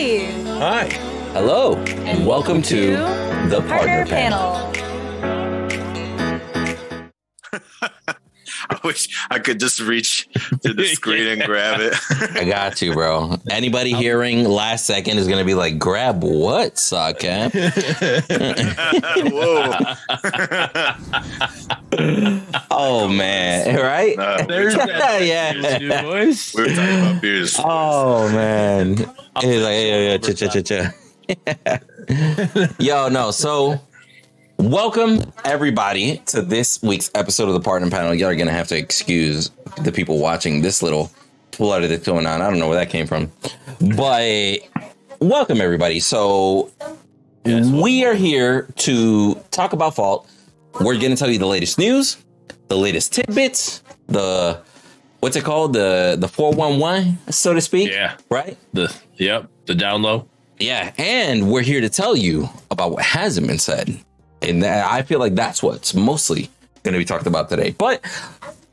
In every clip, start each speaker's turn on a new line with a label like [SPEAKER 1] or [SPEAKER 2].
[SPEAKER 1] Hi.
[SPEAKER 2] Hello, and welcome to the Partner,
[SPEAKER 3] Partner
[SPEAKER 2] Panel.
[SPEAKER 3] panel.
[SPEAKER 1] Wish I could just reach to the screen and grab it.
[SPEAKER 2] I got you, bro. Anybody hearing last second is gonna be like, "Grab what, socket?"
[SPEAKER 1] Whoa.
[SPEAKER 2] oh man, right?
[SPEAKER 1] No, we,
[SPEAKER 4] There's that
[SPEAKER 2] yeah.
[SPEAKER 4] new voice.
[SPEAKER 1] we were talking about beers.
[SPEAKER 2] Oh man, he's like, yo, yo, cha, cha, cha, cha. yo, no. So, welcome everybody to this week's episode of the Partner Panel. Y'all are gonna have to excuse the people watching this little flutter that's going on. I don't know where that came from, but welcome everybody. So, we are here to talk about fault. We're gonna tell you the latest news, the latest tidbits, the what's it called the the 411 so to speak
[SPEAKER 4] Yeah.
[SPEAKER 2] right
[SPEAKER 4] The yep. The down low.
[SPEAKER 2] yeah and we're here to tell you about what hasn't been said and i feel like that's what's mostly going to be talked about today. But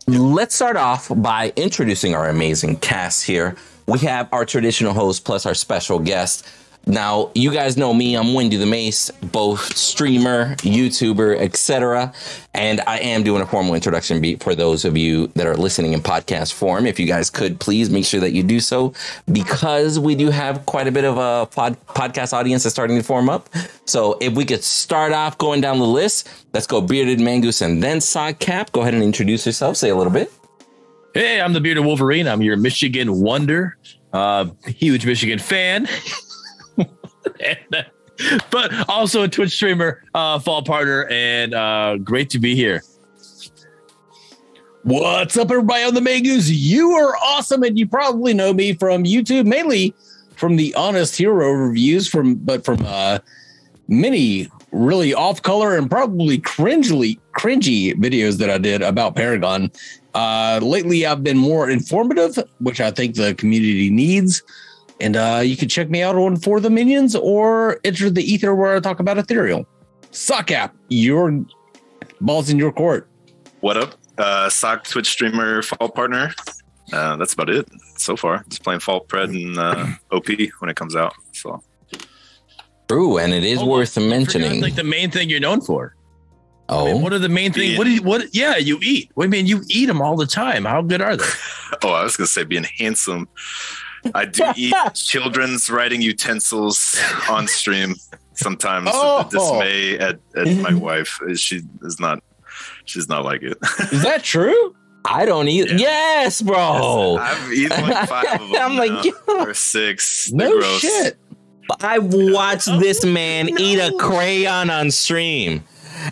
[SPEAKER 2] let's start off by introducing our amazing cast here. We have our traditional host plus our special guest now you guys know me i'm Windu the mace both streamer youtuber etc and i am doing a formal introduction beat for those of you that are listening in podcast form if you guys could please make sure that you do so because we do have quite a bit of a pod, podcast audience that's starting to form up so if we could start off going down the list let's go bearded mangoose and then sock cap go ahead and introduce yourself say a little bit
[SPEAKER 4] Hey, I'm the bearded Wolverine. I'm your Michigan wonder. Uh, huge Michigan fan. But also a Twitch streamer, uh, Fault partner, and uh, great to be here. What's up, everybody on the Mangoose? You are awesome, and you probably know me from YouTube, mainly from the Honest Hero reviews, from but from uh, many really off color and probably cringely cringy videos that I did about Paragon. Uh, lately, I've been more informative, which I think the community needs. And uh, you can check me out on For the Minions or Enter the Ether, where I talk about Ethereal. Suck app, your balls in your court.
[SPEAKER 1] What up? Uh, sock Twitch streamer, Fault partner. Uh, that's about it so far. Just playing Fault Pred and uh, OP when it comes out. So
[SPEAKER 2] True, and it is
[SPEAKER 4] Hold on,
[SPEAKER 2] worth
[SPEAKER 4] Forget,
[SPEAKER 2] mentioning.
[SPEAKER 4] like the main thing you're known for.
[SPEAKER 2] oh,
[SPEAKER 4] What are the main thing? What do you, what? Yeah, you eat. What do you mean you eat them all the time? How good are they?
[SPEAKER 1] Oh, I was gonna say being handsome. I do eat children's writing utensils on stream sometimes.
[SPEAKER 4] Oh.
[SPEAKER 1] to dismay at, at my wife. She is not. She's not like it.
[SPEAKER 4] Is that true?
[SPEAKER 2] I don't eat.
[SPEAKER 1] Yeah.
[SPEAKER 2] Yes, bro.
[SPEAKER 1] I've eaten like five of them.
[SPEAKER 2] I'm like,
[SPEAKER 1] now,
[SPEAKER 2] yo.
[SPEAKER 1] or six. They're
[SPEAKER 4] No
[SPEAKER 1] gross.
[SPEAKER 4] shit.
[SPEAKER 2] I watched this man eat a crayon on stream.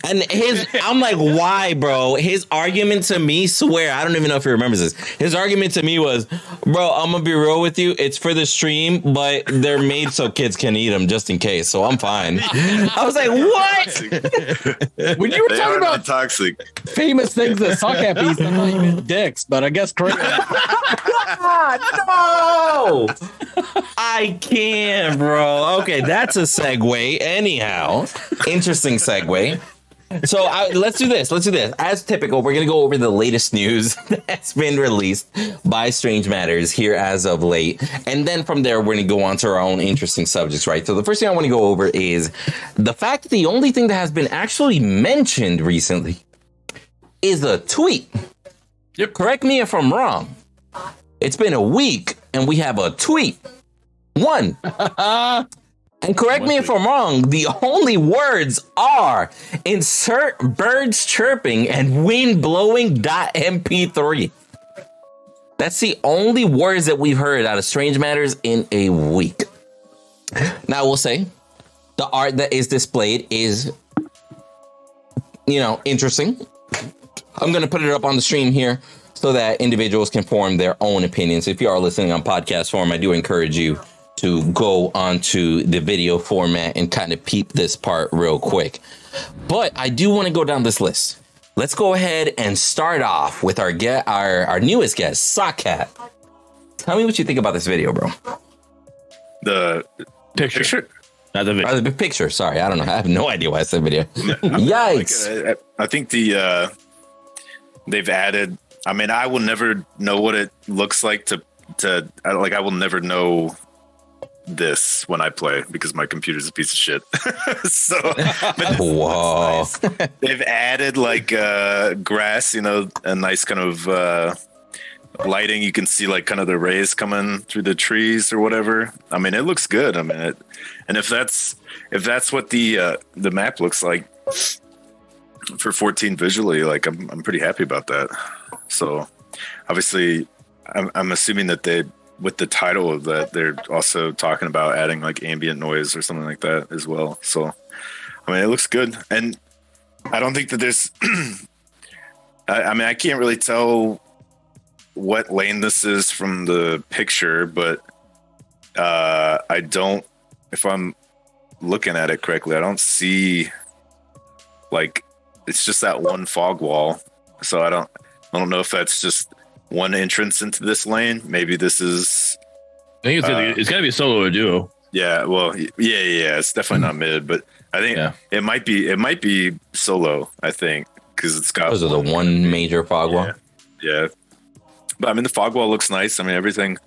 [SPEAKER 2] And his, I'm like, why, bro? His argument to me, swear, I don't even know if he remembers this. His argument to me was, bro, I'm gonna be real with you. It's for the stream, but they're made so kids can eat them just in case. So I'm fine. I was like, what?
[SPEAKER 4] When you were
[SPEAKER 1] They
[SPEAKER 4] talking about
[SPEAKER 1] toxic.
[SPEAKER 4] famous things that suck at eats, I thought you meant dicks, but I guess correct.
[SPEAKER 2] no, I can't, bro. Okay, that's a segue. Anyhow, interesting segue. So I, let's do this. Let's do this. As typical, we're gonna go over the latest news that's been released by Strange Matters here as of late, and then from there we're gonna go on to our own interesting subjects. Right. So the first thing I want to go over is the fact that the only thing that has been actually mentioned recently is a tweet.
[SPEAKER 4] Yep.
[SPEAKER 2] Correct me if I'm wrong. It's been a week and we have a tweet. One. and correct me if I'm wrong, the only words are insert birds chirping and wind blowing dot MP3. That's the only words that we've heard out of Strange Matters in a week. Now, we'll say the art that is displayed is, you know, interesting. I'm going to put it up on the stream here so that individuals can form their own opinions. If you are listening on podcast form, I do encourage you to go onto the video format and kind of peep this part real quick. But I do want to go down this list. Let's go ahead and start off with our get our, our newest guest, Sockcat. Tell me what you think about this video, bro.
[SPEAKER 1] The
[SPEAKER 4] Picture.
[SPEAKER 1] picture.
[SPEAKER 4] Not the video.
[SPEAKER 2] Or the picture. Sorry, I don't know. I have no idea why I said video. Yikes.
[SPEAKER 1] Like, I, I think the uh, they've added. I mean, I will never know what it looks like to to like. I will never know this when I play because my computer's a piece of shit. so but
[SPEAKER 2] Whoa.
[SPEAKER 1] they've added like uh, grass, you know, a nice kind of uh, lighting. You can see like kind of the rays coming through the trees or whatever. I mean, it looks good. I mean, it, and if that's if that's what the uh, the map looks like for 14 visually, like I'm I'm pretty happy about that. So obviously, I'm, I'm assuming that they with the title of that they're also talking about adding like ambient noise or something like that as well. So I mean, it looks good, and I don't think that there's. I, I mean, I can't really tell what lane this is from the picture, but uh, I don't. If I'm looking at it correctly, I don't see like it's just that one fog wall. So I don't. I don't know if that's just one entrance into this lane. Maybe this is.
[SPEAKER 3] I think it's gonna,
[SPEAKER 1] Uh,
[SPEAKER 3] be, it's got to be a solo or duo.
[SPEAKER 1] Yeah. Well. Yeah. Yeah. yeah, It's definitely not mid, but I think
[SPEAKER 3] Yeah.
[SPEAKER 1] it might be. It might be solo. I think because it's got
[SPEAKER 2] Those are the one major fog wall.
[SPEAKER 1] Yeah. Yeah. But I mean, the fog wall looks nice. I mean, everything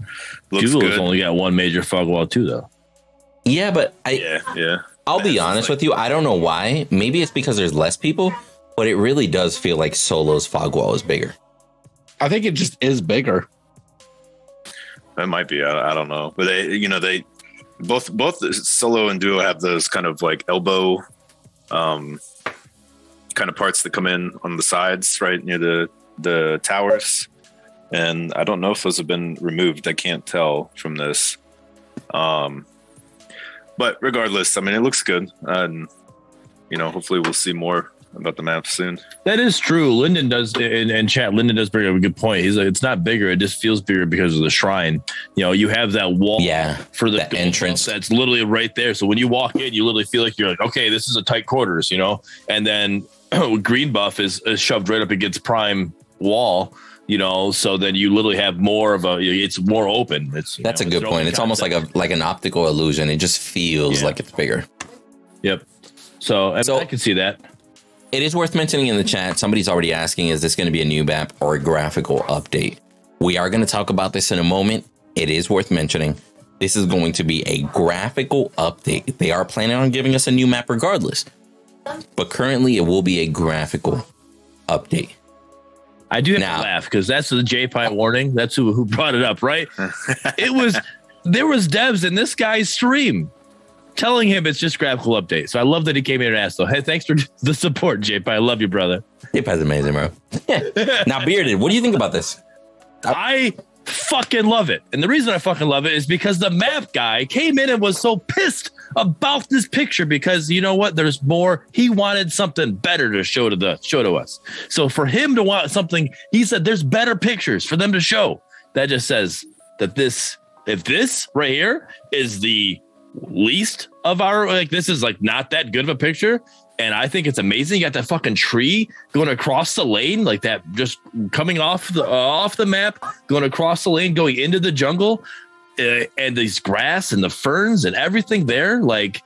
[SPEAKER 1] looks
[SPEAKER 3] Duo's
[SPEAKER 1] good.
[SPEAKER 3] only got one major fog wall too, though.
[SPEAKER 2] Yeah, but I
[SPEAKER 1] yeah, yeah.
[SPEAKER 2] I'll be honest
[SPEAKER 1] like-
[SPEAKER 2] with you. I don't know why. Maybe it's because there's less people, but it really does feel like Solo's fog wall is bigger.
[SPEAKER 4] I think it just is bigger.
[SPEAKER 1] That might be. I, I don't know. But they, you know, they both both solo and duo have those kind of like elbow, um, kind of parts that come in on the sides, right near the the towers. And I don't know if those have been removed. I can't tell from this. Um, but regardless, I mean, it looks good, and you know, hopefully, we'll see more about the map soon.
[SPEAKER 3] That is true. Linden does and, in chat. Linden does bring up a good point. He's like, it's not bigger. It just feels bigger because of the shrine. You know, you have that wall
[SPEAKER 2] Yeah,
[SPEAKER 3] for the
[SPEAKER 2] entrance.
[SPEAKER 3] That's literally right there. So when you walk in, you literally feel like you're like, okay, this is a tight quarters, you know. And then green buff is, is shoved right up against prime wall, you know. So then you literally have more of a. It's more open. It's
[SPEAKER 2] That's
[SPEAKER 3] know,
[SPEAKER 2] a good
[SPEAKER 3] an
[SPEAKER 2] point.
[SPEAKER 3] open
[SPEAKER 2] It's almost like a like an optical illusion. It just feels
[SPEAKER 3] Yeah.
[SPEAKER 2] like it's bigger.
[SPEAKER 3] Yep. So, I,
[SPEAKER 2] So-
[SPEAKER 3] I can see that.
[SPEAKER 2] It is worth mentioning in the chat. Somebody's already asking, is this going to be a new map or a graphical update? We are going to talk about this in a moment. It is worth mentioning. This is going to be a graphical update. They are planning on giving us a new map regardless. But currently, it will be a graphical update.
[SPEAKER 3] I do have
[SPEAKER 2] Now-
[SPEAKER 3] to laugh because that's the J Pine warning. That's who who brought it up, right? it was there was devs in this guy's stream telling him it's just graphical update. So I love that he came here and asked. So hey, thanks for the support, J I love you, brother.
[SPEAKER 2] Is amazing, bro. now, Bearded, what do you think about this?
[SPEAKER 3] I fucking love it. And the reason I fucking love it is because the map guy came in and was so pissed about this picture because you know what? There's more. He wanted something better to show to the show to us. So for him to want something, he said there's better pictures for them to show. That just says that this, if this right here is the least of our like this is like not that good of a picture. And I think it's amazing. You got that fucking tree going across the lane, like that, just coming off the uh, off the map, going across the lane, going into the jungle, uh, and these grass and the ferns and everything there. Like,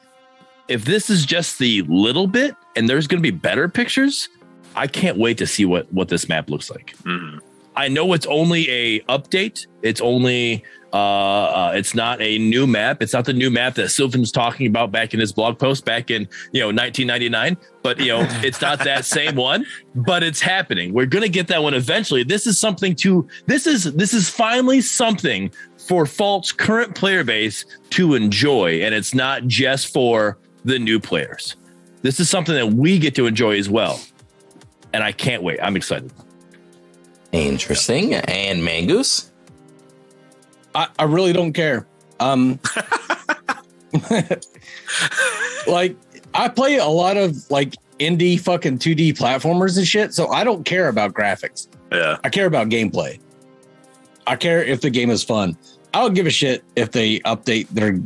[SPEAKER 3] if this is just the little bit, and there's going to be better pictures, I can't wait to see what what this map looks like.
[SPEAKER 1] Mhm.
[SPEAKER 3] I know it's only a update. It's only uh, uh it's not a new map. It's not the new map that Sylvan's talking about back in his blog post back in you know 1999. But you know it's not that same one. But it's happening. We're gonna get that one eventually. This is something to. This is this is finally something for Fault's current player base to enjoy, and it's not just for the new players. This is something that we get to enjoy as well, and I can't wait. I'm excited.
[SPEAKER 2] Interesting. And Mangoose?
[SPEAKER 4] I, I really don't care. Um, like I play a lot of like indie fucking 2D platformers and shit, so I don't care about graphics.
[SPEAKER 1] Yeah.
[SPEAKER 4] I care about gameplay. I care if the game is fun. I don't give a shit if they update their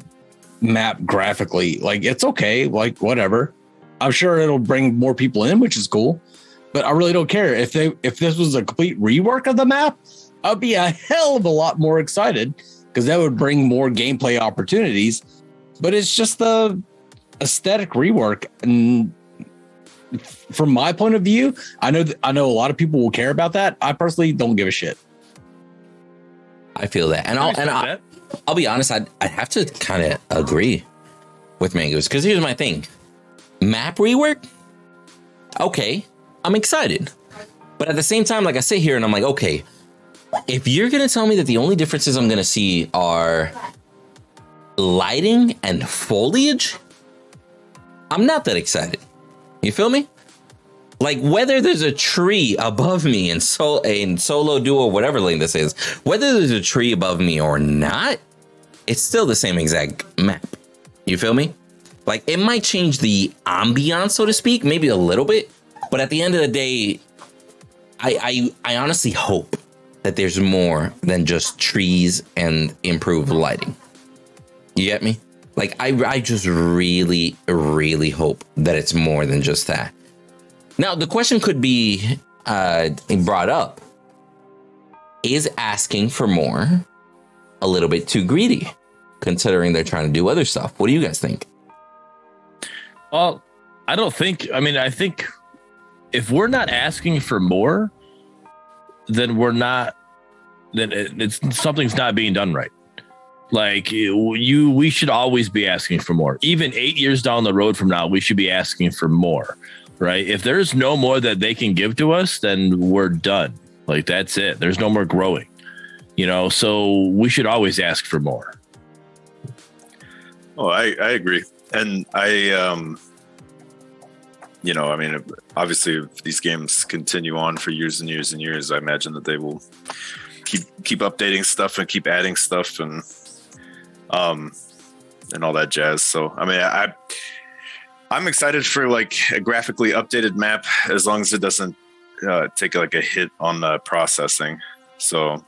[SPEAKER 4] map graphically. Like it's okay, like whatever. I'm sure it'll bring more people in, which is cool. But I really don't care if they if this was a complete rework of the map. I'd be a hell of a lot more excited because that would bring more gameplay opportunities. But it's just the aesthetic rework, and from my point of view, I know th- I know a lot of people will care about that. I personally don't give a shit.
[SPEAKER 2] I feel that. And I'll, and I, I'll be honest, I'd, I'd have to kind of agree with mangoes because here's my thing map rework, okay, I'm excited. But at the same time, like I sit here and I'm like, okay, if you're to tell me that the only differences I'm to see are lighting and foliage, I'm not that excited. You feel me? Like whether there's a tree above me in so in solo duo whatever lane this is, whether there's a tree above me or not, it's still the same exact map. You feel me? Like it might change the ambiance, so to speak, maybe a little bit, but at the end of the day, I I, I honestly hope that there's more than just trees and improved lighting. You get me? Like I I just really really hope that it's more than just that. Now the question could be uh, brought up: Is asking for more a little bit too greedy, considering they're trying to do other stuff? What do you guys think?
[SPEAKER 3] Well, I don't think. I mean, I think if we're not asking for more, then we're not. Then it's something's not being done right. Like you, we should always be asking for more. Even eight years down the road from now, we should be asking for more, right? If there's no more that they can give to us, then we're done. Like that's it. There's no more growing, you know. So we should always ask for more.
[SPEAKER 1] Oh, I, I agree. And I, um, you know, I mean, obviously, if these games continue on for years and years and years, I imagine that they will keep keep updating stuff and keep adding stuff and um and all that jazz. So, I mean, I I'm excited for like a graphically updated map as long as it doesn't uh, take like a hit on the processing. So,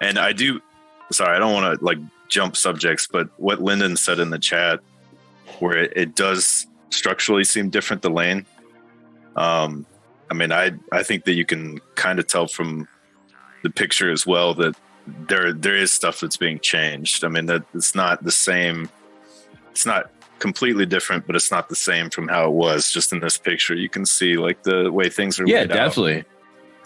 [SPEAKER 1] and I do. Sorry, I don't want to like jump subjects, but what Lyndon said in the chat, where it, it does structurally seem different, the lane. Um, I mean, I I think that you can kind of tell from the picture as well that there there is stuff that's being changed. I mean, that it's not the same. It's not completely different, but it's not the same from how it was. Just in this picture, you can see like the way things are.
[SPEAKER 3] Yeah,
[SPEAKER 1] laid out.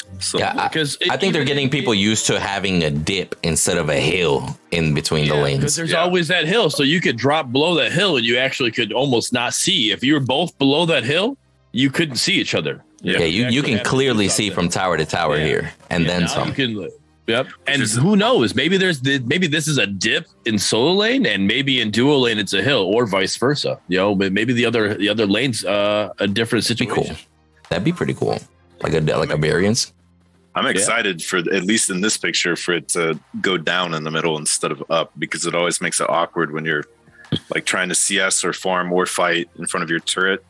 [SPEAKER 3] Definitely.
[SPEAKER 1] So
[SPEAKER 2] Yeah, I,
[SPEAKER 3] Because it-
[SPEAKER 2] I think they're getting people used to having a dip instead of a hill in between the lanes.
[SPEAKER 3] because
[SPEAKER 2] lanes.
[SPEAKER 3] there's
[SPEAKER 1] Yeah.
[SPEAKER 3] always that hill, so you could drop below that hill, and you actually could almost not see. If you were both below that hill, you couldn't see each other.
[SPEAKER 2] Yeah, you, you
[SPEAKER 3] actually
[SPEAKER 2] can clearly see
[SPEAKER 3] something.
[SPEAKER 2] from tower to tower
[SPEAKER 3] Yeah.
[SPEAKER 2] here, and
[SPEAKER 3] Yeah,
[SPEAKER 2] then
[SPEAKER 3] now
[SPEAKER 2] some.
[SPEAKER 3] You can, yep. And
[SPEAKER 1] is-
[SPEAKER 3] who knows? Maybe there's the, maybe this is a dip in solo lane, and maybe in duo lane it's a hill, or vice versa. You know, but maybe the other the other lanes uh, a different
[SPEAKER 2] Be
[SPEAKER 3] situation.
[SPEAKER 2] cool. That'd be pretty cool. Like a like a variance.
[SPEAKER 1] I'm excited for at least in this picture for it to go down in the middle instead of up because it always makes it awkward when you're like trying to CS or farm or fight in front of your turret.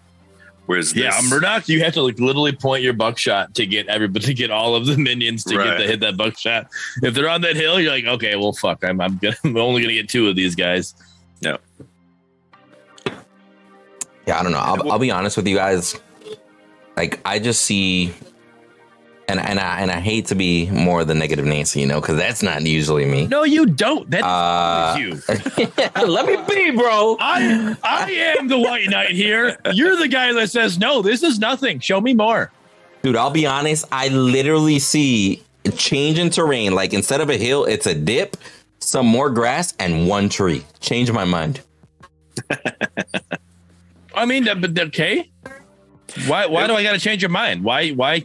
[SPEAKER 1] Whereas
[SPEAKER 3] Yeah,
[SPEAKER 1] this,
[SPEAKER 3] Murdock, you have to like literally point your buckshot to get everybody to get all of the minions to get to hit that buckshot. If they're on that hill, you're like, okay, well, fuck, I'm I'm, gonna, I'm only gonna get two of these guys.
[SPEAKER 2] Yeah. Yeah, I don't know. I'll, I'll be honest with you guys. Like, I just see, and and I and I hate to be more the negative Nancy, you know, because that's not usually me.
[SPEAKER 3] No, you don't. That's
[SPEAKER 2] Uh,
[SPEAKER 3] you.
[SPEAKER 2] Let me be, bro.
[SPEAKER 3] I I am the white knight here. You're the guy that says no. This is nothing. Show me more.
[SPEAKER 2] Dude, I'll be honest. I literally see change in terrain. Like instead of a hill, it's a dip, some more grass, and one tree. Change my mind.
[SPEAKER 3] I mean, but okay. Why why do I got to change your mind? Why why?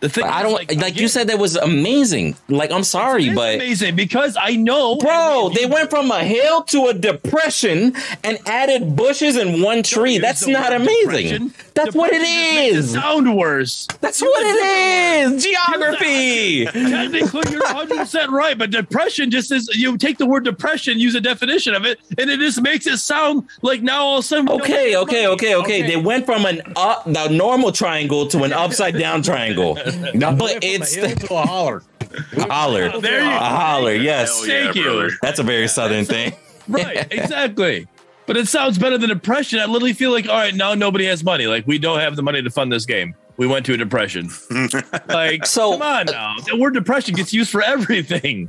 [SPEAKER 3] The thing
[SPEAKER 2] I don't like,
[SPEAKER 3] again,
[SPEAKER 2] you said that was amazing. Like I'm sorry, but
[SPEAKER 3] amazing because I know,
[SPEAKER 2] bro, they went from a hill to a depression and added bushes and one tree. That's not amazing.
[SPEAKER 3] depression.
[SPEAKER 2] That's what it
[SPEAKER 3] Depression just makes
[SPEAKER 2] is.
[SPEAKER 3] sound worse.
[SPEAKER 2] That's what it is. it. Geography.
[SPEAKER 3] Technically, you're 100 percent right, but depression just is. You take the word depression, use a definition of it, and it just makes it sound like now all of a sudden. don't
[SPEAKER 2] Okay, okay, okay, okay. They went from an up, the normal triangle to an upside down triangle. But it's
[SPEAKER 4] From a to a holler.
[SPEAKER 2] a holler.
[SPEAKER 3] Oh, there you
[SPEAKER 2] A
[SPEAKER 3] go.
[SPEAKER 2] holler, yes.
[SPEAKER 1] Hell yeah,
[SPEAKER 3] Thank you.
[SPEAKER 1] brother.
[SPEAKER 2] That's a very southern thing.
[SPEAKER 3] right, exactly. But it sounds better than depression. I literally feel like, all right, now nobody has money. Like we don't have the money to fund this game. We went to a depression. like,
[SPEAKER 2] So-
[SPEAKER 3] come on uh, now. The word depression gets used for everything.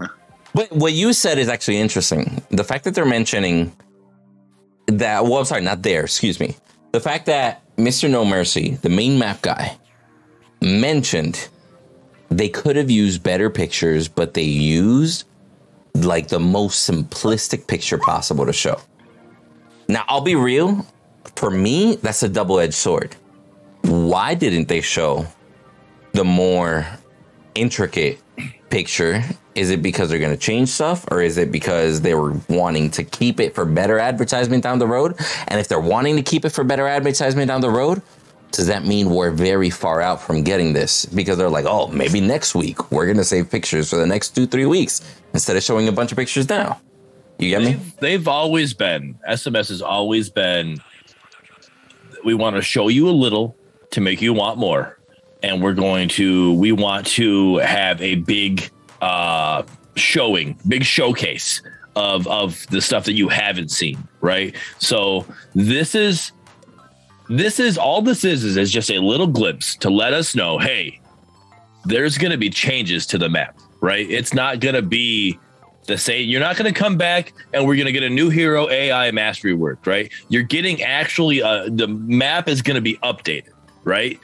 [SPEAKER 2] But what you said is actually interesting. The fact that they're mentioning that, well, I'm sorry, not there, excuse me. The fact that Mr. No Mercy, the main map guy, mentioned they could have used better pictures, but they used like the most simplistic picture possible to show. Now, I'll be real. For me, that's a double edged sword. Why didn't they show the more intricate picture? Is it because they're going to change stuff or is it because they were wanting to keep it for better advertisement down the road? And if they're wanting to keep it for better advertisement down the road, does that mean we're very far out from getting this? Because they're like, oh, maybe next week we're to save pictures for the next two, three weeks instead of showing a bunch of pictures now. You get me?
[SPEAKER 3] They've, they've always been SMS has always been. We want to show you a little to make you want more, and we're going to. We want to have a big uh, showing, big showcase of of the stuff that you haven't seen. Right. So this is this is all this is is, is just a little glimpse to let us know, hey, there's going to be changes to the map. Right. It's not going to be the same. You're not going to come back and we're going to get a new hero AI mastery work, right? You're getting actually uh, the map is going to be updated, right?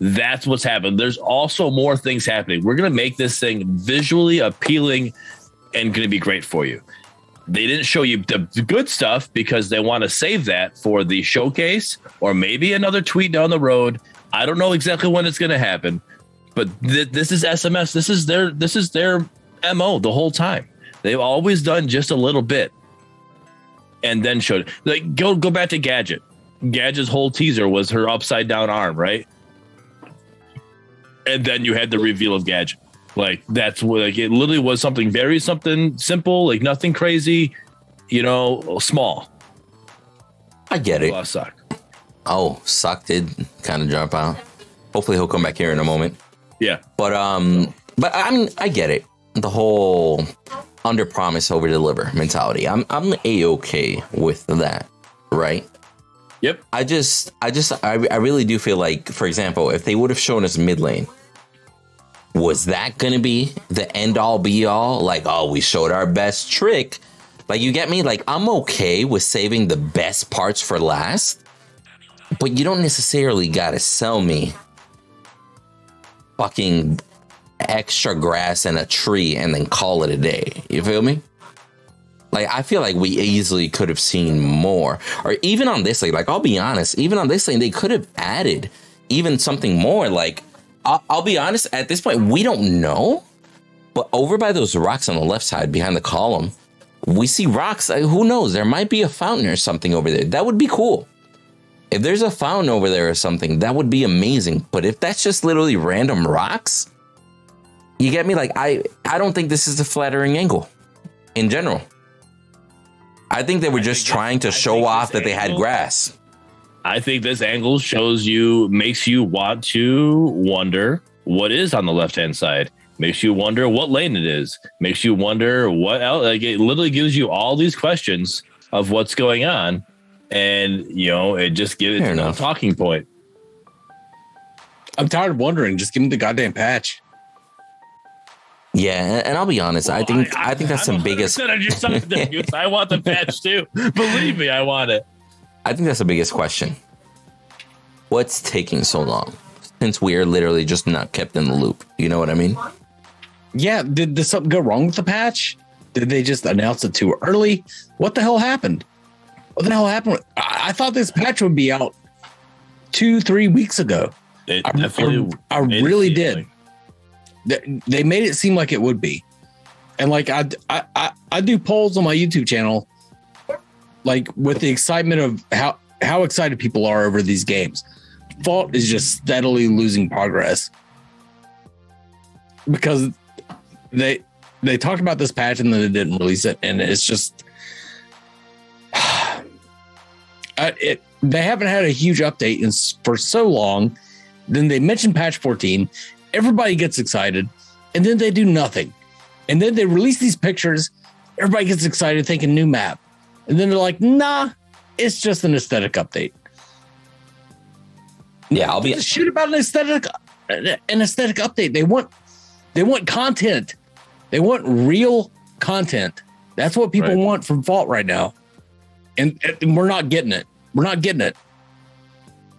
[SPEAKER 3] That's what's happened. There's also more things happening. We're going to make this thing visually appealing and going to be great for you. They didn't show you the good stuff because they want to save that for the showcase or maybe another tweet down the road. I don't know exactly when it's going to happen, but th- this is SMS. This is their this is their mo the whole time. They've always done just a little bit and then showed like go go back to Gadget. Gadget's whole teaser was her upside down arm, right? And then you had the reveal of Gadget. Like that's what like it literally was something very something simple, like nothing crazy, you know, small.
[SPEAKER 2] I get it. Oh, Sock did kind of jump out. Hopefully he'll come back here in a moment.
[SPEAKER 3] Yeah.
[SPEAKER 2] But um, but I mean, I get it. The whole under promise over deliver mentality. I'm I'm a okay with that, right?
[SPEAKER 3] Yep.
[SPEAKER 2] I just I just I, I really do feel like, for example, if they would have shown us mid lane, was that gonna be the end all be all? Like, oh, we showed our best trick. Like, you get me? Like, I'm okay with saving the best parts for last, but you don't necessarily gotta sell me fucking extra grass and a tree and then call it a day. You feel me? Like I feel like we easily could have seen more, or even on this thing, Like I'll be honest, even on this thing, they could have added even something more. Like I'll, I'll be honest, at this point, we don't know. But over by those rocks on the left side behind the column, we see rocks. Who knows? There might be a fountain or something over there. That would be cool. If there's a fountain over there or something, that would be amazing. But if that's just literally random rocks, you get me? Like I I don't think this is a flattering angle in general. I think they were just trying to
[SPEAKER 3] I
[SPEAKER 2] show off that they had grass.
[SPEAKER 3] I think this angle shows you, makes you want to wonder what is on the left hand side. Makes you wonder what lane it is. Makes you wonder what else. Like it literally gives you all these questions of what's going on, and you know it just gives
[SPEAKER 2] Fair
[SPEAKER 3] it a talking point.
[SPEAKER 4] I'm tired of wondering. Just give me the goddamn patch.
[SPEAKER 2] Yeah, and, and I'll be honest, I think I, think that's the
[SPEAKER 3] I'm
[SPEAKER 2] biggest
[SPEAKER 3] 100% on your side there, Goose. I want the patch too. Believe me, I want it.
[SPEAKER 2] I think that's the biggest question. What's taking so long? Since we are literally just not kept in the loop. You know what I mean?
[SPEAKER 4] Yeah, did, did something go wrong with the patch? Did they just announce it too early? What the hell happened? What the hell happened? I, I thought this patch would be out two, three weeks ago.
[SPEAKER 3] It
[SPEAKER 4] I,
[SPEAKER 3] definitely.
[SPEAKER 4] I, I
[SPEAKER 3] made it
[SPEAKER 4] really did.
[SPEAKER 3] like-
[SPEAKER 4] They, they made it seem like it would be, and like I, I, I, I do polls on my YouTube channel, like with the excitement of how how excited people are over these games. Fault is just steadily losing progress because they they talked about this patch and then they didn't release it, and it's just it they haven't had a huge update in, for so long. Then they mention patch 14, everybody gets excited, and then they do nothing. And then they release these pictures, everybody gets excited thinking new map. And then they're like, nah, it's just an aesthetic update.
[SPEAKER 2] Yeah, I'll be
[SPEAKER 4] Just shoot about an aesthetic an aesthetic update. They want they want content. They want real content. That's what people
[SPEAKER 3] Right.
[SPEAKER 4] want from Fault right now. And, and we're not getting it. We're not getting it.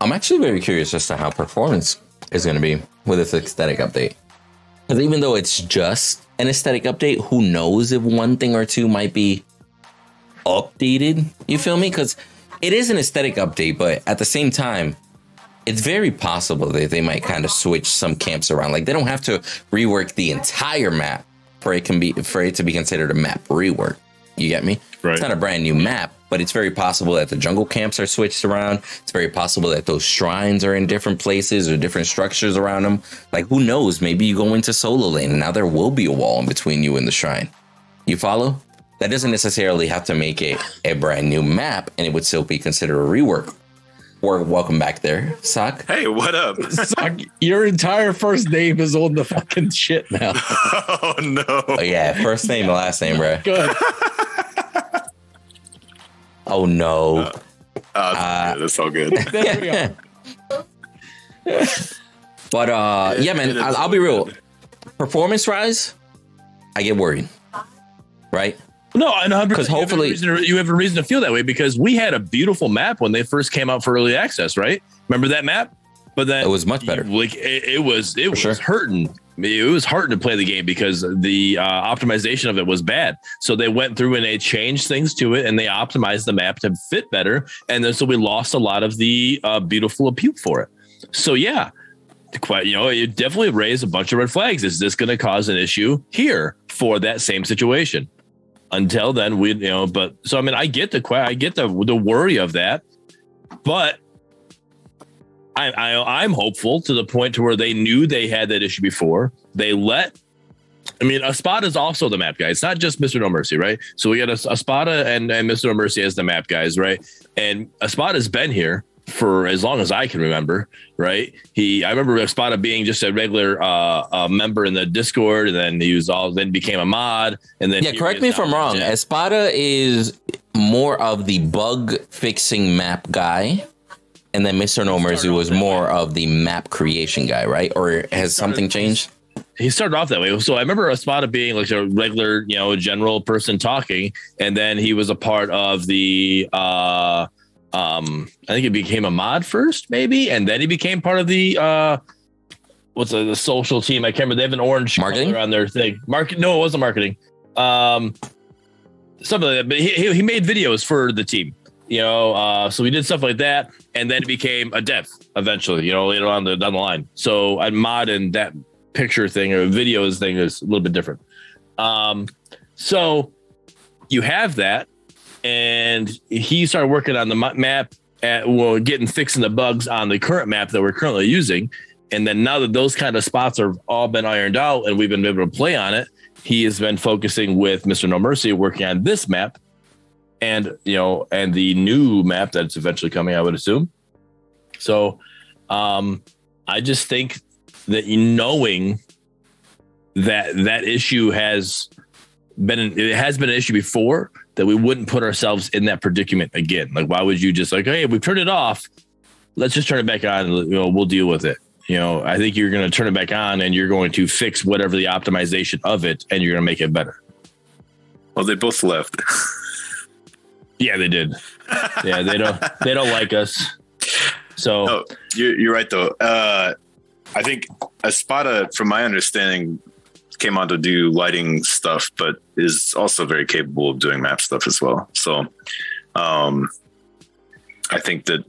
[SPEAKER 2] I'm actually very curious as to how performance is going to be with this aesthetic update. Because even though it's just an aesthetic update. Who knows if one thing or two might be updated? You feel me? Because it is an aesthetic update, but at the same time, it's very possible that they might kind of switch some camps around. Like they don't have to rework the entire map for it can be for it to be considered a map rework. You get me?
[SPEAKER 3] Right.
[SPEAKER 2] It's not a brand new map, but it's very possible that the jungle camps are switched around. It's very possible that those shrines are in different places or different structures around them. Like who knows? Maybe you go into solo lane and now there will be a wall in between you and the shrine. You follow? That doesn't necessarily have to make it a brand new map, and it would still be considered a rework. Or welcome back there, Sock.
[SPEAKER 1] Hey, what up?
[SPEAKER 4] Suck, your entire first name is on the fucking shit now.
[SPEAKER 1] oh no.
[SPEAKER 2] Oh yeah, first name, last name, bro.
[SPEAKER 4] Good.
[SPEAKER 2] Oh no.
[SPEAKER 1] Uh, that's all good.
[SPEAKER 4] There we go.
[SPEAKER 2] But uh, yeah, man, I'll, I'll be real. Performance rise, I get worried. Right?
[SPEAKER 3] No, and 100
[SPEAKER 2] 'Cause hopefully-
[SPEAKER 3] you have, a reason to, you have a reason to feel that way because we had a beautiful map when they first came out for early access, right? Remember that map? But then
[SPEAKER 2] It was much better.
[SPEAKER 3] Like it, it was, it was
[SPEAKER 2] sure.
[SPEAKER 3] hurting. It was hard to play the game because the uh, optimization of it was bad. So they went through and they changed things to it and they optimized the map to fit better. And then so we lost a lot of the uh, beautiful appeal for it. So yeah, quite you know it definitely raised a bunch of red flags. Is this going to cause an issue here for that same situation? Until then, we you know, but so I mean, I get the I get the the worry of that, but I, I I'm hopeful to the point to where they knew they had that issue before. They let. I mean, Espada is also the map guy. It's not just Mr. No Mercy, right? So we got a Espada and, and Mr. No Mercy as the map guys, right? And Espada's been here for as long as I can remember, right? He, I remember Espada being just a regular uh, uh, member in the Discord, and then he was all, then became a mod, and then
[SPEAKER 2] Yeah, correct me if I'm wrong.
[SPEAKER 3] Yeah.
[SPEAKER 2] Espada is more of the bug fixing map guy. And then Mr. No Mercy was more of the map creation guy, right? Or has something changed?
[SPEAKER 3] he started off that way. So I remember Espada being like a regular, you know, general person talking, and then he was a part of the uh um I think he became a mod first, maybe, and then he became part of the uh what's the, the social team? I can't remember. They have an orange
[SPEAKER 2] Marketing?
[SPEAKER 3] on their thing. Market no, it wasn't marketing. Um something like that. But he, he made videos for the team. You know, uh, so we did stuff like that, and then it became a dev eventually. You know, later on the down the line. So a mod and that picture thing or videos thing is a little bit different. Um, so you have that, and he started working on the map at well, getting fixing the bugs on the current map that we're currently using. And then now that those kind of spots are all been ironed out and we've been able to play on it, he has been focusing with Mr. No Mercy working on this map and you know and the new map that's eventually coming, I would assume. So um I just think that knowing that that issue has been it has been an issue before that we wouldn't put ourselves in that predicament again. Like why would you just like, hey, we've turned it off. Let's just turn it back on and you know, we'll deal with it. You know, I think you're going to turn it back on and you're going to fix whatever the optimization of it and you're going to make it better.
[SPEAKER 1] Well, they both left.
[SPEAKER 3] Yeah, they did. Yeah, they don't they don't like us. So
[SPEAKER 1] No, you're, you're right though. Uh, I think Espada, from my understanding, came on to do lighting stuff, but is also very capable of doing map stuff as well. So, um, I think that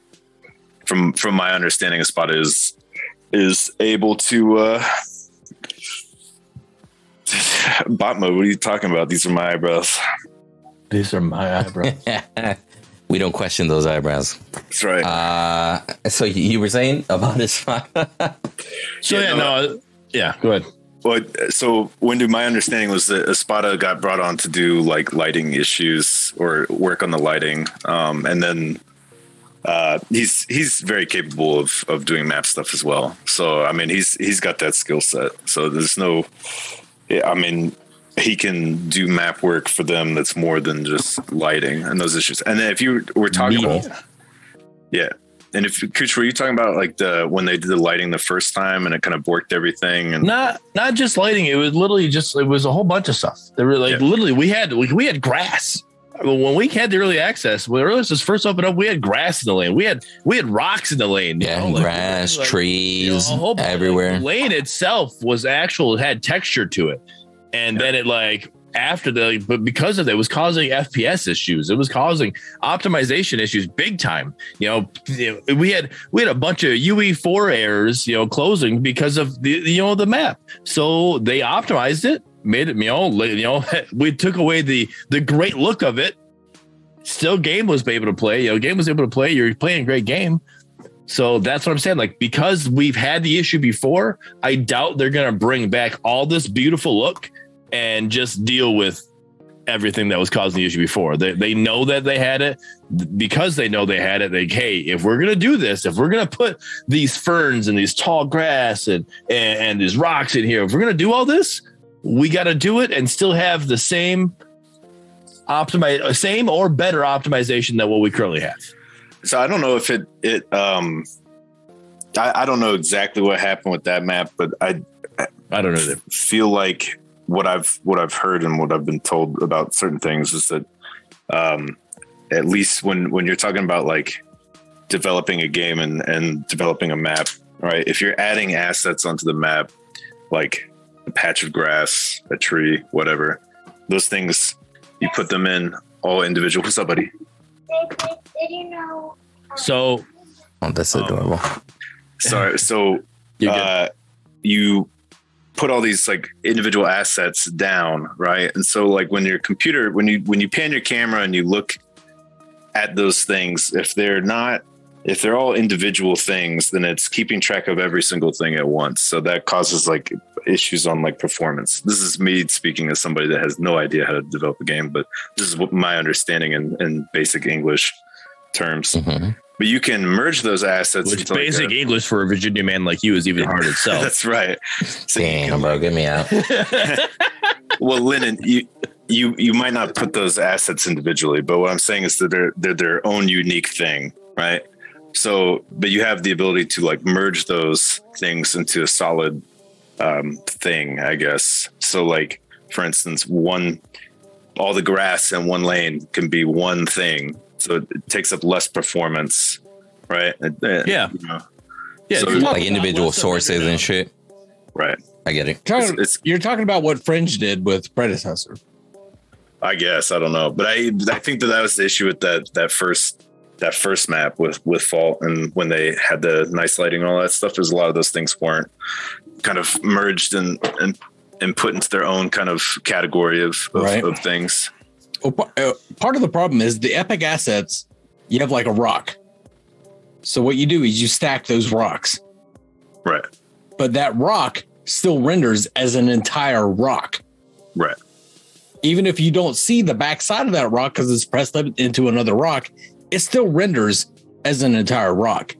[SPEAKER 1] from from my understanding, Spot is is able to. Uh, Bot mode. What are you talking about? These are my eyebrows.
[SPEAKER 3] these are my eyebrows.
[SPEAKER 2] we don't question those eyebrows.
[SPEAKER 1] That's right.
[SPEAKER 2] Uh, so you you were saying about his
[SPEAKER 3] So yeah,
[SPEAKER 1] Yeah,
[SPEAKER 3] no, yeah, go ahead.
[SPEAKER 1] Well, so Windu, my understanding was that Espada got brought on to do like lighting issues or work on the lighting, um, and then uh, he's he's very capable of of doing map stuff as well. So I mean, he's he's got that skill set. So there's no, I mean, he can do map work for them that's more than just lighting and those issues. And then if you were talking about, yeah. And if Kuch, were you talking about like the when they did the lighting the first time and it kind of borked everything and
[SPEAKER 3] Not not just lighting. It was literally just it was a whole bunch of stuff. There were like
[SPEAKER 1] Yeah.
[SPEAKER 3] literally we had we, we had grass. When we had the early access, when early access first opened up, we had grass in the lane. We had we had rocks in the lane.
[SPEAKER 2] yeah,
[SPEAKER 3] know, like-
[SPEAKER 2] grass,
[SPEAKER 3] like,
[SPEAKER 2] trees,
[SPEAKER 3] you know, a whole bunch-
[SPEAKER 2] everywhere.
[SPEAKER 3] The lane itself was actual had texture to it. and then it like after the but because of that it was causing fps issues. It was causing optimization issues big time. You know we had we had a bunch of ue4 errors you know closing because of the you know the map. So they optimized it made it you know you know we took away the the great look of it. Still game was able to play you know game was able to play. You're playing a great game. So that's what I'm saying. Like, because we've had the issue before, I doubt they're going to bring back all this beautiful look and just deal with everything that was causing the issue before. They, they know that they had it because they know they had it. Like, hey, if we're going to do this, if we're going to put these ferns and these tall grass and, and, and these rocks in here, if we're going to do all this, we got to do it and still have the same optimize, same or better optimization than what we currently have.
[SPEAKER 1] So I don't know if it it um I, I don't know exactly what happened with that map, but I
[SPEAKER 3] I don't know.
[SPEAKER 1] Feel like what I've what I've heard and what I've been told about certain things is that um at least when when you're talking about like developing a game and and developing a map, right? If you're adding assets onto the map, like a patch of grass, a tree, whatever, those things you put them in all individual. What's up, buddy?
[SPEAKER 3] Did you know? So,
[SPEAKER 2] oh, that's adorable. Um,
[SPEAKER 1] sorry. So, uh, you put all these like individual assets down, right? And so, like when your computer, when you when you pan your camera and you look at those things, if they're not if they're all individual things, then it's keeping track of every single thing at once. So that causes like issues on like performance. This is me speaking as somebody that has no idea how to develop a game, but this is what my understanding in, in basic English terms. Mm-hmm. But you can merge those assets.
[SPEAKER 3] Which basic like a, English for a Virginia man like you is even hard itself.
[SPEAKER 1] That's right.
[SPEAKER 2] So Damn, bro, get me out.
[SPEAKER 1] well, Lennon, you you you might not put those assets individually, but what I'm saying is that they're they're their own unique thing, right? So, but you have the ability to like merge those things into a solid um, thing, I guess. So, like for instance, one all the grass in one lane can be one thing, so it, takes up less performance, right?
[SPEAKER 3] yeah, you know.
[SPEAKER 2] yeah, so, like individual sources and shit.
[SPEAKER 1] Right.
[SPEAKER 2] I get it.
[SPEAKER 4] It's, it's, you're talking about what Fringe did with Predecessor.
[SPEAKER 1] I guess I don't know, but I I think that that was the issue with that that first that first map with with Fault and when they had the nice lighting and all that stuff. There's a lot of those things weren't kind of merged and and and put into their own kind of category of of, right. of things.
[SPEAKER 4] Uh, part of the problem is the epic assets. You have like a rock. So what you do is you stack those rocks.
[SPEAKER 1] Right.
[SPEAKER 4] But that rock still renders as an entire rock.
[SPEAKER 1] Right.
[SPEAKER 4] Even if you don't see the backside of that rock because it's pressed up into another rock, it still renders as an entire rock.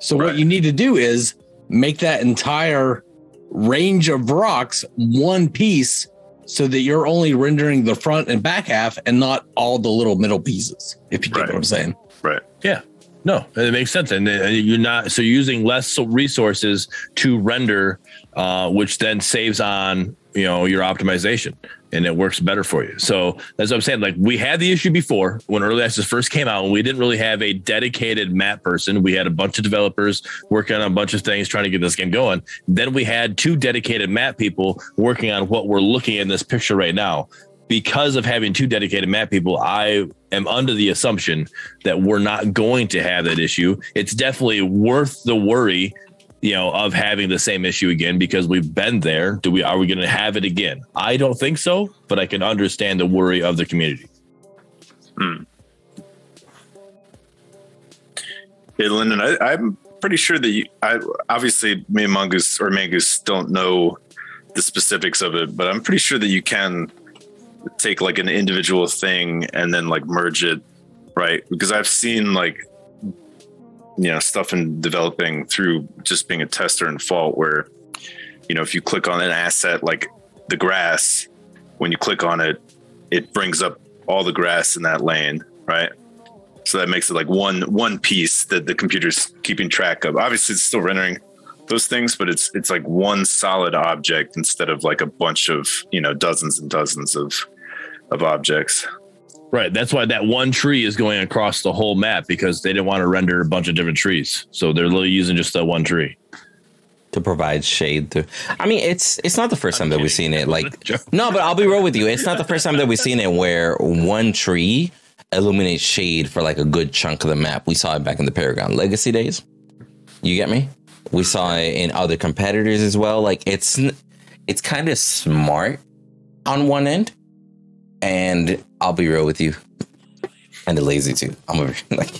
[SPEAKER 4] So right. what you need to do is make that entire range of rocks one piece so that you're only rendering the front and back half and not all the little middle pieces, if you get right. what I'm saying.
[SPEAKER 1] Right.
[SPEAKER 3] Yeah. No, it makes sense. And you're not, so you're using less resources to render, uh, which then saves on, you know, your optimization and it works better for you. So that's what I'm saying. Like we had the issue before when early access first came out, and we didn't really have a dedicated map person. We had a bunch of developers working on a bunch of things trying to get this game going. Then we had two dedicated map people working on what we're looking at in this picture right now. Because of having two dedicated map people, I am under the assumption that we're not going to have that issue. It's definitely worth the worry you know, of having the same issue again because we've been there. Do we are we going to have it again? I don't think so, but I can understand the worry of the community.
[SPEAKER 1] Hmm. Hey, Lyndon, I, am pretty sure that you, I obviously me and Mongoose or Mangoose don't know the specifics of it, but I'm pretty sure that you can take like an individual thing and then like merge it, right? Because I've seen like you know stuff in developing through just being a tester in fault where you know if you click on an asset like the grass when you click on it it brings up all the grass in that lane right? So that makes it like one one piece that the computer's keeping track of. Obviously it's still rendering those things but it's it's like one solid object instead of like a bunch of you know dozens and dozens of of objects
[SPEAKER 3] Right. That's why that one tree is going across the whole map because they didn't want to render a bunch of different trees. So they're literally using just that one tree.
[SPEAKER 2] to provide shade to I mean it's it's not the first time that we've seen it like no but I'll be real with you it's not the first time that we've seen it where one tree illuminates shade for like a good chunk of the map we saw it back in the Paragon Legacy days you get me we saw it in other competitors as well like it's it's kind of smart on one end and I'll be real with you kind of lazy too I'm like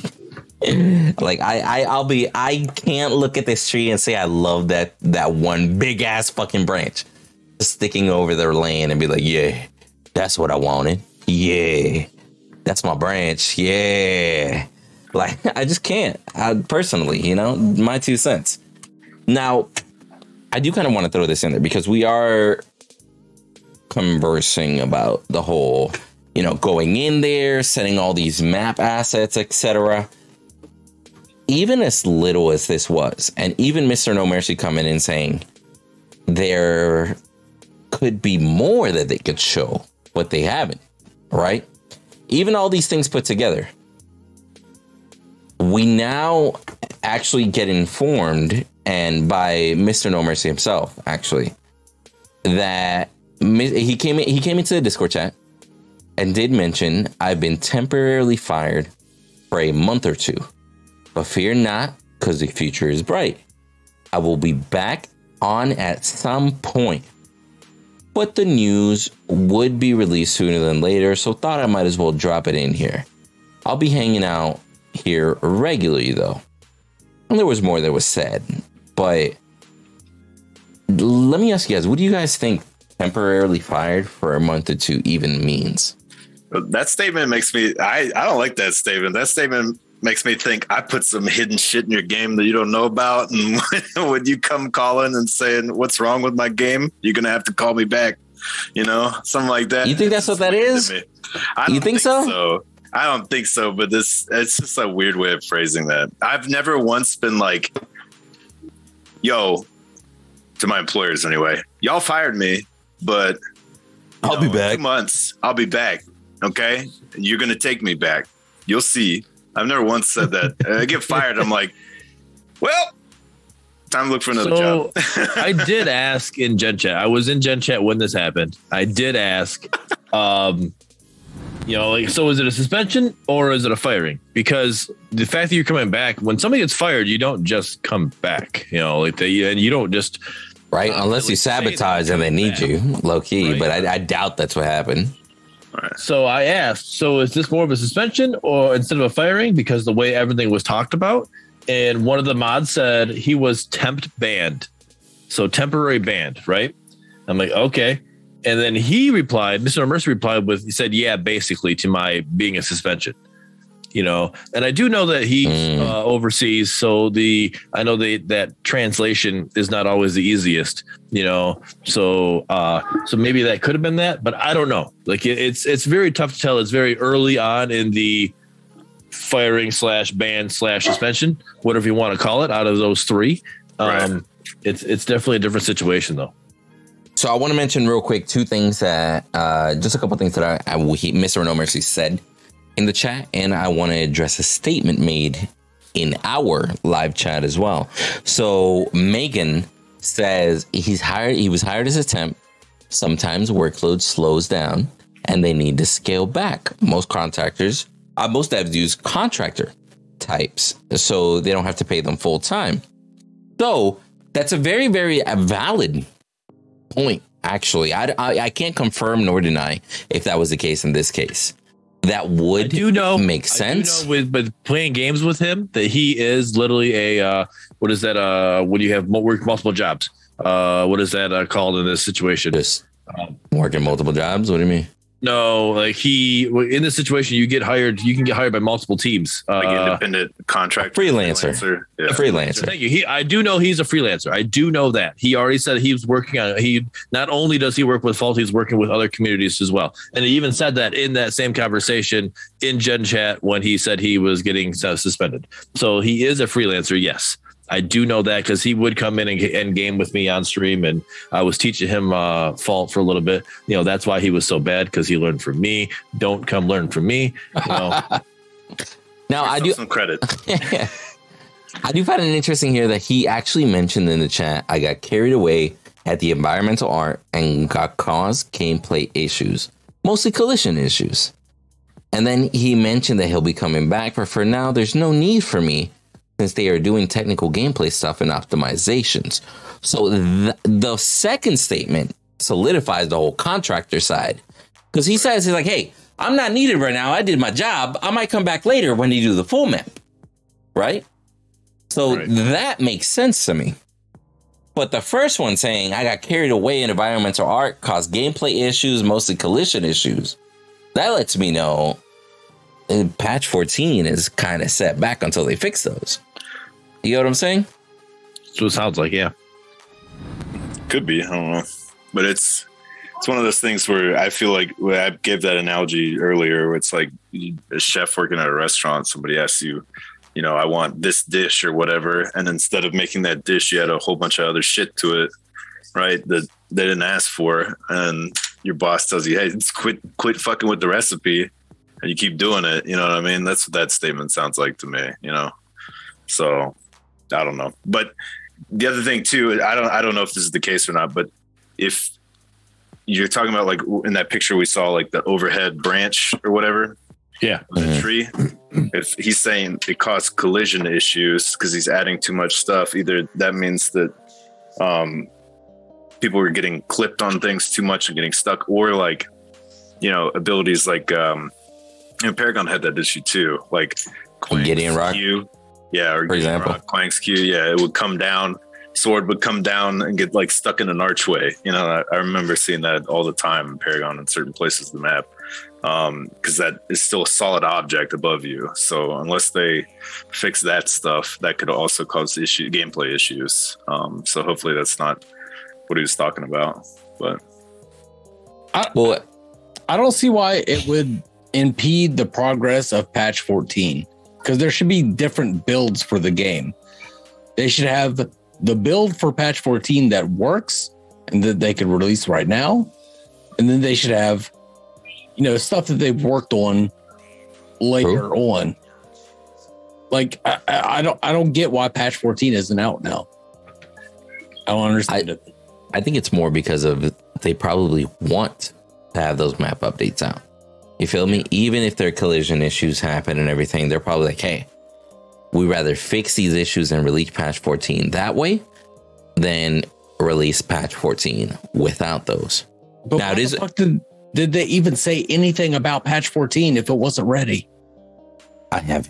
[SPEAKER 2] like I, I I'll be I can't look at this tree and say I love that that one big ass fucking branch sticking over their land and be like, yeah, that's what I wanted. Yeah, that's my branch. Yeah, like I just can't. I, personally, you know, my two cents. Now, I do kind of want to throw this in there because we are conversing about the whole, you know, going in there, setting all these map assets, etc even as little as this was, and even Mr. No Mercy coming in saying there could be more that they could show, but they haven't, right? Even all these things put together, we now actually get informed, and by Mr. No Mercy himself, actually, that he came he came into the Discord chat and did mention I've been temporarily fired for a month or two but fear not, because the future is bright. I will be back on at some point. But the news would be released sooner than later, so thought I might as well drop it in here. I'll be hanging out here regularly though. And there was more that was said, but let me ask you guys, what do you guys think temporarily fired for a month or two even means?
[SPEAKER 1] That statement makes me I, I don't like that statement. That statement makes me think I put some hidden shit in your game that you don't know about. And when you come calling and saying, What's wrong with my game? You're going to have to call me back, you know, something like that.
[SPEAKER 2] You think that's what that is?
[SPEAKER 1] I you think, think so? so? I don't think so, but this it's just a weird way of phrasing that. I've never once been like, yo, to my employers anyway, y'all fired me, but
[SPEAKER 2] I'll know, be back.
[SPEAKER 1] Two months, I'll be back. Okay. And you're gonna take me back. You'll see. I've never once said that. I get fired. I'm like, well, time to look for another so,
[SPEAKER 3] job. I did ask in Gen Chat. I was in Gen Chat when this happened. I did ask, um, you know, like, so is it a suspension or is it a firing? Because the fact that you're coming back, when somebody gets fired, you don't just come back, you know, like they, and you don't just,
[SPEAKER 2] right? Uh, Unless you sabotage and they need back. you, low key. Right. But I, I doubt that's what happened.
[SPEAKER 3] So I asked, so is this more of a suspension or instead of a firing because the way everything was talked about? And one of the mods said he was temp banned. So temporary banned, right? I'm like, okay. And then he replied, Mr. Mercer replied with, he said, yeah, basically to my being a suspension you know and i do know that he's mm. uh, overseas so the i know the, that translation is not always the easiest you know so uh so maybe that could have been that but i don't know like it, it's it's very tough to tell it's very early on in the firing slash ban slash suspension whatever you want to call it out of those three um right. it's it's definitely a different situation though
[SPEAKER 2] so I want to mention real quick two things that, uh, just a couple things that I, I Mr. No Mercy said in the chat, and I want to address a statement made in our live chat as well. So Megan says he's hired. He was hired as a temp. Sometimes workload slows down, and they need to scale back. Most contractors, uh, most devs use contractor types, so they don't have to pay them full time. So that's a very, very valid point. Actually, I, I, I can't confirm nor deny if that was the case in this case that would I do know make sense.
[SPEAKER 3] Know with but playing games with him that he is literally a uh, what is that? Uh, when you have work multiple jobs, uh, what is that uh, called in this situation?
[SPEAKER 2] Just um, working multiple jobs. What do you mean?
[SPEAKER 3] No, like he in this situation, you get hired. You can get hired by multiple teams.
[SPEAKER 1] Like uh, independent contract,
[SPEAKER 2] freelancer, freelancer. Yeah. a freelancer.
[SPEAKER 3] Thank you. He, I do know he's a freelancer. I do know that he already said he was working on. He not only does he work with Fault, he's working with other communities as well. And he even said that in that same conversation in Gen Chat when he said he was getting suspended. So he is a freelancer. Yes. I do know that because he would come in and, and, game with me on stream, and I was teaching him uh, fault for a little bit. You know, that's why he was so bad because he learned from me. Don't come learn from me. You know.
[SPEAKER 2] now I do
[SPEAKER 1] some credit.
[SPEAKER 2] I do find it interesting here that he actually mentioned in the chat, I got carried away at the environmental art and got caused gameplay issues, mostly collision issues. And then he mentioned that he'll be coming back, but for now, there's no need for me since they are doing technical gameplay stuff and optimizations. So th- the second statement solidifies the whole contractor side because he says he's like, "Hey, I'm not needed right now. I did my job. I might come back later when you do the full map." Right? So
[SPEAKER 1] Right.
[SPEAKER 2] that makes sense to me. But the first one saying I got carried away in environmental art, caused gameplay issues, mostly collision issues, that lets me know uh, patch 14 is kind of set back until they fix those. You know what I'm saying?
[SPEAKER 3] That's what it sounds like. Yeah.
[SPEAKER 1] Could be. I don't know. But it's it's one of those things where I feel like I gave that analogy earlier where it's like a chef working at a restaurant, somebody asks you, you know, I want this dish or whatever. And instead of making that dish, you had a whole bunch of other shit to it, right? That they didn't ask for. And your boss tells you, hey, quit quit fucking with the recipe and you keep doing it. You know what I mean? That's what that statement sounds like to me, you know. So I don't know. But the other thing too, I don't I don't know if this is the case or not, but if you're talking about like in that picture we saw like the overhead branch or whatever
[SPEAKER 3] Yeah.
[SPEAKER 1] on the
[SPEAKER 2] Mhm.
[SPEAKER 1] tree, if he's saying it caused collision issues because he's adding too much stuff, either that means that um people were getting clipped on things too much and getting stuck, or like you know abilities like um you know, Paragon had that issue too, like
[SPEAKER 2] Gideon Rock?
[SPEAKER 1] Q. Yeah, or
[SPEAKER 2] For
[SPEAKER 1] Gideon
[SPEAKER 2] example.
[SPEAKER 1] Rock, Clank's Q. Yeah, it would come down, sword would come down and get like stuck in an archway. You know, I, I remember seeing that all the time in Paragon in certain places of the map. Um, because that is still a solid object above you. So unless they fix that stuff, that could also cause issue gameplay issues. Um, so hopefully that's not what he was talking about. But
[SPEAKER 2] Well,
[SPEAKER 4] I don't see why it would impede the progress of patch 14 because there should be different builds for the game. They should have the build for patch 14 that works and that they could release right now. And then they should have, you know, stuff that they've worked on later on. Like I, I I don't I don't get why patch 14 isn't out now. I don't understand it.
[SPEAKER 2] I think it's more because of they probably want to have those map updates out. You feel me? Even if their collision issues happen and everything, they're probably like, hey, we rather fix these issues and release patch 14 that way than release patch 14 without those.
[SPEAKER 4] But
[SPEAKER 2] Now, it
[SPEAKER 4] the fuck did, did they even say anything about patch 14 if it wasn't ready?
[SPEAKER 2] I have,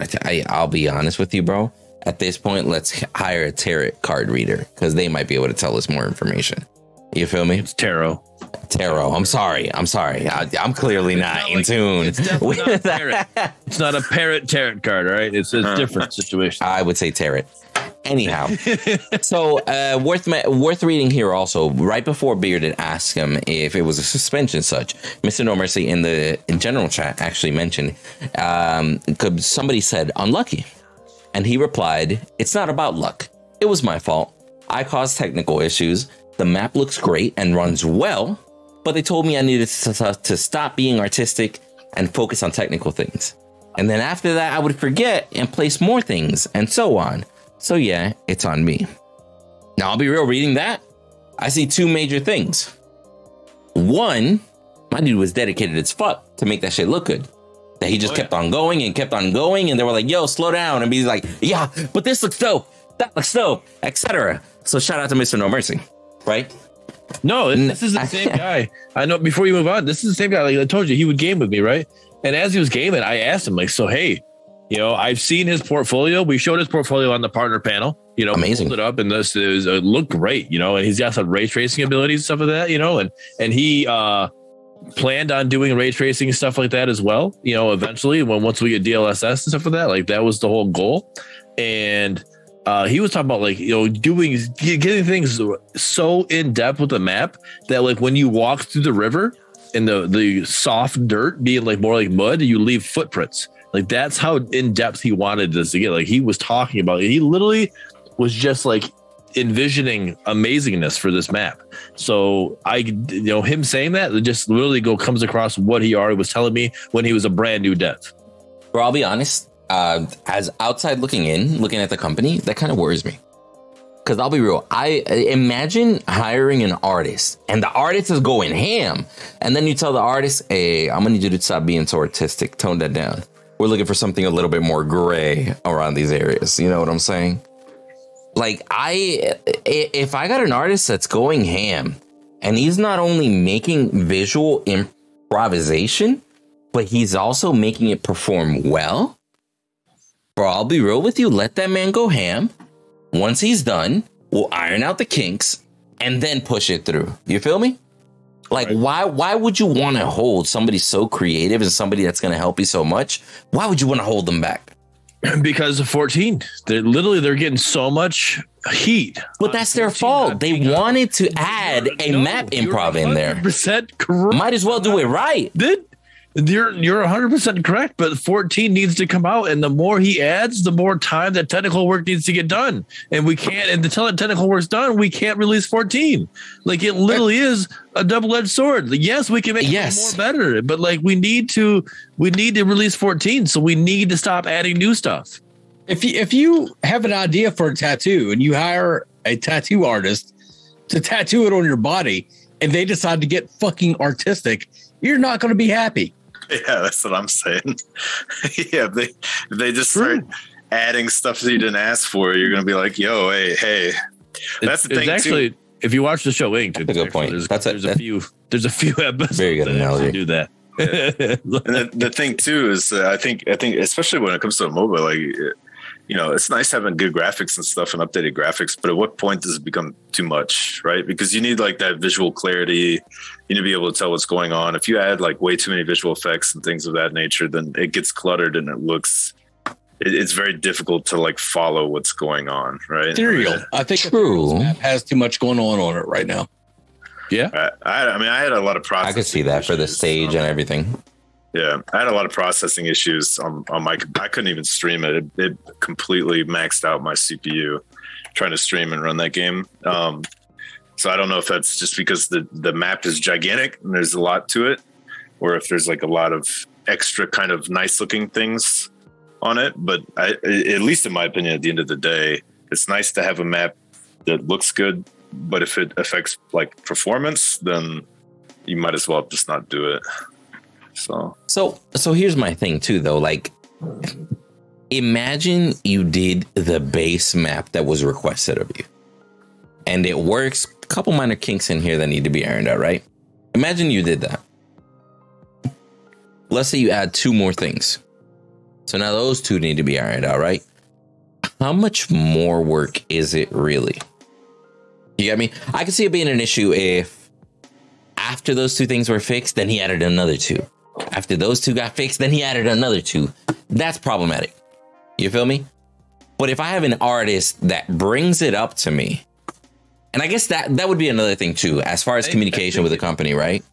[SPEAKER 2] I, I'll be honest with you, bro. At this point, let's hire a tarot card reader because they might be able to tell us more information. You feel me?
[SPEAKER 3] It's tarot.
[SPEAKER 2] Tarot. I'm sorry. I'm sorry. I, I'm clearly not,
[SPEAKER 3] not
[SPEAKER 2] in tune.
[SPEAKER 3] it's
[SPEAKER 2] with that.
[SPEAKER 3] It's not a parrot tarot card, right? It's a different situation.
[SPEAKER 2] I would say tarot. Anyhow, so uh, worth worth reading here also. Right before Bearded asked him if it was a suspension, such Mr. No Mercy in the in general chat actually mentioned um, 'cause somebody said unlucky, and he replied, "It's not about luck. It was my fault. I caused technical issues. The map looks great and runs well, but they told me I needed to, to stop being artistic and focus on technical things. And then after that, I would forget and place more things and so on. So yeah, it's on me. Now I'll be real reading that. I see two major things. One, my dude was dedicated as fuck to make that shit look good. That he just
[SPEAKER 3] Oh,
[SPEAKER 2] kept on going and kept on going, and they were like, "Yo, slow down," and he's like, "Yeah, but this looks dope. That looks dope, etc." So shout out to Mr. No Mercy, right?
[SPEAKER 3] No, this is the same guy. I know. Before you move on, this is the same guy. Like I told you, he would game with me, right? And as he was gaming, I asked him, like, so hey, you know, I've seen his portfolio. We showed his portfolio on the partner panel. You know,
[SPEAKER 2] Amazing.
[SPEAKER 3] it up, and this is it looked great. You know, and he's got some ray tracing abilities, stuff like that. You know, and and he uh planned on doing ray tracing and stuff like that as well. You know, eventually when once we get DLSS and stuff like that, like that was the whole goal. And uh, he was talking about like you know doing getting things so in depth with the map that like when you walk through the river and the the soft dirt being like more like mud, you leave footprints. Like that's how in depth he wanted this to get. Like he was talking about. He literally was just like envisioning amazingness for this map. So I, you know, him saying that just literally go comes across what he already was telling me when he was a brand new dev.
[SPEAKER 2] Bro, I'll be honest. Uh, as outside looking in, looking at the company, that kind of worries me. Because I'll be real, I imagine hiring an artist and the artist is going ham. And then you tell the artist, hey, I'm going to need you to stop being so artistic, tone that down. We're looking for something a little bit more gray around these areas. You know what I'm saying? Like, I, if I got an artist that's going ham and he's not only making visual improvisation, but he's also making it perform well, bro, I'll be real with you. Let that man go ham once he's done, we'll iron out the kinks and then push it through. You feel me? Like right. why why would you want to hold somebody so creative and somebody that's going to help you so much? Why would you want to hold them back?
[SPEAKER 3] Because of 14. They're literally they're getting so much heat.
[SPEAKER 2] But that's their fault. They wanted to add a no, map improv in there.
[SPEAKER 3] Correct.
[SPEAKER 2] Might as well do it right.
[SPEAKER 3] Did you're you're 100% correct, but 14 needs to come out and the more he adds, the more time that technical work needs to get done. And we can't and until that technical work's done, we can't release 14. Like it literally is a double-edged sword. Yes, we can make yes. it more better, but like we need to we need to release 14, so we need to stop adding new stuff.
[SPEAKER 4] If you if you have an idea for a tattoo and you hire a tattoo artist to tattoo it on your body and they decide to get fucking artistic, you're not going to be happy
[SPEAKER 1] Yeah, that's what I'm saying. yeah, if they if they just start adding stuff that you didn't ask for, you're gonna be like, "Yo, hey, hey."
[SPEAKER 3] That's it's, the thing. actually, too. if you watch the show Inked,
[SPEAKER 2] that's a good point.
[SPEAKER 3] There's,
[SPEAKER 2] that's
[SPEAKER 3] there's a, a few there's a few episodes.
[SPEAKER 2] Very good analogy.
[SPEAKER 3] Do that.
[SPEAKER 1] and the, the, thing too is, uh, I think I think especially when it comes to a mobile, like you know, it's nice having good graphics and stuff and updated graphics, but at what point does it become too much, right? Because you need like that visual clarity. You need to be able to tell what's going on. If you add like way too many visual effects and things of that nature, then it gets cluttered and it looks it's very difficult to like follow what's going on, right?
[SPEAKER 4] Ethereal. I think True has too much going on on it right now.
[SPEAKER 3] Yeah,
[SPEAKER 1] I, I mean, I had a lot of process.
[SPEAKER 2] I could see that for the stage and everything.
[SPEAKER 1] Yeah, I had a lot of processing issues on, on my. I couldn't even stream it. it. it. completely maxed out my CPU trying to stream and run that game. Um, so I don't know if that's just because the the map is gigantic and there's a lot to it, or if there's like a lot of extra kind of nice looking things on it. But I, at least in my opinion, at the end of the day, it's nice to have a map that looks good. But if it affects like performance, then you might as well just not do it. So
[SPEAKER 2] so so here's my thing too though. Like imagine you did the base map that was requested of you. And it works. A couple minor kinks in here that need to be ironed out, right? Imagine you did that. Let's say you add two more things. So now those two need to be ironed out, right? How much more work is it really? You get me? I can see it being an issue if after those two things were fixed, then he added another two. After those two got fixed, then he added another two. That's problematic. You feel me? But if I have an artist that brings it up to me, and I guess that that would be another thing too, as far as communication with the company, right?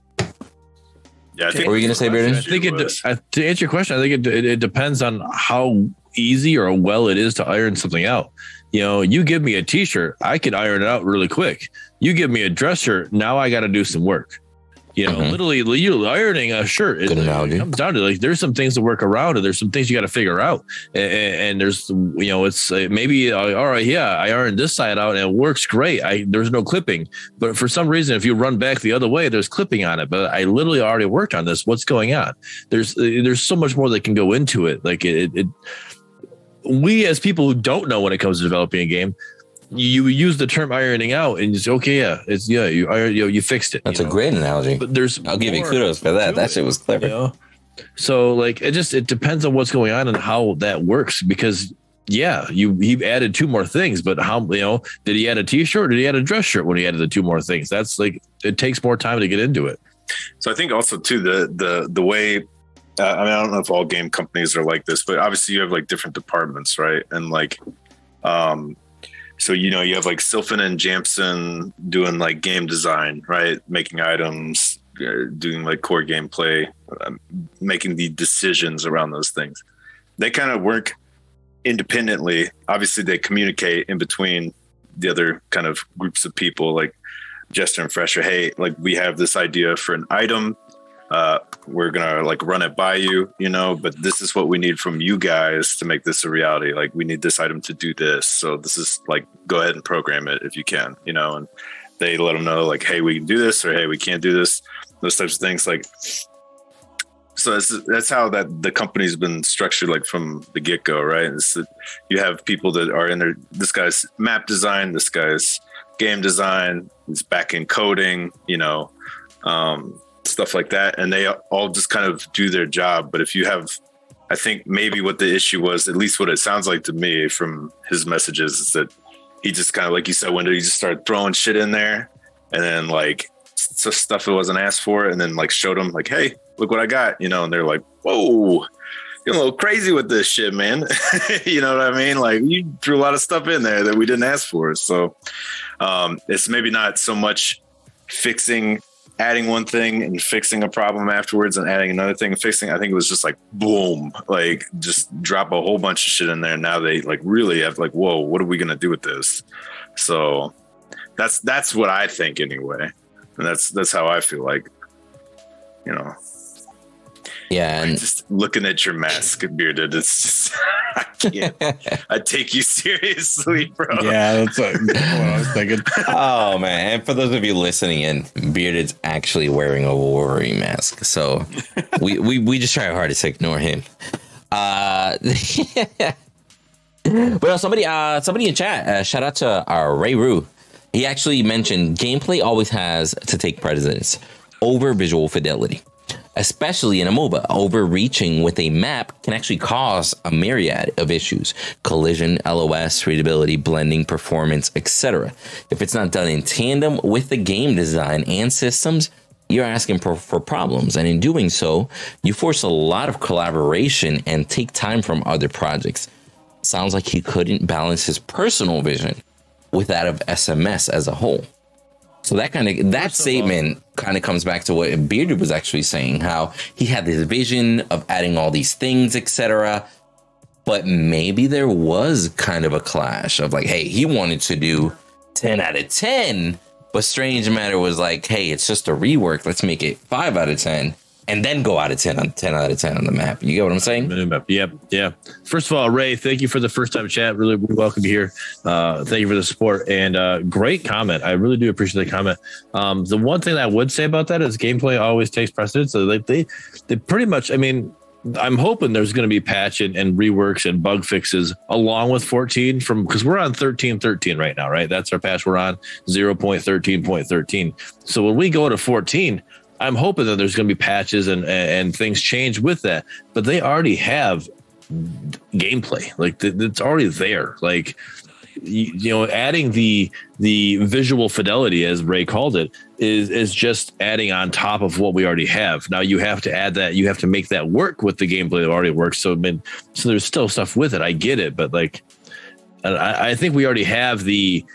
[SPEAKER 1] Yeah, I think
[SPEAKER 2] what were you gonna say, Bearded?
[SPEAKER 3] I think it, I, to answer your question, I think it, it, it depends on how easy or well it is to iron something out. You know, you give me a t-shirt, I could iron it out really quick. You give me a dress shirt, now I got to do some work. You know, mm-hmm. literally, you ironing a shirt. It, it, comes down to like there's some things to work around, and there's some things you got to figure out. And, and, there's, you know, it's uh, maybe uh, all right. Yeah, I ironed this side out, and it works great. I there's no clipping, but for some reason, if you run back the other way, there's clipping on it. But I literally already worked on this. What's going on? There's uh, there's so much more that can go into it. Like it, it we as people who don't know when it comes to developing a game you use the term ironing out and you say, okay, yeah, it's yeah, you iron, you, know, you fixed it.
[SPEAKER 2] That's
[SPEAKER 3] a
[SPEAKER 2] know? great analogy.
[SPEAKER 3] But there's
[SPEAKER 2] I'll give you kudos for that. That shit was clever. You know?
[SPEAKER 3] So like it just it depends on what's going on and how that works because yeah, you he added two more things, but how you know did he add a t-shirt? did he add a dress shirt when he added the two more things? That's like it takes more time to get into it.
[SPEAKER 1] So I think also too the the the way uh, I mean I don't know if all game companies are like this, but obviously you have like different departments, right? And like um so you know you have like Sylphin and Jamson doing like game design, right? Making items, uh, doing like core gameplay, um, making the decisions around those things. They kind of work independently. Obviously, they communicate in between the other kind of groups of people, like Jester and Fresher. Hey, like we have this idea for an item. Uh, we're gonna like run it by you, you know, but this is what we need from you guys to make this a reality. Like we need this item to do this. So this is like go ahead and program it if you can, you know, and they let them know like, hey, we can do this or hey, we can't do this. Those types of things. Like so that's that's how that the company's been structured like from the get go, right? You have people that are in there. This guy's map design, this guy's game design, it's back in coding, you know, um, stuff like that, and they all just kind of do their job. But if you have, I think maybe what the issue was, at least what it sounds like to me from his messages, is that he just kind of like you said, when he just started throwing shit in there, and then like stuff that wasn't asked for, and then like showed them like, hey look what I got, you know, and they're like, whoa, you're a little crazy with this shit, man. you know what I mean? Like you threw a lot of stuff in there that we didn't ask for. So um, it's maybe not so much fixing, adding one thing and fixing a problem afterwards and adding another thing and fixing. I think it was just like boom, like just drop a whole bunch of shit in there. Now they like really have like, whoa, what are we gonna do with this? So that's that's what I think anyway. And that's that's how I feel like, you know.
[SPEAKER 2] Yeah, and
[SPEAKER 1] just looking at your mask, bearded, it's just I can't. I take you seriously, bro.
[SPEAKER 4] Yeah, that's what, what I was thinking.
[SPEAKER 2] oh man! And for those of you listening in, bearded's actually wearing a Wolverine mask, so we we we just try our hardest to ignore him. Uh, well, somebody uh somebody in chat, uh, shout out to our Ray Roo. He actually mentioned gameplay always has to take precedence over visual fidelity especially in a MOBA. Overreaching with a map can actually cause a myriad of issues collision, LOS, readability, blending, performance, etc. If it's not done in tandem with the game design and systems, you're asking for, for problems. And in doing so, you force a lot of collaboration and take time from other projects. Sounds like he couldn't balance his personal vision with that of SMS as a whole. So that kind of that First statement kind of comes back to what Bearded was actually saying, how he had this vision of adding all these things, etc. But maybe there was kind of a clash of like, hey, he wanted to do 10 out of 10, but Strange Matter was like, hey, it's just a rework. Let's make it 5 out of 10 and then go out of 10 on 10 out of 10 on the map. You get what I'm saying?
[SPEAKER 3] Yep. Yeah. First of all, Ray, thank you for the first time chat. Really, really welcome you here. Uh, thank you for the support and uh, great comment. I really do appreciate the comment. Um, the one thing I would say about that is gameplay always takes precedence. So they, they, they pretty much, I mean, I'm hoping there's going to be patch and, and, reworks and bug fixes along with 14 from because we're on 13.13 right now, right? That's our patch. We're on 0.13.13. So when we go to 14, I'm hoping that there's going to be patches and and things change with that, but they already have gameplay. Like it's already there. Like you, know, adding the the visual fidelity, as Ray called it, is is just adding on top of what we already have. Now you have to add that. You have to make that work with the gameplay that already works. So I mean, so there's still stuff with it. I get it, but like, I, I think we already have the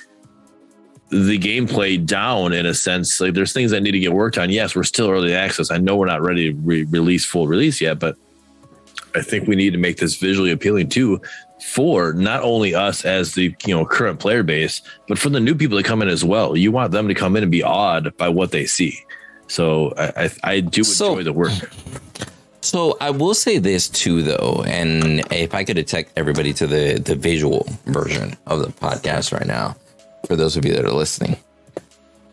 [SPEAKER 3] the gameplay down in a sense. Like there's things that need to get worked on. Yes, we're still early access. I know we're not ready to re- release full release yet, but I think we need to make this visually appealing too for not only us as the you know current player base, but for the new people that come in as well. You want them to come in and be awed by what they see. So I I, I do enjoy so, the work.
[SPEAKER 2] So I will say this too, though, and if I could detect everybody to the the visual version of the podcast right now, for those of you that are listening,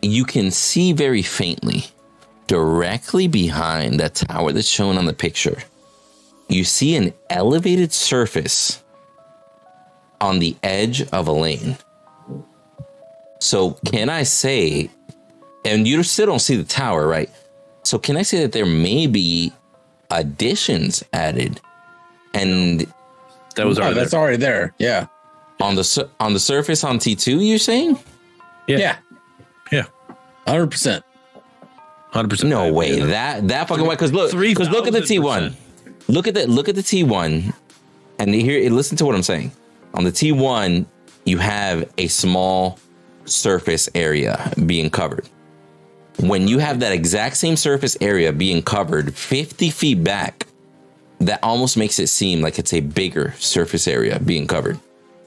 [SPEAKER 2] you can see very faintly directly behind that tower that's shown on the picture. You see an elevated surface on the edge of a lane. So, can I say, and you still don't see the tower, right? So, can I say that there may be additions added? And
[SPEAKER 4] that was already that's there. already there. Yeah
[SPEAKER 2] on the on the surface on T two. You're saying?
[SPEAKER 4] Yeah.
[SPEAKER 3] Yeah.
[SPEAKER 4] Hundred percent.
[SPEAKER 3] Hundred percent.
[SPEAKER 2] No way. That that fucking way. Because look, because look at the T one. Look at the look at the T one, and here listen to what I'm saying. On the T one, you have a small surface area being covered. When you have that exact same surface area being covered 50 feet back, that almost makes it seem like it's a bigger surface area being covered.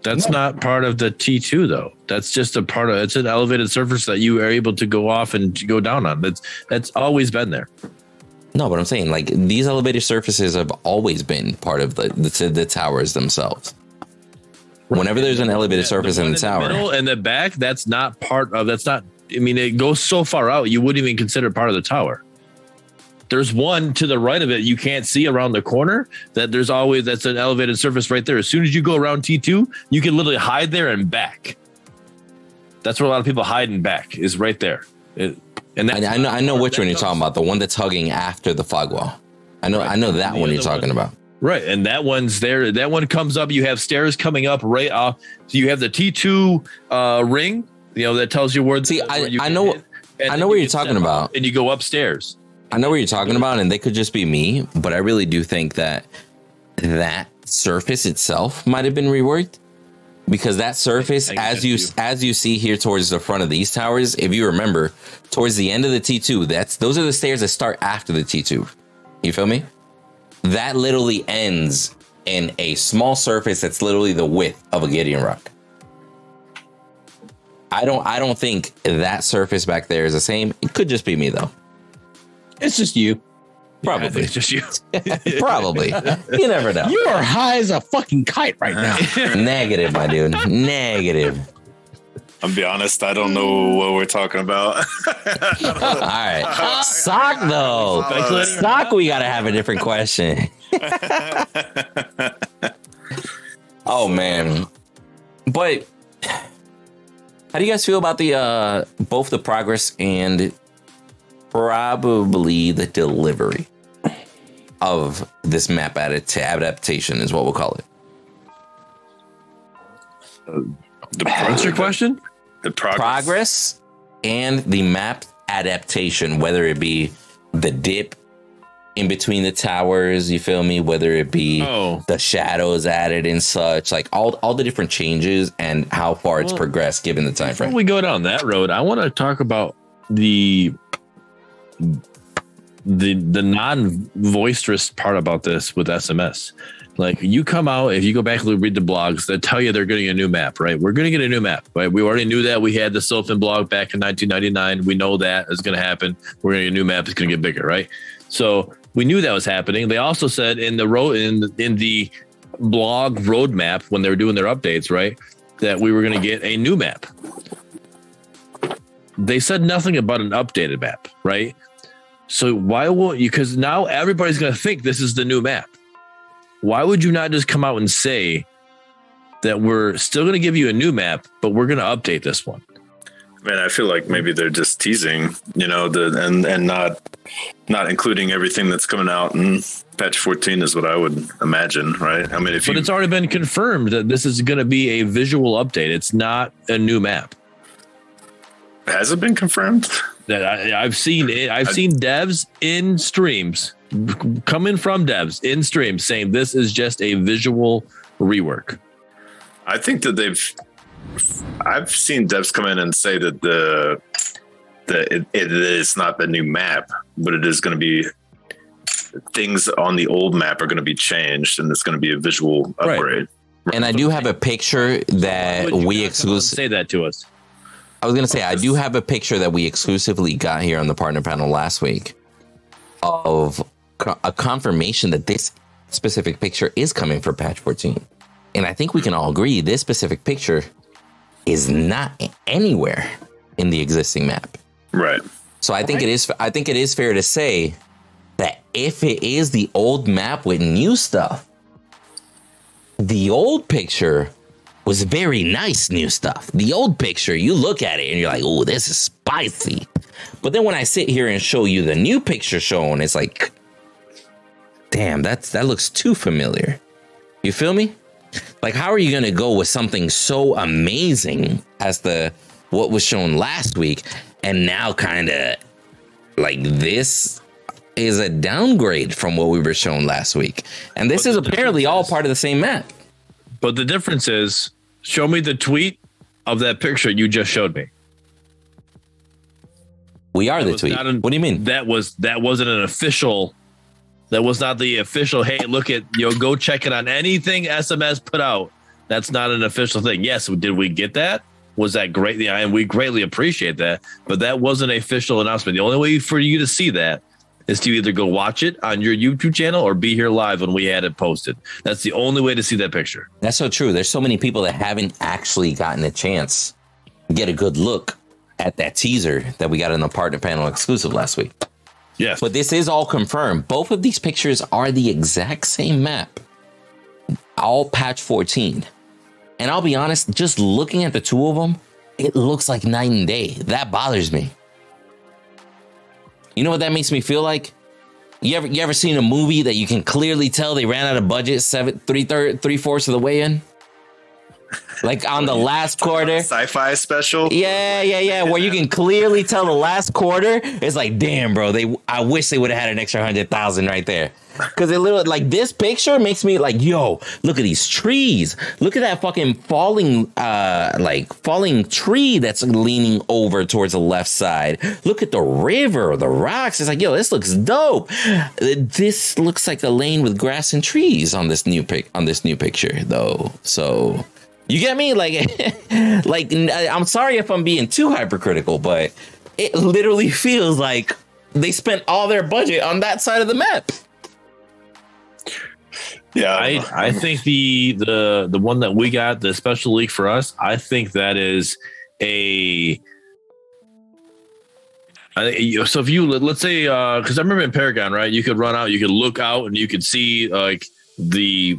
[SPEAKER 3] That's no. not part of the T2 though. That's just a part of it's an elevated surface that you are able to go off and go down on. That's that's always been there.
[SPEAKER 2] No, but I'm saying like these elevated surfaces have always been part of the the, the towers themselves. Whenever there's an elevated surface in the tower,
[SPEAKER 3] middle and the back, that's not part of. That's not. I mean, it goes so far out, you wouldn't even consider part of the tower. There's one to the right of it you can't see around the corner. That there's always that's an elevated surface right there. As soon as you go around T2, you can literally hide there and back. That's where a lot of people hide and back is right there. It, and
[SPEAKER 2] I, I know I know which one you're talking about. The one that's hugging after the fog wall. I know I know that one you're talking
[SPEAKER 3] one-
[SPEAKER 2] about.
[SPEAKER 3] Right, and that one's there. That one comes up. You have stairs coming up right off. So you have the T two uh, ring. You know that tells you where. The.
[SPEAKER 2] See,
[SPEAKER 3] where
[SPEAKER 2] I-
[SPEAKER 3] you
[SPEAKER 2] I know-
[SPEAKER 3] hit, and
[SPEAKER 2] I know what you're talking about.
[SPEAKER 3] out and you go upstairs.
[SPEAKER 2] I know what you're talking about, and they could just be me, but I really do think that that surface itself might have been reworked because that surface,
[SPEAKER 3] I can
[SPEAKER 2] as you
[SPEAKER 3] you.
[SPEAKER 2] as you see here towards the front of these towers, if you remember, towards the end of the T2, that's those are the stairs that start after the T2. You feel me? That literally ends in a small surface that's literally the width of a Gideon rock. I don't I don't think that surface back there is the same. It could just be me though.
[SPEAKER 4] It's just you.
[SPEAKER 2] Probably.
[SPEAKER 3] think it's just you.
[SPEAKER 2] Probably. You never know.
[SPEAKER 4] You are high as a fucking kite right now.
[SPEAKER 2] Negative, my dude. Negative.
[SPEAKER 1] I'll be honest, I don't know what we're talking about.
[SPEAKER 2] All right. Sock though.
[SPEAKER 3] Speculating.
[SPEAKER 2] Sock, we gotta have a different question. oh man. But how do you guys feel about the uh both the progress and probably the delivery of this map adit- adaptation is what we'll call it.
[SPEAKER 1] Uh, the
[SPEAKER 3] What's your question?
[SPEAKER 1] The progress.
[SPEAKER 2] progress and the map adaptation, whether it be the dip in between the towers, you feel me? Whether it be
[SPEAKER 3] Oh.
[SPEAKER 2] the shadows added and such, like all all the different changes and how far it's progressed given the time
[SPEAKER 3] Before
[SPEAKER 2] frame.
[SPEAKER 3] we go down that road, I want to talk about the the the non boisterous part about this with SMS. Like you come out, if you go back and read the blogs, that tell you they're getting a new map, right? We're going to get a new map, right? We already knew that. We had the Sylphin blog back in 1999. We know that is going to happen. We're going to get a new map. It's going to get bigger, right? So we knew that was happening. They also said in the road in in the blog roadmap when they were doing their updates, right, that we were going to get a new map they said nothing about an updated map, right? So why won't you? Because now everybody's going to think this is the new map. Why would you not just come out and say that we're still going to give you a new map, but we're going to update this one?
[SPEAKER 1] Man, I feel like maybe they're just teasing, you know, the and and not not including everything that's coming out in patch 14 is what I would imagine, right? I mean, if
[SPEAKER 3] But
[SPEAKER 1] you
[SPEAKER 3] it's already been confirmed that this is going to be a visual update. It's not a new map.
[SPEAKER 1] Has it been confirmed?
[SPEAKER 3] That I, I've seen it. I've seen devs in streams coming from devs in streams saying this is just a visual rework.
[SPEAKER 1] I think that they've. I've seen devs come in and say that the that it, it is not the new map, but it is going to be things on the old map are going to be changed, and it's going to be a visual
[SPEAKER 3] Right.
[SPEAKER 1] upgrade.
[SPEAKER 2] And I do have a picture that
[SPEAKER 3] Why would you
[SPEAKER 2] we
[SPEAKER 3] not come out and
[SPEAKER 2] exclusive.
[SPEAKER 3] say that to us.
[SPEAKER 2] I was gonna say I do have a picture that we exclusively got here on the partner panel last week of co- a confirmation that this specific picture is coming for patch 14. And I think we can all agree this specific picture is not anywhere in the existing map.
[SPEAKER 1] Right.
[SPEAKER 2] So I think it is I think it is fair to say that if it is the old map with new stuff, the old picture was very nice new stuff. The old picture, you look at it and you're like, "Oh, this is spicy." But then when I sit here and show you the new picture shown, it's like, "Damn, that's that looks too familiar." You feel me? Like how are you to go with something so amazing as the what was shown last week and now kind of like this is a downgrade from what we were shown last week. And this is apparently all part of the same map.
[SPEAKER 3] But the difference is, show me the tweet of that picture you just showed me.
[SPEAKER 2] We are
[SPEAKER 3] That
[SPEAKER 2] the tweet.
[SPEAKER 3] an-
[SPEAKER 2] what do you mean?
[SPEAKER 3] That was that wasn't an official. That was not the official. Hey, look at you know, go check it on anything SMS put out. That's not an official thing. Yes, did we get that? Was that great? Yeah, and we greatly appreciate that. But that wasn't an official announcement. The only way for you to see that is to either go watch it on your YouTube channel or be here live when we had it posted. That's the only way to see that picture.
[SPEAKER 2] That's so true. There's so many people that haven't actually gotten a chance to get a good look at that teaser that we got in the partner panel exclusive last week.
[SPEAKER 3] Yes.
[SPEAKER 2] But this is all confirmed. Both of these pictures are the exact same map, all patch 14. And I'll be honest, just looking at the two of them, it looks like night and day. That bothers me. You know what that makes me feel like? You ever you ever seen a movie that you can clearly tell they ran out of budget seven three third three fourths of the way in? Like on the last quarter.
[SPEAKER 1] Sci-fi special.
[SPEAKER 2] Yeah, yeah, yeah. Where you can clearly tell the last quarter, it's like, damn, bro. They, I wish they would have had an extra hundred thousand right there. Because it literally, like, this picture makes me like, yo, look at these trees. Look at that fucking falling, uh, like falling tree that's leaning over towards the left side. Look at the river, the rocks. It's like, yo, this looks dope. This looks like a lane with grass and trees on this new pic on this new picture, though. So you get me? Like, like I'm sorry if I'm being too hypercritical, but it literally feels like they spent all their budget on that side of the map.
[SPEAKER 1] Yeah,
[SPEAKER 3] I, I think the the the one that we got the special leak for us I think that is a I, so if you let's say uh, because I remember in Paragon right you could run out you could look out and you could see like the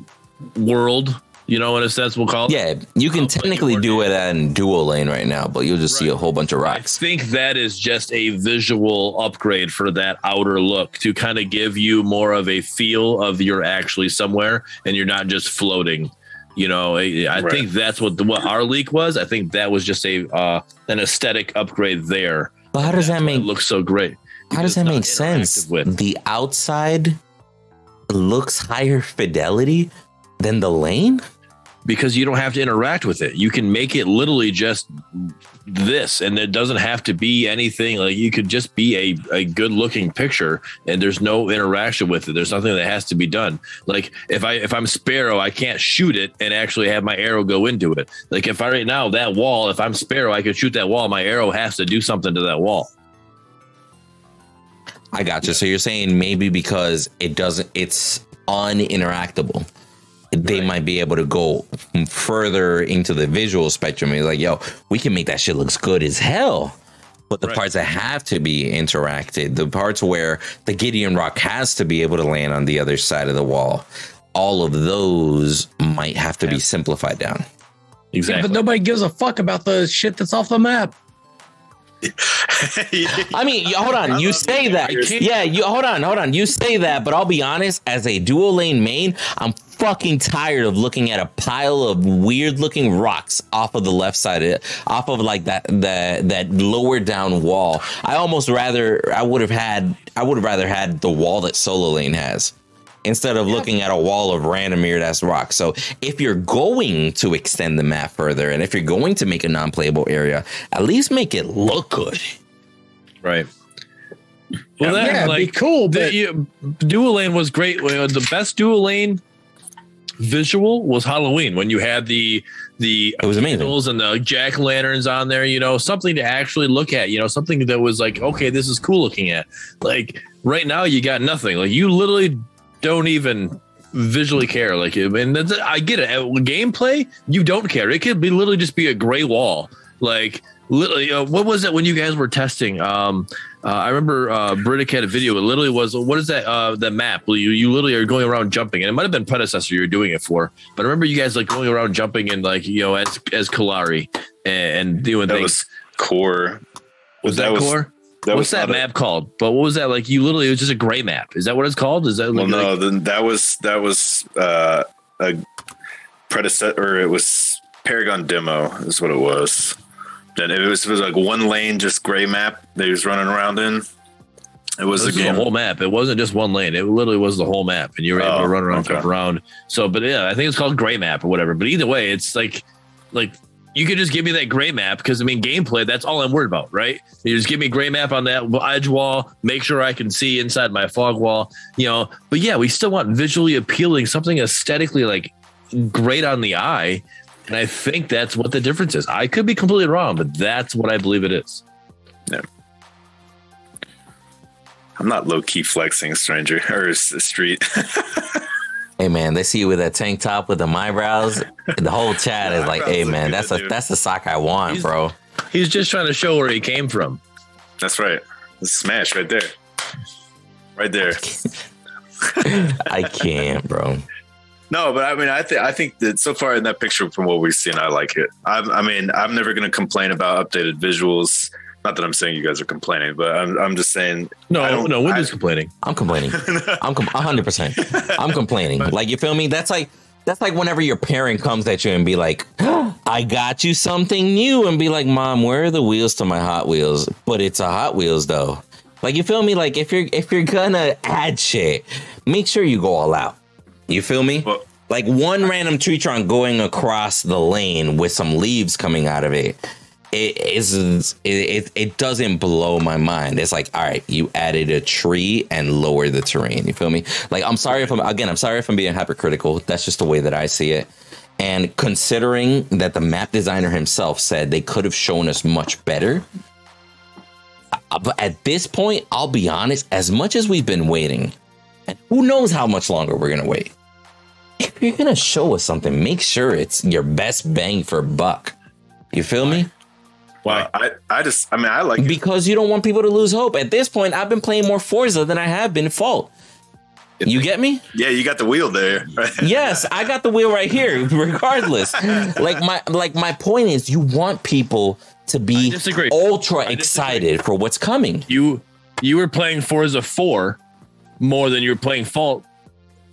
[SPEAKER 3] world you know in a sense we'll call it
[SPEAKER 2] Yeah, you can
[SPEAKER 3] but
[SPEAKER 2] technically do it in dual lane right now, but you'll just see a whole bunch of rocks.
[SPEAKER 3] I think that is just a visual upgrade for that outer look to kind of give you more of a feel of you're actually somewhere and you're not just floating. You know, I I
[SPEAKER 1] Right.
[SPEAKER 3] think that's what the, what our leak was. I think that was just a uh, an aesthetic upgrade there.
[SPEAKER 2] But how does that
[SPEAKER 3] That's why
[SPEAKER 2] make
[SPEAKER 3] it looks so great?
[SPEAKER 2] how does that make sense?
[SPEAKER 3] With.
[SPEAKER 2] The outside looks higher fidelity than the lane.
[SPEAKER 3] Because you don't have to interact with it. You can make it literally just this, and it doesn't have to be anything. Like you could just be a, a good looking picture, and there's no interaction with it. There's nothing that has to be done. Like if I if I'm Sparrow, I can't shoot it and actually have my arrow go into it. Like if I right now that wall, if I'm Sparrow, I could shoot that wall. My arrow has to do something to that wall.
[SPEAKER 2] I got you. So you're saying maybe because it doesn't, it's uninteractable. They
[SPEAKER 3] Right.
[SPEAKER 2] might be able to go further into the visual spectrum. It's like, yo, we can make that shit looks good as hell. But the
[SPEAKER 3] Right.
[SPEAKER 2] parts that have to be interacted, the parts where the Gideon Rock has to be able to land on the other side of the wall, all of those might have to be simplified down.
[SPEAKER 4] Yeah,
[SPEAKER 3] Exactly.
[SPEAKER 4] but nobody gives a fuck about the shit that's off the map.
[SPEAKER 2] I mean, hold on. You say that. Yeah, you hold on, hold on. You say that, but I'll be honest. As a dual lane main, I'm fucking tired of looking at a pile of weird looking rocks off of the left side, of it, off of like that that that lower down wall. I almost rather I would have had I would have rather had the wall that solo lane has. Instead of looking at a wall of random weird ass rocks. So if you're going to extend the map further and if you're going to make a non-playable area, at least make it look good.
[SPEAKER 3] right. Well, that,
[SPEAKER 4] yeah, it'd be
[SPEAKER 3] like,
[SPEAKER 4] cool,
[SPEAKER 3] the,
[SPEAKER 4] but
[SPEAKER 3] you, dual lane was great. The best dual lane visual was Halloween when you had the the
[SPEAKER 2] It was amazing.
[SPEAKER 3] and the jack lanterns on there. You know, something to actually look at. You know, something that was like, okay, this is cool looking at. Like right now, you got nothing. Like you literally don't even visually care. Like, and that's, I get it. At gameplay, you don't care. It could be literally just be a gray wall. Like uh, what was it when you guys were testing? Um, uh, I remember uh, Britic had a video. It literally was what is that? Uh, the map. You you literally are going around jumping, and it might have been predecessor you're doing it for. But I remember you guys like going around jumping and like you know as as Kallari and, and doing
[SPEAKER 1] that
[SPEAKER 3] things.
[SPEAKER 1] was core.
[SPEAKER 3] was that, core?
[SPEAKER 1] That
[SPEAKER 3] What's
[SPEAKER 1] was
[SPEAKER 3] that
[SPEAKER 1] not a-
[SPEAKER 3] map called? But what was that like? You literally it was just a gray map. Is that what it's called? Is that
[SPEAKER 1] Well,
[SPEAKER 3] like,
[SPEAKER 1] no, then that was that was uh, a predecessor, or it was Paragon demo, is what it was. Then it was, it was like one lane, just gray map that he was running around in. It was
[SPEAKER 3] This
[SPEAKER 1] a
[SPEAKER 3] is the whole map. It wasn't just one lane. It literally was the whole map, and you were able to
[SPEAKER 1] Oh,
[SPEAKER 3] run around,
[SPEAKER 1] okay.
[SPEAKER 3] around. So, but yeah, I think it's called Gray Map or whatever. But either way, it's like, like you could just give me that gray map because I mean, gameplay. That's all I'm worried about, right? You just give me gray map on that edge wall. Make sure I can see inside my fog wall. You know, but yeah, we still want visually appealing, something aesthetically like great on the eye. And I think that's what the difference is. I could be completely wrong, but that's what I believe it is. Yeah.
[SPEAKER 1] I'm not low key flexing, stranger or s- street.
[SPEAKER 2] Hey man, they see you with that tank top with the eyebrows. The whole chat is like, "Hey man, that's a
[SPEAKER 1] dude.
[SPEAKER 2] that's the sock I want,
[SPEAKER 3] He's-
[SPEAKER 2] bro."
[SPEAKER 3] He's just trying to show where he came from.
[SPEAKER 1] That's right. Smash right there. Right there.
[SPEAKER 2] I can't, bro.
[SPEAKER 1] No, but I mean, I think I think that so far in that picture, from what we've seen, I like it. I, I mean, I'm never going to complain about updated visuals. Not that I'm saying you guys are complaining, but I'm I'm just saying. I
[SPEAKER 3] No,
[SPEAKER 1] don't-
[SPEAKER 3] no, Windu's
[SPEAKER 1] I-
[SPEAKER 3] complaining.
[SPEAKER 2] I'm complaining. I'm com- 100%. I'm complaining. Like you feel me? That's like that's like whenever your parent comes at you and be like, "I got you something new," and be like, "Mom, where are the wheels to my Hot Wheels?" But it's a Hot Wheels though. Like you feel me? Like if you're if you're gonna add shit, make sure you go all out. You feel me?
[SPEAKER 1] Well-
[SPEAKER 2] like one random tree trunk going across the lane with some leaves coming out of it. It is it, it it doesn't blow my mind. It's like, all right, you added a tree and lower the terrain. You feel me? Like I'm sorry if I'm again, I'm sorry if I'm being hypercritical. That's just the way that I see it. And considering that the map designer himself said they could have shown us much better, uh, but at this point, I'll be honest, as much as we've been waiting, and who knows how much longer we're gonna wait. If you're gonna show us something, make sure it's your best bang for buck. You feel me?
[SPEAKER 3] Why?
[SPEAKER 1] I I just I mean I like it.
[SPEAKER 2] Because you don't want people to lose hope. At this point, I've been playing more Forza than I have been Fault. You get me?
[SPEAKER 1] yeah you got the wheel there?
[SPEAKER 2] Yes, I got the wheel right here. Regardless, like my like my point is, you want people to be ultra excited for what's coming.
[SPEAKER 3] You you were playing Forza 4 more than you were playing Fault.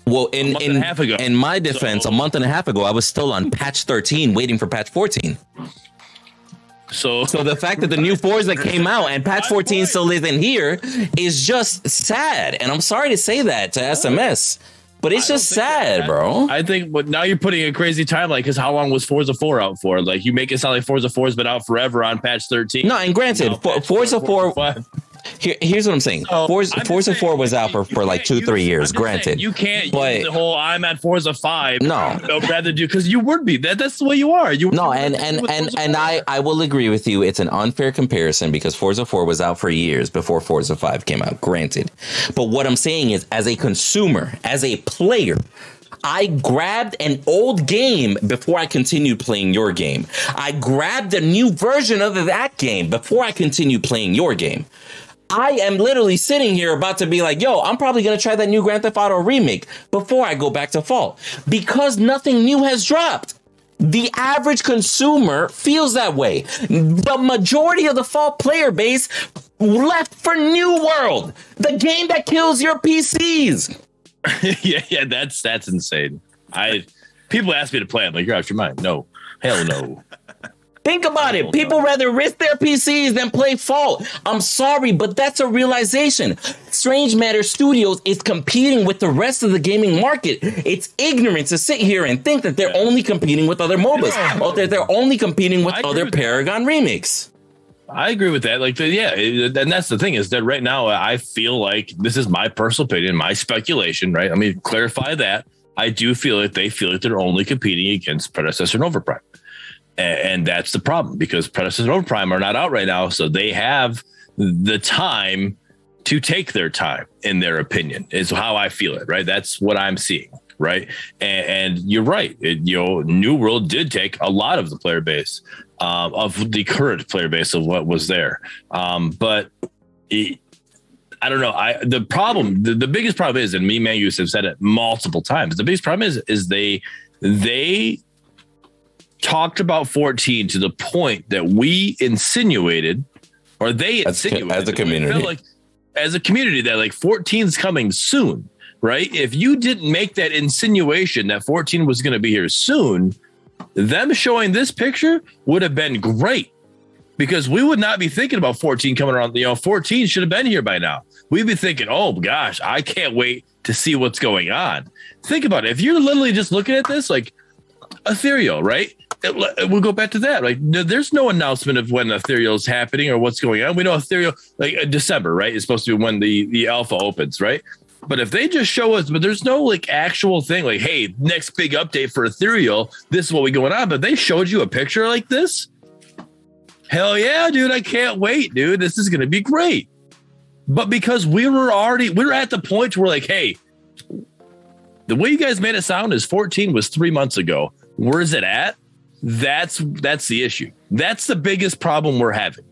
[SPEAKER 2] Well, in in,
[SPEAKER 3] half ago.
[SPEAKER 2] in my defense,
[SPEAKER 3] So-
[SPEAKER 2] a month and a half ago, I was still on patch 13, waiting for patch 14.
[SPEAKER 3] So
[SPEAKER 2] So the fact that the new Forza came out and patch 14 still isn't here is just sad. And I'm sorry to say that to SMS, but it's
[SPEAKER 3] I
[SPEAKER 2] just
[SPEAKER 3] think that-
[SPEAKER 2] sad, bro.
[SPEAKER 3] I think, but now you're putting a crazy timeline because how long was Forza 4 out for? Like you make it sound like Forza 4 has been out forever on patch 13.
[SPEAKER 2] No, and granted,
[SPEAKER 3] Now
[SPEAKER 2] For-
[SPEAKER 3] patch
[SPEAKER 2] Forza 4,
[SPEAKER 3] 5.
[SPEAKER 2] Here, here's what I'm saying.
[SPEAKER 3] So,
[SPEAKER 2] Forza,
[SPEAKER 3] I'm
[SPEAKER 2] Forza
[SPEAKER 3] saying,
[SPEAKER 2] 4 was out for, for like two, three years,
[SPEAKER 3] just saying,
[SPEAKER 2] granted.
[SPEAKER 3] you can't
[SPEAKER 2] But-
[SPEAKER 3] use the whole I'm at Forza 5.
[SPEAKER 2] No.
[SPEAKER 3] no rather do because you would be that. That's the way you are. You
[SPEAKER 2] No, and and and
[SPEAKER 3] Forza
[SPEAKER 2] and
[SPEAKER 3] 4.
[SPEAKER 2] I I will agree with you. It's an unfair comparison because Forza 4 was out for years before Forza 5 came out. Granted, but what I'm saying is, as a consumer, as a player. I grabbed an old game before I continued playing your game. I grabbed a new version of that game before I continued playing your game. I am literally sitting here about to be like, yo, I'm probably gonna try that new Grand Theft Auto remake before I go back to Fault because nothing new has dropped. The average consumer feels that way. The majority of the Fault player base left for New World, the game that kills your PCs.
[SPEAKER 3] yeah, yeah, that's that's insane. I people ask me to play. I'm like, you're out your mind. No, hell no.
[SPEAKER 2] Think about it. People rather risk their PCs than play Fault. I'm sorry, but that's a realization. Strange Matter Studios is competing with the rest of the gaming market. It's ignorant to sit here and think that they're only competing with other MOBAs or that they're only competing with
[SPEAKER 3] I
[SPEAKER 2] other
[SPEAKER 3] with that.
[SPEAKER 2] Paragon remakes.
[SPEAKER 3] I agree with that. Like, yeah, and that's the thing is that right now I feel like this is my personal opinion, my speculation. Right? Let me clarify that. I do feel like they feel like they're only competing against predecessor and overprime, and, and that's the problem because predecessor and overprime are not out right now, so they have the time to take their time. In their opinion, is how I feel it. Right? That's what I'm seeing. Right? And, and you're right. It, you know, New World did take a lot of the player base um, of the current player base of what was there. Um, but it, I don't know. I the problem, the, the biggest problem is, and me, man, you have said it multiple times. The biggest problem is, is they they talked about 14 to the point that we insinuated, or they
[SPEAKER 2] As a
[SPEAKER 3] insinuated
[SPEAKER 2] as a community.
[SPEAKER 3] like as a community that like 14 is coming soon, right? If you didn't make that insinuation that 14 was going to be here soon, them showing this picture would have been great because we would not be thinking about 14 coming around. You know, 14 should have been here by now. We'd be thinking, oh gosh, I can't wait to see what's going on. Think about it. If you're literally just looking at this, like Ethereal, right? It- we'll go back to that. Like, no, there's no announcement of when Ethereal is happening or what's going on. We know Ethereal, like uh, December, right? Is supposed to be when the the alpha opens, right? But if they just show us, but there's no like actual thing, like, hey, next big update for Ethereal, this is what we going on. But they showed you a picture like this. Hell yeah, dude! I can't wait, dude. This is gonna be great. but because we were already we were at the point where like, hey, the way you guys made it sound is 14 was three months ago. Where's it at? That's that's the issue. That's the biggest problem we're having.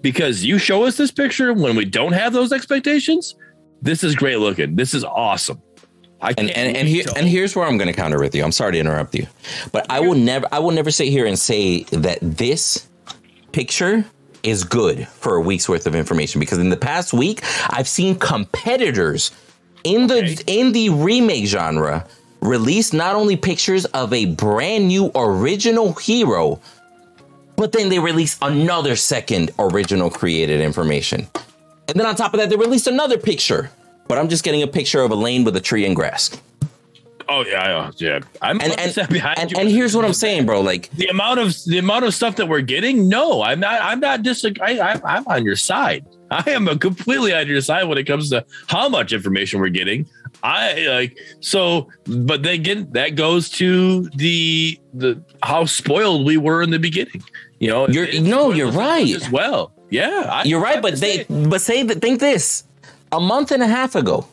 [SPEAKER 3] Because you show us this picture when we don't have those expectations. This is great looking. This is awesome. I
[SPEAKER 2] And and and, here, and here's where I'm going to counter with you. I'm sorry to interrupt you, but I will never I will never sit here and say that this picture is good for a week's worth of information because in the past week I've seen competitors in the in the remake genre release not only pictures of a brand new original hero but then they release another second original created information. And then on top of that they released another picture. But I'm just getting a picture of a lane with a tree and grass.
[SPEAKER 3] Oh yeah, yeah, yeah. I'm
[SPEAKER 2] And and,
[SPEAKER 3] behind
[SPEAKER 2] and,
[SPEAKER 3] you.
[SPEAKER 2] and here's what I'm saying, bro. Like
[SPEAKER 3] the amount of the amount of stuff that we're getting. No, I'm not. I'm not just. I, I, I'm on your side. I am completely on your side when it comes to how much information we're getting. I like so, but then again, that goes to the the how spoiled we were in the beginning. You know,
[SPEAKER 2] You're- no, you're right.
[SPEAKER 3] as well. Yeah, I,
[SPEAKER 2] You're right, but they but say that think this. A month and a half ago,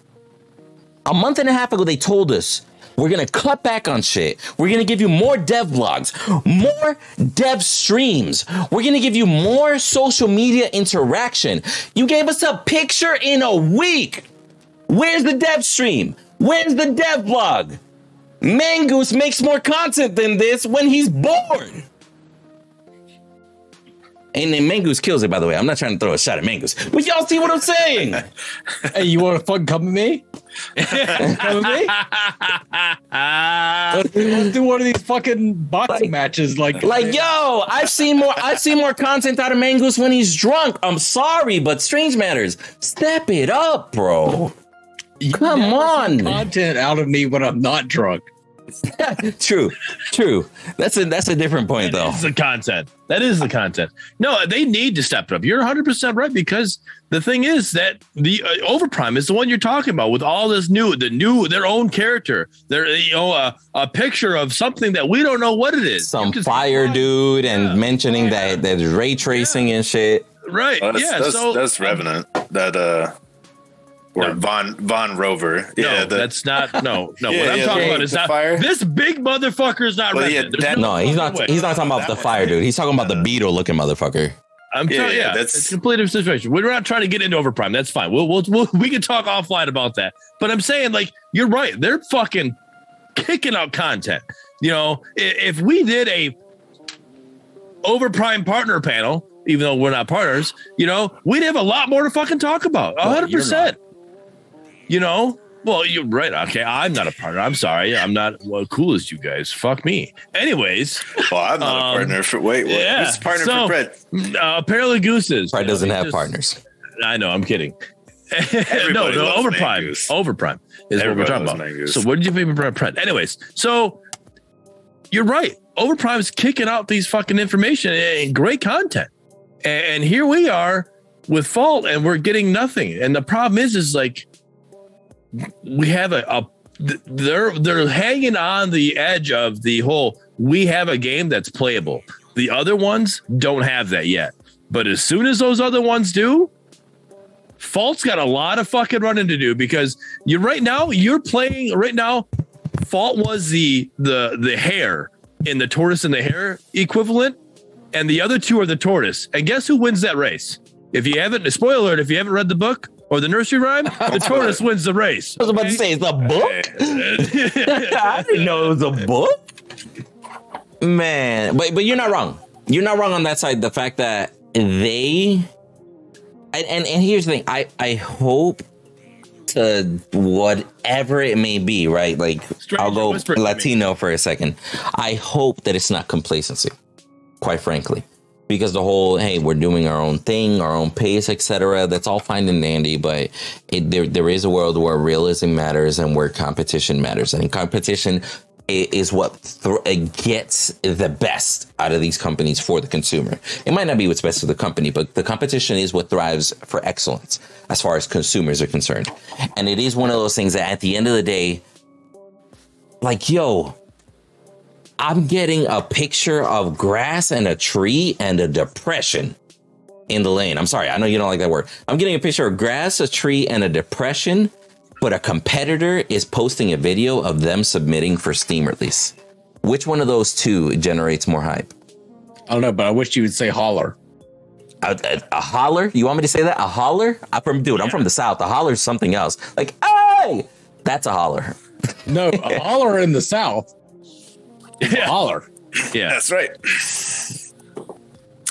[SPEAKER 2] a month and a half ago, they told us we're gonna cut back on shit. We're gonna give you more dev vlogs, more dev streams. We're gonna give you more social media interaction. You gave us a picture in a week. Where's the dev stream? Where's the dev blog? Mangoose makes more content than this when he's bored. And then Mangoose kills it, by the way. I'm not trying to throw a shot at Mangoose. But y'all see what I'm saying?
[SPEAKER 4] Hey, you want to fucking come with me? come with me? Let's, let's do one of these fucking boxing
[SPEAKER 2] Like-
[SPEAKER 4] matches. Like,
[SPEAKER 2] Like, yo, I've seen more I've seen more content out of Mangoose when he's drunk. I'm sorry, but Strange Matters, step it up, bro.
[SPEAKER 4] You
[SPEAKER 2] come on.
[SPEAKER 4] content out of me when I'm not drunk.
[SPEAKER 2] true, true. That's a that's a different point though.
[SPEAKER 3] That is the content. That is the content. No, they need to step it up. You're 100% right because the thing is that the uh, Overprime is the one you're talking about with all this new, the new, their own character. Their, you know, a a picture of something that we don't know what it is.
[SPEAKER 2] Some
[SPEAKER 3] You just-
[SPEAKER 2] fire dude and
[SPEAKER 3] Yeah.
[SPEAKER 2] mentioning that that ray tracing and shit.
[SPEAKER 3] Right.
[SPEAKER 1] Oh, that's,
[SPEAKER 3] yeah.
[SPEAKER 1] that's,
[SPEAKER 3] so
[SPEAKER 1] that's Revenant. That uh, or
[SPEAKER 3] No.
[SPEAKER 1] Von Von Rover.
[SPEAKER 3] No,
[SPEAKER 1] yeah, the,
[SPEAKER 3] that's not. No, no.
[SPEAKER 1] Yeah,
[SPEAKER 3] what I'm
[SPEAKER 1] yeah,
[SPEAKER 3] talking about is
[SPEAKER 1] the
[SPEAKER 3] not.
[SPEAKER 1] fire.
[SPEAKER 3] This big motherfucker is not
[SPEAKER 1] Well, yeah, that-
[SPEAKER 2] No, he's not
[SPEAKER 3] way.
[SPEAKER 2] he's not talking about the fire dude. He's talking about the uh, beetle looking motherfucker.
[SPEAKER 3] I'm
[SPEAKER 1] Yeah,
[SPEAKER 3] telling
[SPEAKER 1] yeah,
[SPEAKER 3] yeah,
[SPEAKER 1] that's-
[SPEAKER 3] it's a complete different situation. We're not trying to get into overprime. That's fine. We'll, we'll, we'll we can talk offline about that. But I'm saying, like, you're right. They're fucking kicking out content. You know, i- if we did a overprime partner panel, even though we're not partners, you know, we'd have a lot more to fucking talk about. A hundred
[SPEAKER 4] you're
[SPEAKER 3] percent. You know, well, you're right. Okay, I'm not a partner. I'm sorry. I'm not well, cool as you guys. Fuck me. Anyways,
[SPEAKER 1] well, I'm not
[SPEAKER 3] Um,
[SPEAKER 1] a partner for. Wait, what?
[SPEAKER 3] yeah,
[SPEAKER 1] Who's a partner
[SPEAKER 3] so-
[SPEAKER 1] for Brett?
[SPEAKER 3] uh, apparently gooses.
[SPEAKER 2] Pride
[SPEAKER 3] You know,
[SPEAKER 2] doesn't have
[SPEAKER 3] just-
[SPEAKER 2] partners.
[SPEAKER 3] I know. I'm kidding. no,
[SPEAKER 1] Everybody
[SPEAKER 3] no,
[SPEAKER 1] loves
[SPEAKER 3] overprime.
[SPEAKER 1] Mangoose.
[SPEAKER 3] Overprime is
[SPEAKER 1] Everybody
[SPEAKER 3] what we're talking about.
[SPEAKER 1] Mangoose.
[SPEAKER 3] So what did you think about Brett? Anyways, so you're right. Overprime is kicking out these fucking information and great content, and here we are with fault, and we're getting nothing. And the problem is, is like we have a, a they're they're hanging on the edge of the whole. We have a game that's playable. The other ones don't have that yet. But as soon as those other ones do, Fault's got a lot of fucking running to do because you right now you're playing right now. Fault was the the the hare in the tortoise and the hare equivalent, and the other two are the tortoise. And guess who wins that race? If you haven't, spoiler alert, if you haven't read the book or the nursery rhyme, the tortoise wins the race.
[SPEAKER 2] I was about to say it's a book. I didn't know it was a book. Man, but but you're not wrong. You're not wrong on that side. The fact that they and and, and here's the thing. I I hope to whatever it may be, right? Like
[SPEAKER 3] Stranger,
[SPEAKER 2] I'll go
[SPEAKER 3] whisper to me.
[SPEAKER 2] Latino for a second. I hope that it's not complacency. Quite frankly. Because the whole hey, we're doing our own thing, our own pace, etc. That's all fine and dandy, but it, there there is a world where realism matters and where competition matters, and competition is what th- gets the best out of these companies for the consumer. It might not be what's best for the company, but the competition is what thrives for excellence as far as consumers are concerned. And it is one of those things that at the end of the day, like yo, I'm getting a picture of grass and a tree and a depression. in the lane. I'm sorry, I know you don't like that word. I'm getting a picture of grass, a tree, and a depression, but a competitor is posting a video of them submitting for Steam release. Which one of those two generates more hype?
[SPEAKER 4] I don't know, but I wish you would say holler.
[SPEAKER 2] A, a, a holler? You want me to say that? A holler? I'm from dude. I'm from the south. A holler is something else. Like, hey, that's a holler.
[SPEAKER 4] No, a holler in the south. Is holler.
[SPEAKER 3] Yeah.
[SPEAKER 1] That's right.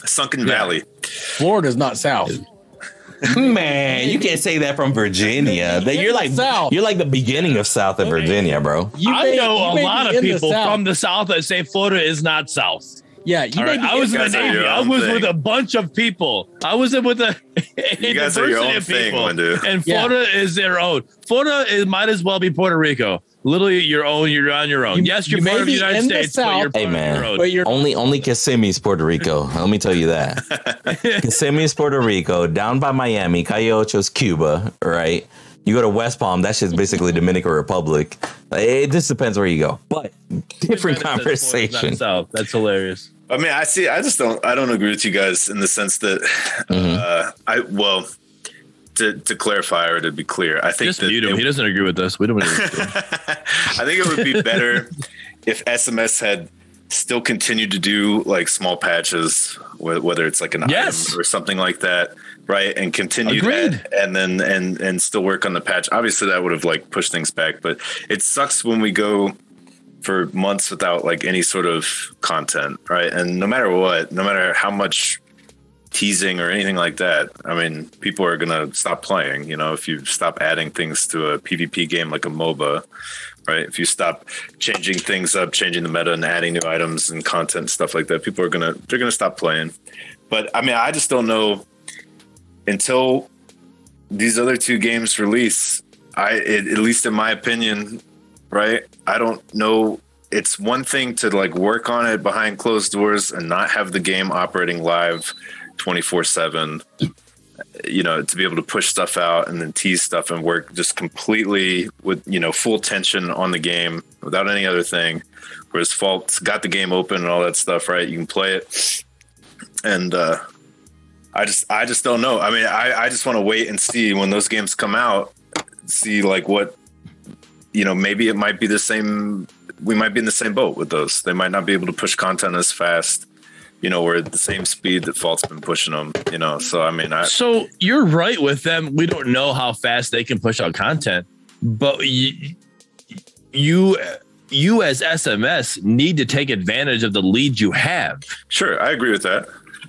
[SPEAKER 1] Sunken Valley.
[SPEAKER 4] Florida's not south.
[SPEAKER 2] Man, you can't say that from Virginia. That you're like
[SPEAKER 4] South.
[SPEAKER 2] you're like the beginning of South of Virginia, bro.
[SPEAKER 4] You
[SPEAKER 3] I
[SPEAKER 4] may-
[SPEAKER 3] know
[SPEAKER 4] you
[SPEAKER 3] a lot of
[SPEAKER 4] in the
[SPEAKER 3] people from the South that say Florida is not South.
[SPEAKER 4] Yeah, you
[SPEAKER 3] All right, I was in the Navy. I was
[SPEAKER 1] thing.
[SPEAKER 3] with a bunch of people. I was with a, a
[SPEAKER 1] You guys are your own
[SPEAKER 3] of
[SPEAKER 1] thing,
[SPEAKER 3] people.
[SPEAKER 1] Windu.
[SPEAKER 3] And
[SPEAKER 4] Yeah.
[SPEAKER 3] Florida is their own. Florida is, might as well be Puerto Rico. Literally, your own. You're on your own.
[SPEAKER 4] You-
[SPEAKER 3] yes, you're
[SPEAKER 4] you may
[SPEAKER 3] part of the United
[SPEAKER 4] in the
[SPEAKER 3] States, but you're
[SPEAKER 4] South.
[SPEAKER 3] part
[SPEAKER 2] Hey,
[SPEAKER 3] of
[SPEAKER 2] man.
[SPEAKER 3] your own.
[SPEAKER 4] but you're
[SPEAKER 2] Only only Kissimmee's Puerto Rico. Let me tell you that. Kissimmee's Puerto Rico, down by Miami, Calle Ocho's Cuba, right? You go to West Palm, that shit's basically Dominican Republic. It just depends where you go. But different
[SPEAKER 3] It says Florida's not
[SPEAKER 2] conversation.
[SPEAKER 3] South. That's hilarious.
[SPEAKER 1] I mean, I see. I just don't. I don't agree with you guys in the sense that
[SPEAKER 2] Mm-hmm.
[SPEAKER 1] uh, I well. To, to clarify or to be clear, I think
[SPEAKER 3] Just
[SPEAKER 1] that
[SPEAKER 3] mute him.
[SPEAKER 1] it-
[SPEAKER 3] he doesn't agree with us. We don't. Agree with him.
[SPEAKER 1] I think it would be better if SMS had still continued to do like small patches, wh- whether it's like an
[SPEAKER 3] Yes.
[SPEAKER 1] item or something like that, right? And continue that, and then and and still work on the patch. Obviously, that would have like pushed things back, but it sucks when we go for months without like any sort of content, right? And no matter what, no matter how much teasing or anything like that. I mean, people are gonna stop playing. You know, if you stop adding things to a PvP game like a MOBA, right? If you stop changing things up, changing the meta, and adding new items and content stuff like that, people are gonna they're gonna stop playing. But I mean, I just don't know until these other two games release. I, it, at least in my opinion, right? I don't know. It's one thing to like work on it behind closed doors and not have the game operating live 24 7 you know to be able to push stuff out and then tease stuff and work just completely with you know full tension on the game without any other thing whereas fault's got the game open and all that stuff right you can play it and uh i just i just don't know i mean i i just want to wait and see when those games come out see like what you know maybe it might be the same we might be in the same boat with those they might not be able to push content as fast you know, we're at the same speed that Fault's been pushing them, you know. So I mean, I
[SPEAKER 3] So you're right with them. We don't know how fast they can push out content, but you, you, you as SMS need to take advantage of the lead you have.
[SPEAKER 1] sure I agree with that.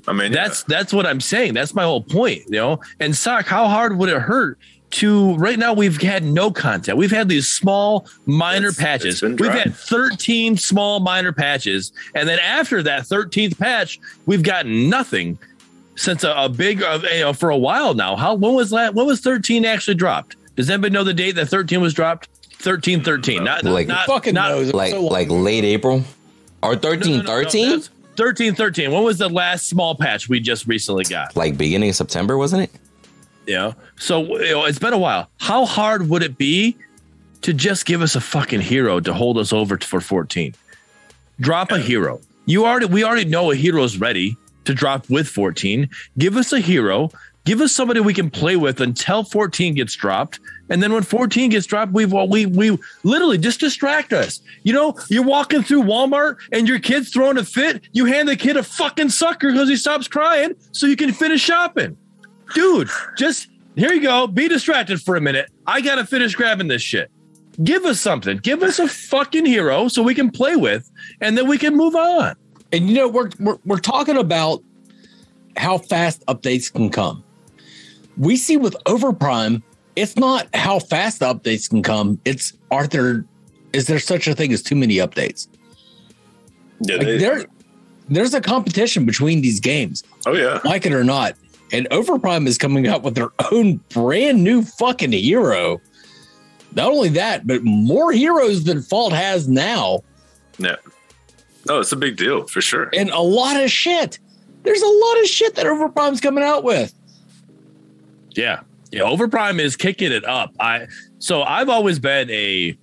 [SPEAKER 1] I mean,
[SPEAKER 3] That's that's what I'm saying. That's my whole point. You know, and sock. How hard would it hurt? To right now, we've had no content. We've had these small minor
[SPEAKER 1] It's-
[SPEAKER 3] patches.
[SPEAKER 1] it's
[SPEAKER 3] We've had 13 small minor patches, and then after that 13th patch, we've gotten nothing since a, a big uh, you know, for a while now. How when was that? When was 13 actually dropped? Does anybody know the date that 13 was dropped? 13 13. Not
[SPEAKER 2] Like-
[SPEAKER 3] not,
[SPEAKER 4] fucking
[SPEAKER 3] not,
[SPEAKER 4] knows.
[SPEAKER 2] Like
[SPEAKER 4] so
[SPEAKER 2] like late April or
[SPEAKER 3] no, no,
[SPEAKER 2] 13
[SPEAKER 3] no, no,
[SPEAKER 2] 13?
[SPEAKER 3] 13 13. When was the last small patch we just recently got?
[SPEAKER 2] Like beginning of September, wasn't it?
[SPEAKER 3] You know, so you know, it's been a while. How hard would it be to just give us a fucking hero to hold us over for 14? Drop a hero. You already, we already know a hero's ready to drop with 14. Give us a hero. Give us somebody we can play with until 14 gets dropped. And then when 14 gets dropped, we've well, we we literally just distract us. You know, you're walking through Walmart and your kid's throwing a fit. You hand the kid a fucking sucker because he stops crying so you can finish shopping dude, just here you go. Be distracted for a minute. I gotta finish grabbing this shit. Give us something. Give us a fucking hero so we can play with, and then we can move on.
[SPEAKER 4] And you know, we're, we're we're talking about how fast updates can come. We see with Overprime, it's not how fast the updates can come. It's are there is there such a thing as too many updates?
[SPEAKER 1] yeah,
[SPEAKER 4] Like
[SPEAKER 1] they-
[SPEAKER 4] there, there's a competition between these games,
[SPEAKER 1] oh yeah,
[SPEAKER 4] like it or not. And Overprime is coming out with their own brand new fucking hero. Not only that, but more heroes than Fault has now,
[SPEAKER 1] yeah. No, it's a big deal for sure.
[SPEAKER 4] and a lot of shit. There's a lot of shit that Overprime's coming out with.
[SPEAKER 3] Yeah, yeah. Overprime is kicking it up. I so I've always been a,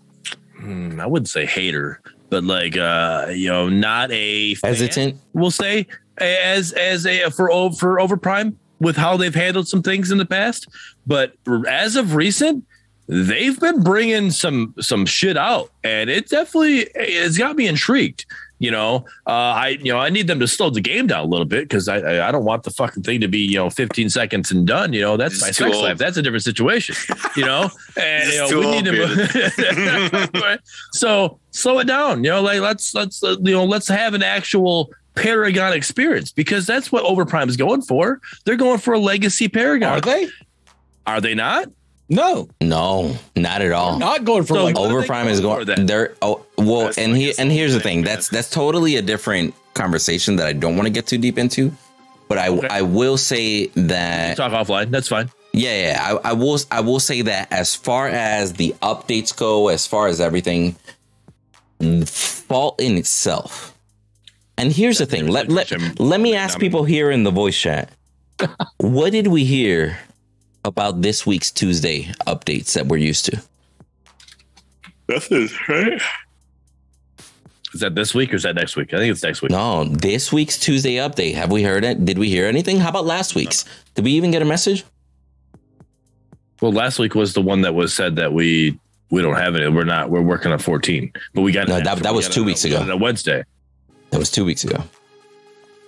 [SPEAKER 3] hmm, I wouldn't say hater, but like uh, you know, not a fan,
[SPEAKER 2] Hesitant.
[SPEAKER 3] We'll say as as a for for Overprime. With how they've handled some things in the past, but as of recent, they've been bringing some some shit out, and it definitely it's got me intrigued. You know, uh, I you know I need them to slow the game down a little bit because I, I don't want the fucking thing to be you know 15 seconds and done. You know, that's
[SPEAKER 1] It's
[SPEAKER 3] my sex
[SPEAKER 1] old.
[SPEAKER 3] life. That's a different situation. You know, and you know we need to. so slow it down. You know, like let's let's uh, you know let's have an actual Paragon experience because that's what Overprime is going for. They're going for a legacy Paragon.
[SPEAKER 4] Are they?
[SPEAKER 3] Are they not?
[SPEAKER 4] No,
[SPEAKER 2] No, not at all.
[SPEAKER 4] not going for
[SPEAKER 3] So
[SPEAKER 4] like
[SPEAKER 3] what are
[SPEAKER 2] Overprime is
[SPEAKER 3] going for
[SPEAKER 2] going. They're oh well,
[SPEAKER 1] That's
[SPEAKER 2] and
[SPEAKER 1] like
[SPEAKER 2] here and here's the
[SPEAKER 1] thing,
[SPEAKER 2] thing.
[SPEAKER 1] man.
[SPEAKER 2] That's that's totally a different conversation that I don't want to get too deep into. But I
[SPEAKER 3] Okay.
[SPEAKER 2] I will say that
[SPEAKER 3] Talk offline. That's fine.
[SPEAKER 2] yeah yeah I, I will I will say that as far as the updates go, as far as everything, fault in itself. And here's the thing. Let let let me ask people here in the voice chat. what did we hear about this week's Tuesday updates that we're used to?
[SPEAKER 1] That's it, right?
[SPEAKER 3] Is that this week or is that next week? I think it's next week.
[SPEAKER 2] No, this week's Tuesday update. Have we heard it? Did we hear anything? How about last week's? Did we even get a message?
[SPEAKER 3] Well, last week was the one that was said that we we don't have it. We're not. We're working on 14, but we got
[SPEAKER 2] No, that- that was two weeks ago.
[SPEAKER 3] it on Wednesday.
[SPEAKER 2] That was two weeks ago.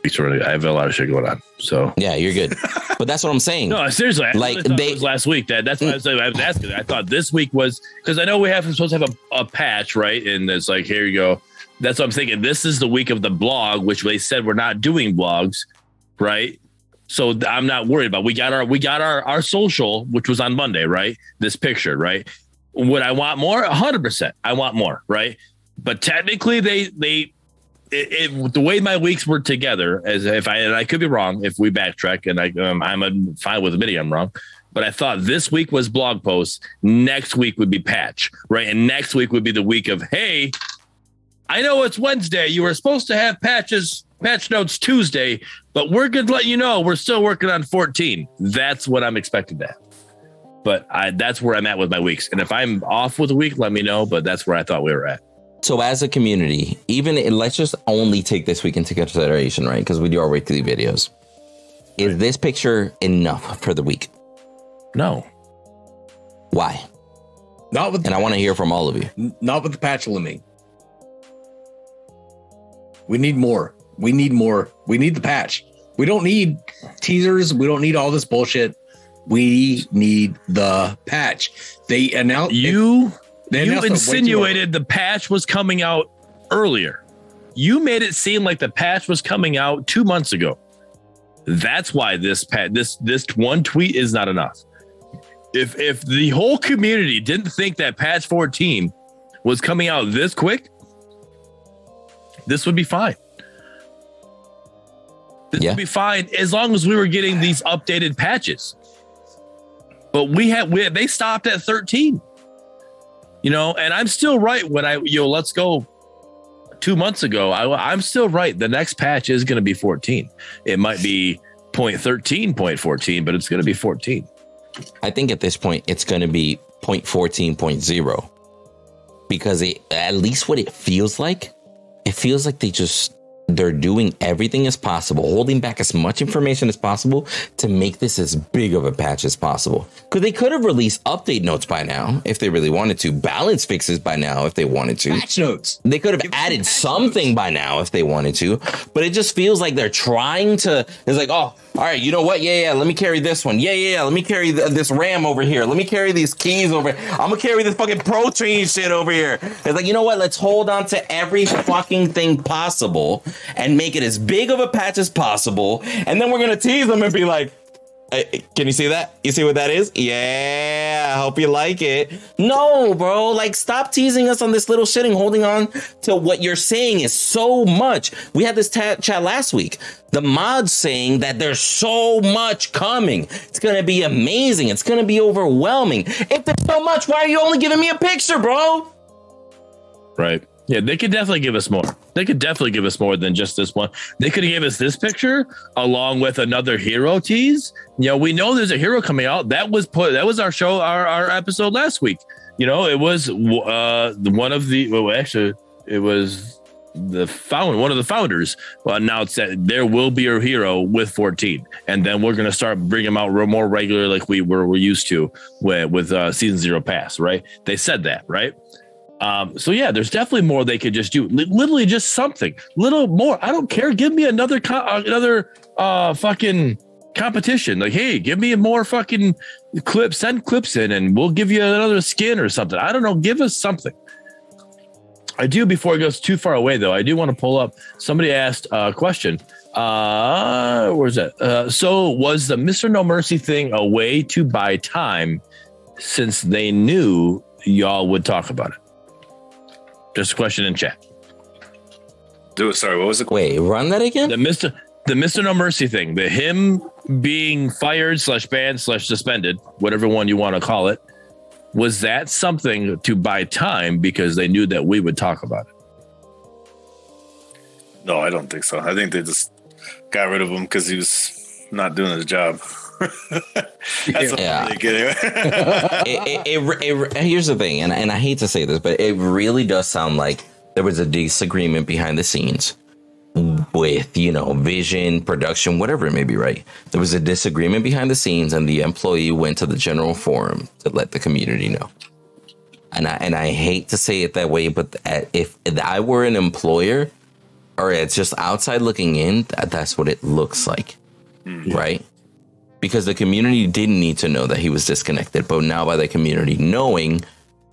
[SPEAKER 3] Weeks already. I have a lot of shit going on. So
[SPEAKER 2] Yeah, you're good. but that's what I'm saying.
[SPEAKER 3] no, seriously. I
[SPEAKER 2] Like, they-
[SPEAKER 3] last week. That that's why I was, I was asking. I thought this week was because I know we have supposed to have a, a patch, right? And it's like here you go. That's what I'm thinking. This is the week of the blog, which they said we're not doing blogs, right? So I'm not worried about. We got our we got our our social, which was on Monday, right? This picture, right? Would I want more? 100. percent I want more, right? But technically, they they it, it, the way my weeks were together, as if I and I could be wrong if we backtrack, and I um, I'm fine with admitting I'm wrong. But I thought this week was blog posts. Next week would be patch, right? And next week would be the week of hey, I know it's Wednesday. You were supposed to have patches, patch notes Tuesday, but we're gonna let you know we're still working on 14. That's what I'm expecting to have. But I, that's where I'm at with my weeks. And if I'm off with a week, let me know. But that's where I thought we were at.
[SPEAKER 2] So as a community, even let's just only take this week into consideration, right? Because we do our weekly videos. Is this picture enough for the week?
[SPEAKER 3] No,
[SPEAKER 2] Why?
[SPEAKER 4] not with
[SPEAKER 2] And I want to hear from all of you.
[SPEAKER 4] Not with the patch limit. We need more. We need more. We need the patch. We don't need teasers. We don't need all this bullshit. We need the patch. They announced
[SPEAKER 3] you
[SPEAKER 4] they
[SPEAKER 3] you
[SPEAKER 4] announced it way too
[SPEAKER 3] insinuated the patch was coming out earlier. You made it seem like the patch was coming out two months ago. That's why this pat this this one tweet is not enough. If if the whole community didn't think that patch 14 was coming out this quick, this would be fine. This
[SPEAKER 2] Yeah.
[SPEAKER 3] would be fine as long as we were getting these updated patches. But we had we, they stopped at 13 you know and i'm still right when i you know let's go. Two months ago I, i'm still right. The next patch is going to be 14 it might be 0.13 0.14 but it's going to be 14
[SPEAKER 2] I think at this point it's going to be 0.14.0 because it, at least what it feels like, it feels like they just they're doing everything as possible, holding back as much information as possible to make this as big of a patch as possible. Because they could have released update notes by now if they really wanted to, balance fixes by now if they wanted to.
[SPEAKER 4] Patch notes.
[SPEAKER 2] They could have added something by now if they wanted to, but it just feels like they're trying to. It's like, oh, all right, you know what? Yeah, yeah, let me carry this one. Yeah, yeah, yeah, let me carry th- this RAM over here. Let me carry these keys over. I'm gonna carry this fucking protein shit over here. It's like, you know what? Let's hold on to every fucking thing possible and make it as big of a patch as possible, and then we're gonna tease them and be like. Hey, can you see that? You see what that is? Yeah, I hope you like it. No, bro, like stop teasing us on this little shit and holding on to what you're saying is so much. We had this chat last week. The mods saying that there's so much coming. It's gonna be amazing. It's gonna be overwhelming. If there's so much, why are you only giving me a picture, bro?
[SPEAKER 3] right yeah they could definitely give us more. They could definitely give us more than just this one. They could give us this picture along with another hero tease. You know we know there's a hero coming out. That was put that was our show our, our episode last week. You know it was uh one of the well actually it was the found one of the founders announced that there will be a hero with 14 and then we're going to start bringing them out more regular like we were, were used to with, with uh, season zero pass right? They said that right um, so yeah there's definitely more they could just do Li- literally just something little more i don't care give me another co- uh, another uh fucking competition like hey give me more fucking clips send clips in and we'll give you another skin or something i don't know give us something I do before it goes too far away though. I do want to pull up. Somebody asked a question. Uh, where's that? Uh, so was the Mister No Mercy thing a way to buy time, since they knew y'all would talk about it? Just a question in chat.
[SPEAKER 1] Do it. Sorry, what was it?
[SPEAKER 2] Wait, run that again?
[SPEAKER 3] The Mister the Mister No Mercy thing. The him being fired slash banned slash suspended, whatever one you want to call it. Was that something to buy time because they knew that we would talk about it?
[SPEAKER 1] No, I don't think so. I think they just got rid of him because he was not doing his job. That's
[SPEAKER 2] Yeah.
[SPEAKER 1] Thinking anyway.
[SPEAKER 2] it, it, it, here's the thing, and, and I hate to say this, but it really does sound like there was a disagreement behind the scenes with, you know, vision, production, whatever it may be, right? There was a disagreement behind the scenes, and the employee went to the general forum to let the community know. And I and I hate to say it that way, but if I were an employer, or it's just outside looking in, that, that's what it looks like, right? Because the community didn't need to know that he was disconnected. But now, by the community knowing,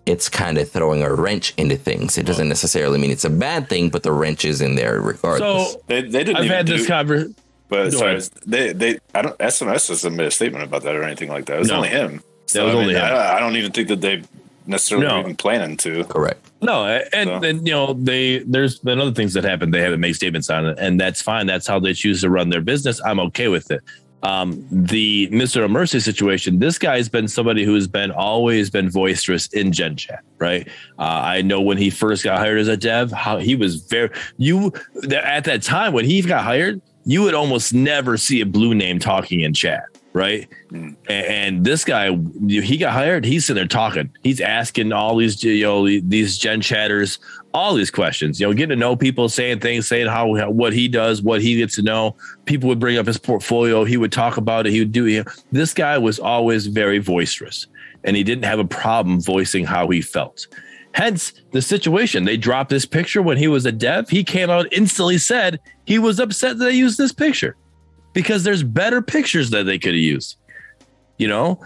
[SPEAKER 2] it's kind of throwing a wrench into things. It doesn't necessarily mean it's a bad thing, but the wrench is in there regardless.
[SPEAKER 3] So
[SPEAKER 1] they, they didn't.
[SPEAKER 3] I've
[SPEAKER 1] even
[SPEAKER 3] had this
[SPEAKER 1] do-
[SPEAKER 3] conversation.
[SPEAKER 1] But sorry, they they I don't SMS doesn't make a statement about that or anything like that. It was
[SPEAKER 3] No.
[SPEAKER 1] only him.
[SPEAKER 3] That was
[SPEAKER 1] I
[SPEAKER 3] only him.
[SPEAKER 1] I, I don't even think that they necessarily
[SPEAKER 3] No.
[SPEAKER 1] were even planning to.
[SPEAKER 2] Correct.
[SPEAKER 3] No, and
[SPEAKER 1] So-
[SPEAKER 3] then you know they there's been other things that happened. They haven't made statements on it, and that's fine. That's how they choose to run their business. I'm okay with it. Um, the Mr. Mercy situation. This guy's been somebody who's been always been boisterous in Gen Chat, right? Uh, I know when he first got hired as a dev, how he was very you at that time when he got hired, you would almost never see a blue name talking in chat, right?
[SPEAKER 1] Mm.
[SPEAKER 3] And this guy, he got hired. He's sitting there talking. He's asking all these, you know, these Gen chatters all these questions. You know, getting to know people, saying things, saying how how- what he does, what he gets to know. People would bring up his portfolio. He would talk about it. He would do. You know, this guy was always very boisterous, and he didn't have a problem voicing how he felt. Hence the situation. They dropped this picture when he was a dev. He came out instantly said he was upset that they used this picture because there's better pictures that they could have used. You know,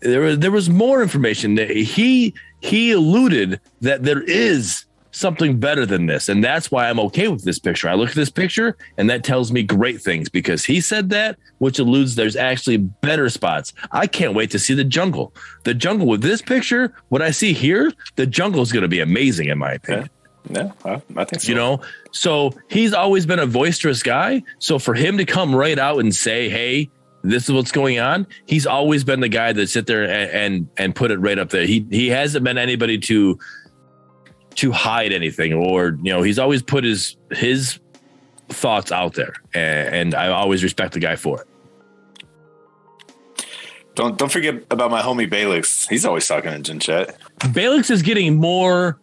[SPEAKER 3] there was there was more information. He he alluded that there is something better than this and that's why i'm okay with this picture. I look at this picture and that tells me great things because he said that which alludes there's actually better spots. I can't wait to see the jungle. The jungle with this picture what i see here the jungle is going to be amazing in my opinion.
[SPEAKER 1] Yeah, I, I think so.
[SPEAKER 3] you know so he's always been a boisterous guy so for him to come right out and say hey this is what's going on he's always been the guy that sit there and and, and put it right up there he he hasn't been anybody to to hide anything or you know he's always put his his thoughts out there and, and i always respect the guy for it
[SPEAKER 1] Don't don't forget about my homie Balix. He's always talking in Gen Chat.
[SPEAKER 3] Balix is getting more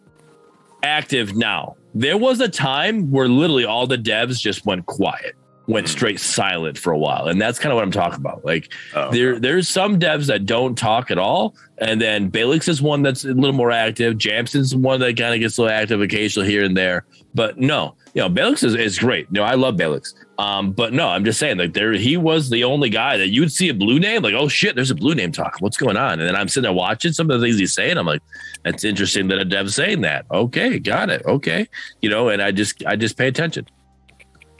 [SPEAKER 3] active now. There was a time where literally all the devs just went quiet, went straight silent for a while, and that's kind of what I'm talking about. Like
[SPEAKER 1] Oh,
[SPEAKER 3] there, there's some devs that don't talk at all, and then Balix is one that's a little more active. Jamson's one that kind of gets a little active occasionally here and there, but no, you know, Balix is, is great. You know, I love Balix. Um, but no, I'm just saying, like there, he was the only guy that you'd see a blue name, like, oh shit, there's a blue name talking. What's going on? And then I'm sitting there watching some of the things he's saying. I'm like, that's interesting that a dev's saying that. Okay, got it. Okay, you know, and I just, I just pay attention.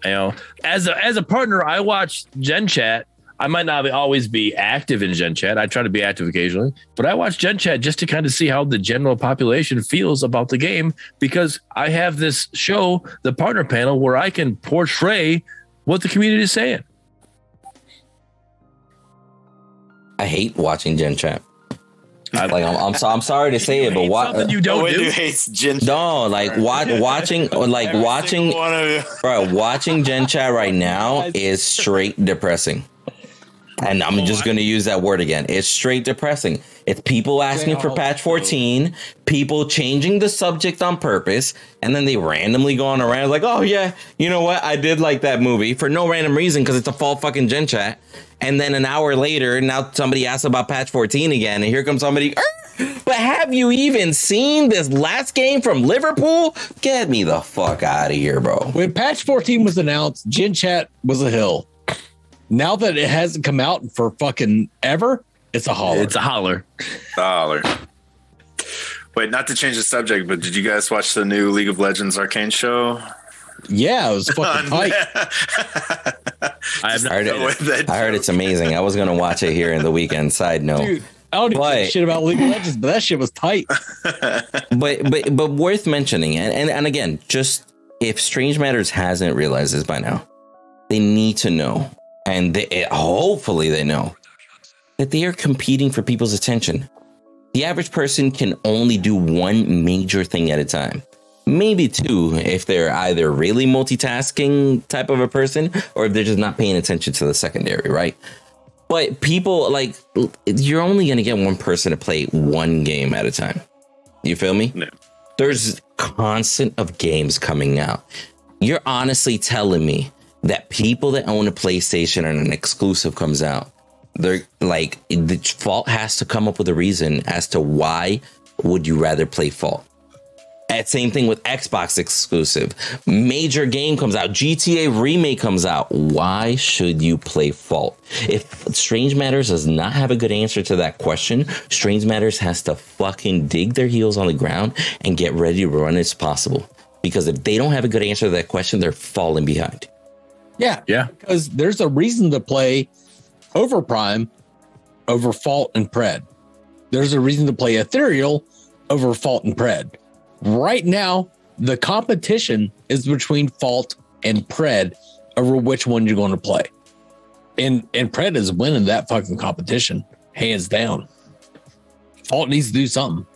[SPEAKER 3] You know, as a as a partner, I watch Gen Chat. I might not always be active in Gen Chat. I try to be active occasionally, but I watch Gen Chat just to kind of see how the general population feels about the game because I have this show, the partner panel, where I can portray what the community is saying.
[SPEAKER 2] I hate watching Gen Chat.
[SPEAKER 3] I-
[SPEAKER 2] Like I'm, I'm, so, I'm sorry to say it, but what?
[SPEAKER 3] you don't do.
[SPEAKER 1] hates Gen
[SPEAKER 2] No, like watch, watching like
[SPEAKER 1] Every
[SPEAKER 2] watching,
[SPEAKER 1] single one of you.
[SPEAKER 2] bro. Watching Gen Chat right now is straight depressing. And I'm just going to use that word again. It's straight depressing. It's people asking for patch 14, people changing the subject on purpose, and then they randomly go on around like, oh, yeah, you know what? I did like that movie for no random reason because it's a Fault fucking gen chat. And then an hour later, now somebody asks about patch 14 again, and here comes somebody. But have you even seen this last game from Liverpool? Get me the fuck out of here, bro.
[SPEAKER 4] When patch 14 was announced, Gen Chat was a hill. Now that it hasn't come out for fucking ever, it's a holler.
[SPEAKER 3] It's a holler.
[SPEAKER 1] holler. Wait, not to change the subject, but did you guys watch the new League of Legends Arcane show?
[SPEAKER 4] Yeah, it was fucking tight.
[SPEAKER 3] I have
[SPEAKER 2] I heard, it,
[SPEAKER 1] it.
[SPEAKER 2] I heard it's amazing. I was gonna watch it here in the weekend. Side note,
[SPEAKER 4] Dude, I don't even
[SPEAKER 2] But-
[SPEAKER 4] give a shit about League of Legends, but that shit was tight.
[SPEAKER 2] but but but worth mentioning, and, and and again, just if Strange Matters hasn't realized this by now, they need to know, and they, eh, hopefully they know that they are competing for people's attention. The average person can only do one major thing at a time. Maybe two if they're either really multitasking type of a person or if they're just not paying attention to the secondary, right? But people like you're only gonna get one person to play one game at a time. You feel me?
[SPEAKER 1] No.
[SPEAKER 2] There's constant of games coming out. You're honestly telling me that people that own a PlayStation and an exclusive comes out, they're like the fault has to come up with a reason as to why would you rather play fault. And same thing with Xbox exclusive. Major game comes out, GTA remake comes out. Why should you play Fault? If Strange Matters does not have a good answer to that question, Strange Matters has to fucking dig their heels on the ground and get ready to run as possible. Because if they don't have a good answer to that question, they're falling behind.
[SPEAKER 4] Yeah,
[SPEAKER 3] Yeah.
[SPEAKER 4] because there's a reason to play Overprime over Fault and Pred. There's a reason to play Ethereal over Fault and Pred. Right now, the competition is between Fault and Pred over which one you're going to play. And and Pred is winning that fucking competition, hands down. Fault needs to do something.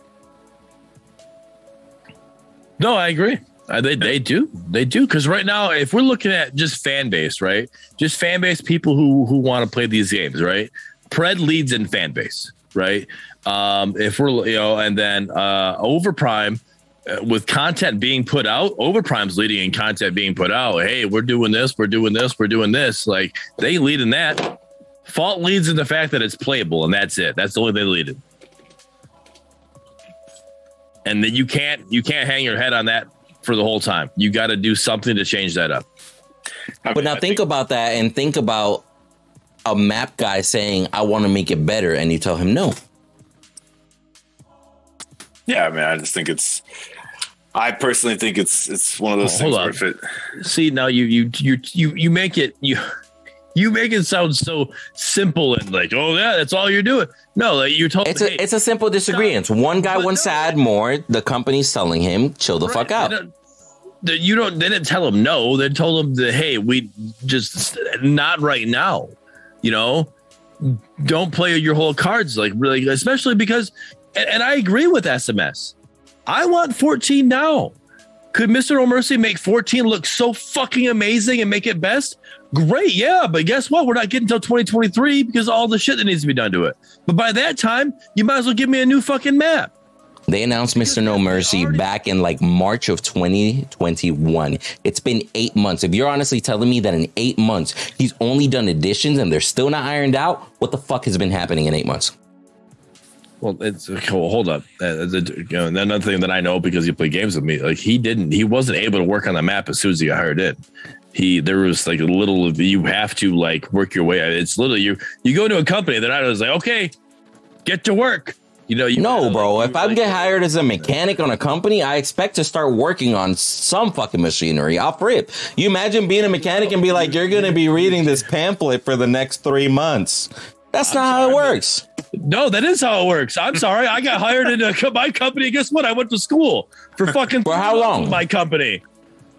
[SPEAKER 3] No, I agree. Uh, they they do they do because right now, if we're looking at just fan base, right, just fan base people who who want to play these games, right. Pred leads in fan base, right. Um, if we're you know, and then uh, Overprime Uh, with content being put out, Overprime's leading in content being put out. Hey, we're doing this, we're doing this, we're doing this. Like they lead in that. Fault leads in the fact that it's playable, and that's it. That's the only they lead in. And then you can't you can't hang your head on that for the whole time. You got to do something to change that up.
[SPEAKER 1] I
[SPEAKER 2] But
[SPEAKER 1] mean,
[SPEAKER 2] now
[SPEAKER 1] I
[SPEAKER 2] think about that and think about a map guy saying, I want to make it better. And you tell him no.
[SPEAKER 1] Yeah, I mean, I just think it's. I personally think it's it's one of those
[SPEAKER 3] Oh,
[SPEAKER 1] things
[SPEAKER 3] hold on.
[SPEAKER 1] it,
[SPEAKER 3] See now you you you you you make it you you make it sound so simple and like oh yeah that's all you're doing. No, like you're told
[SPEAKER 2] It's a it's a simple disagreement. One guy
[SPEAKER 3] but
[SPEAKER 2] wants to
[SPEAKER 3] no.
[SPEAKER 2] add more. The company's selling him, chill the fuck out.
[SPEAKER 3] You don't. They didn't tell him no. They told him that hey, we just not right now. You know, don't play your whole cards like really, especially because. And, and I agree with SMS. I want 14 now. Could Mr. No Mercy make 14 look so fucking amazing and make it best? Great, yeah, but guess what? We're not getting until 2023 because of all the shit that needs to be done to it. But by that time, you might as well give me a new fucking map.
[SPEAKER 2] They announced Mr. No Mercy back in like March of 2021. It's been eight months. If you're honestly telling me that in eight months he's only done additions and they're still not ironed out, what the fuck has been happening in eight months?
[SPEAKER 3] Well, it's well, hold up. Uh, know, another thing that I know because you play games with me, like he didn't, he wasn't able to work on the map as soon as he got hired in. He there was like a little. You have to like work your way. It's literally you. You go to a company, they're not just like okay, get to work. You know, you
[SPEAKER 2] No,
[SPEAKER 3] gotta,
[SPEAKER 2] bro.
[SPEAKER 3] like,
[SPEAKER 2] If I
[SPEAKER 3] like-
[SPEAKER 2] get hired as a mechanic on a company, I expect to start working on some fucking machinery. I'll rip. You imagine being a mechanic and be like, you're going to be reading this pamphlet for the next three months. That's not how it works.
[SPEAKER 3] No, that is how it works. I'm sorry, I got hired into my company. Guess what? I went to school for fucking
[SPEAKER 2] For how long?
[SPEAKER 3] My company,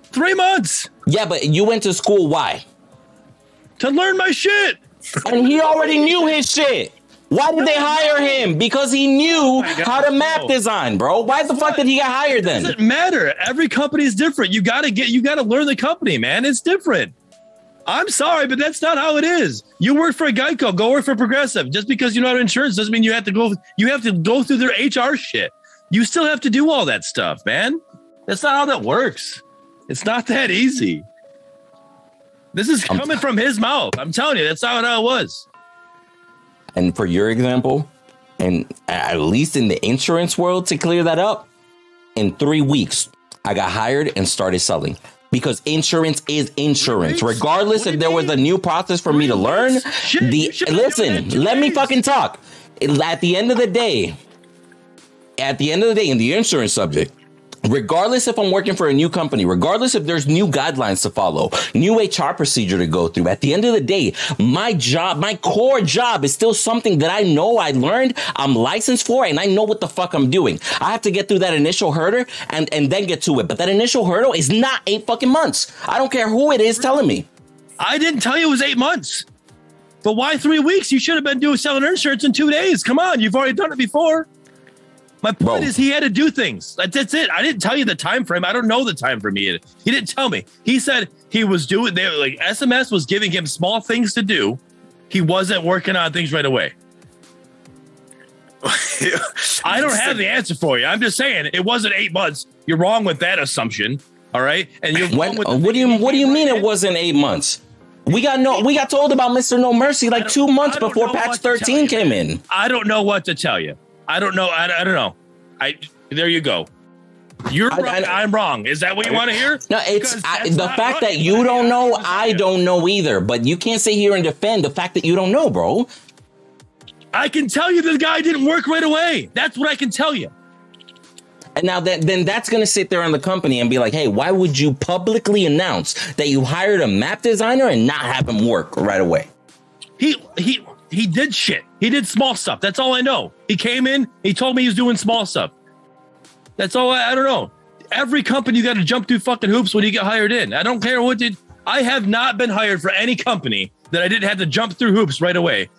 [SPEAKER 3] three months
[SPEAKER 2] Yeah, but you went to school. Why?
[SPEAKER 3] to learn my shit.
[SPEAKER 2] And he already knew his shit. Why did they hire him? Because he knew oh
[SPEAKER 3] my God,
[SPEAKER 2] how to map
[SPEAKER 3] no.
[SPEAKER 2] design, bro. Why the fuck did he get hired then?
[SPEAKER 3] doesn't matter. Every company is different. You got to get, you got to learn the company, man. It's different. I'm sorry, but that's not how it is. You work for a Geico, go work for Progressive. Just because you know how insurance doesn't mean you have to go. You have to go through their HR shit. You still have to do all that stuff, man. That's not how that works. It's not that easy. This is coming from his mouth. I'm telling you, that's not how it was.
[SPEAKER 2] And for your example, and at least in the insurance world, to clear that up, in three weeks, I got hired and started selling because insurance is insurance. Regardless if there was a new process for me to learn.
[SPEAKER 3] Shit,
[SPEAKER 2] the
[SPEAKER 3] you should've been doing
[SPEAKER 2] listen, let me fucking talk. At the end of the day, at the end of the day, in the insurance subject, regardless if I'm working for a new company, regardless if there's new guidelines to follow, new HR procedure to go through, at the end of the day, my job, my core job is still something that I know I learned, I'm licensed for, and I know what the fuck I'm doing. I have to get through that initial hurdle and, and then get to it. But that initial hurdle is not eight fucking months. I don't care who it is telling me.
[SPEAKER 3] I didn't tell you it was eight months. But why three weeks? You should have been doing selling insurance in two days. Come on, you've already done it before. My point is he had to do things. That- That's it. I didn't tell you the time frame. I don't know the time frame he had. He didn't tell me. He said he was doing they were like SMS was giving him small things to do. He wasn't working on things right away. I don't have the answer for you. I'm just saying it wasn't eight months. You're wrong with that assumption. All right. And you're
[SPEAKER 2] When,
[SPEAKER 3] with uh,
[SPEAKER 2] what do you what do you mean it wasn't eight months? We got no we got told about Mr. No Mercy like two months before patch
[SPEAKER 3] what to tell
[SPEAKER 2] 13 came in.
[SPEAKER 3] I don't know what to tell you. I don't know. I, I don't know. I there you go. You're
[SPEAKER 2] I-
[SPEAKER 3] right.
[SPEAKER 2] I-
[SPEAKER 3] am wrong. Is that what you want to hear?
[SPEAKER 2] No, it's I, the fact that you don't know,
[SPEAKER 3] I-
[SPEAKER 2] don't know either. But you can't sit here and defend the fact that you don't know, bro.
[SPEAKER 3] I can tell you the guy didn't work right away. That's what I can tell you.
[SPEAKER 2] And now that then that's gonna sit there in the company and be like, hey, why would you publicly announce that you hired a map designer and not have him work right away?
[SPEAKER 3] He he he did shit. He did small stuff. That's all I know. He came in. He told me he was doing small stuff. That's all I, I don't know. Every company you got to jump through fucking hoops when you get hired in. I don't care what did. I have not been hired for any company that I didn't have to jump through hoops right away.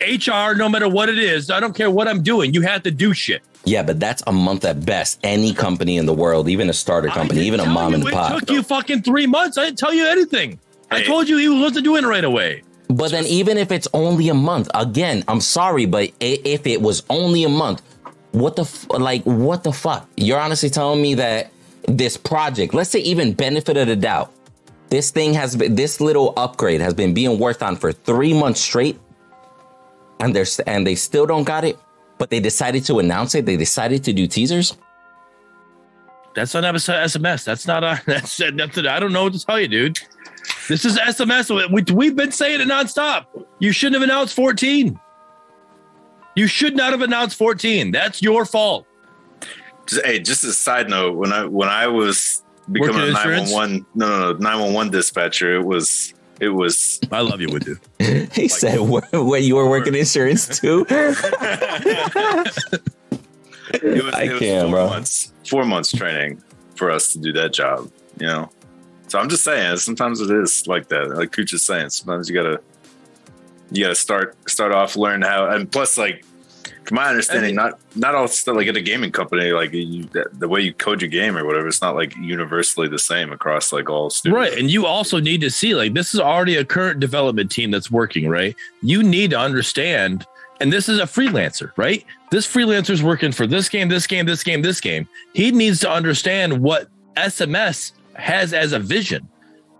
[SPEAKER 3] HR, no matter what it is, I don't care what I'm doing. You have to do shit.
[SPEAKER 2] Yeah, but that's a month at best. Any company in the world, even a starter company, even a mom
[SPEAKER 3] you
[SPEAKER 2] and
[SPEAKER 3] it
[SPEAKER 2] pop.
[SPEAKER 3] took you fucking three months. I didn't tell you anything. I told you he wasn't doing it right away.
[SPEAKER 2] But then, even if it's only a month, again, I'm sorry, but if it was only a month, what the f- like? What the fuck? You're honestly telling me that this project, let's say, even benefit of the doubt, this thing has been, this little upgrade has been being worked on for three months straight, and there's and they still don't got it, but they decided to announce it. They decided to do teasers.
[SPEAKER 3] That's not SMS. That's not a. That's nothing. I don't know what to tell you, dude. This is SMS. We, we've been saying it nonstop. You shouldn't have announced 14. You should not have announced 14. That's your fault.
[SPEAKER 1] Just, hey, just a side note, when I when I was becoming
[SPEAKER 3] Working
[SPEAKER 1] a nine
[SPEAKER 3] insurance?
[SPEAKER 1] one one no no no nine one one dispatcher, it was it was
[SPEAKER 3] I love you, with you.
[SPEAKER 2] He said, "When you were working insurance too."
[SPEAKER 1] it was,
[SPEAKER 2] I
[SPEAKER 1] it
[SPEAKER 2] can't,
[SPEAKER 1] four
[SPEAKER 2] bro.
[SPEAKER 1] months four months training for us to do that job. You know, so I'm just saying sometimes it is like that. Like Cooch is saying, sometimes you gotta you gotta start start off learn how and plus like from my understanding, not not all stuff like at a gaming company, like you, the, the way you code your game or whatever, it's not like universally the same across like all studios.
[SPEAKER 3] Right. And you also need to see like this is already a current development team that's working, right? You need to understand, and this is a freelancer, right? This freelancer's working for this game, this game, this game, this game. He needs to understand what SMS has as a vision.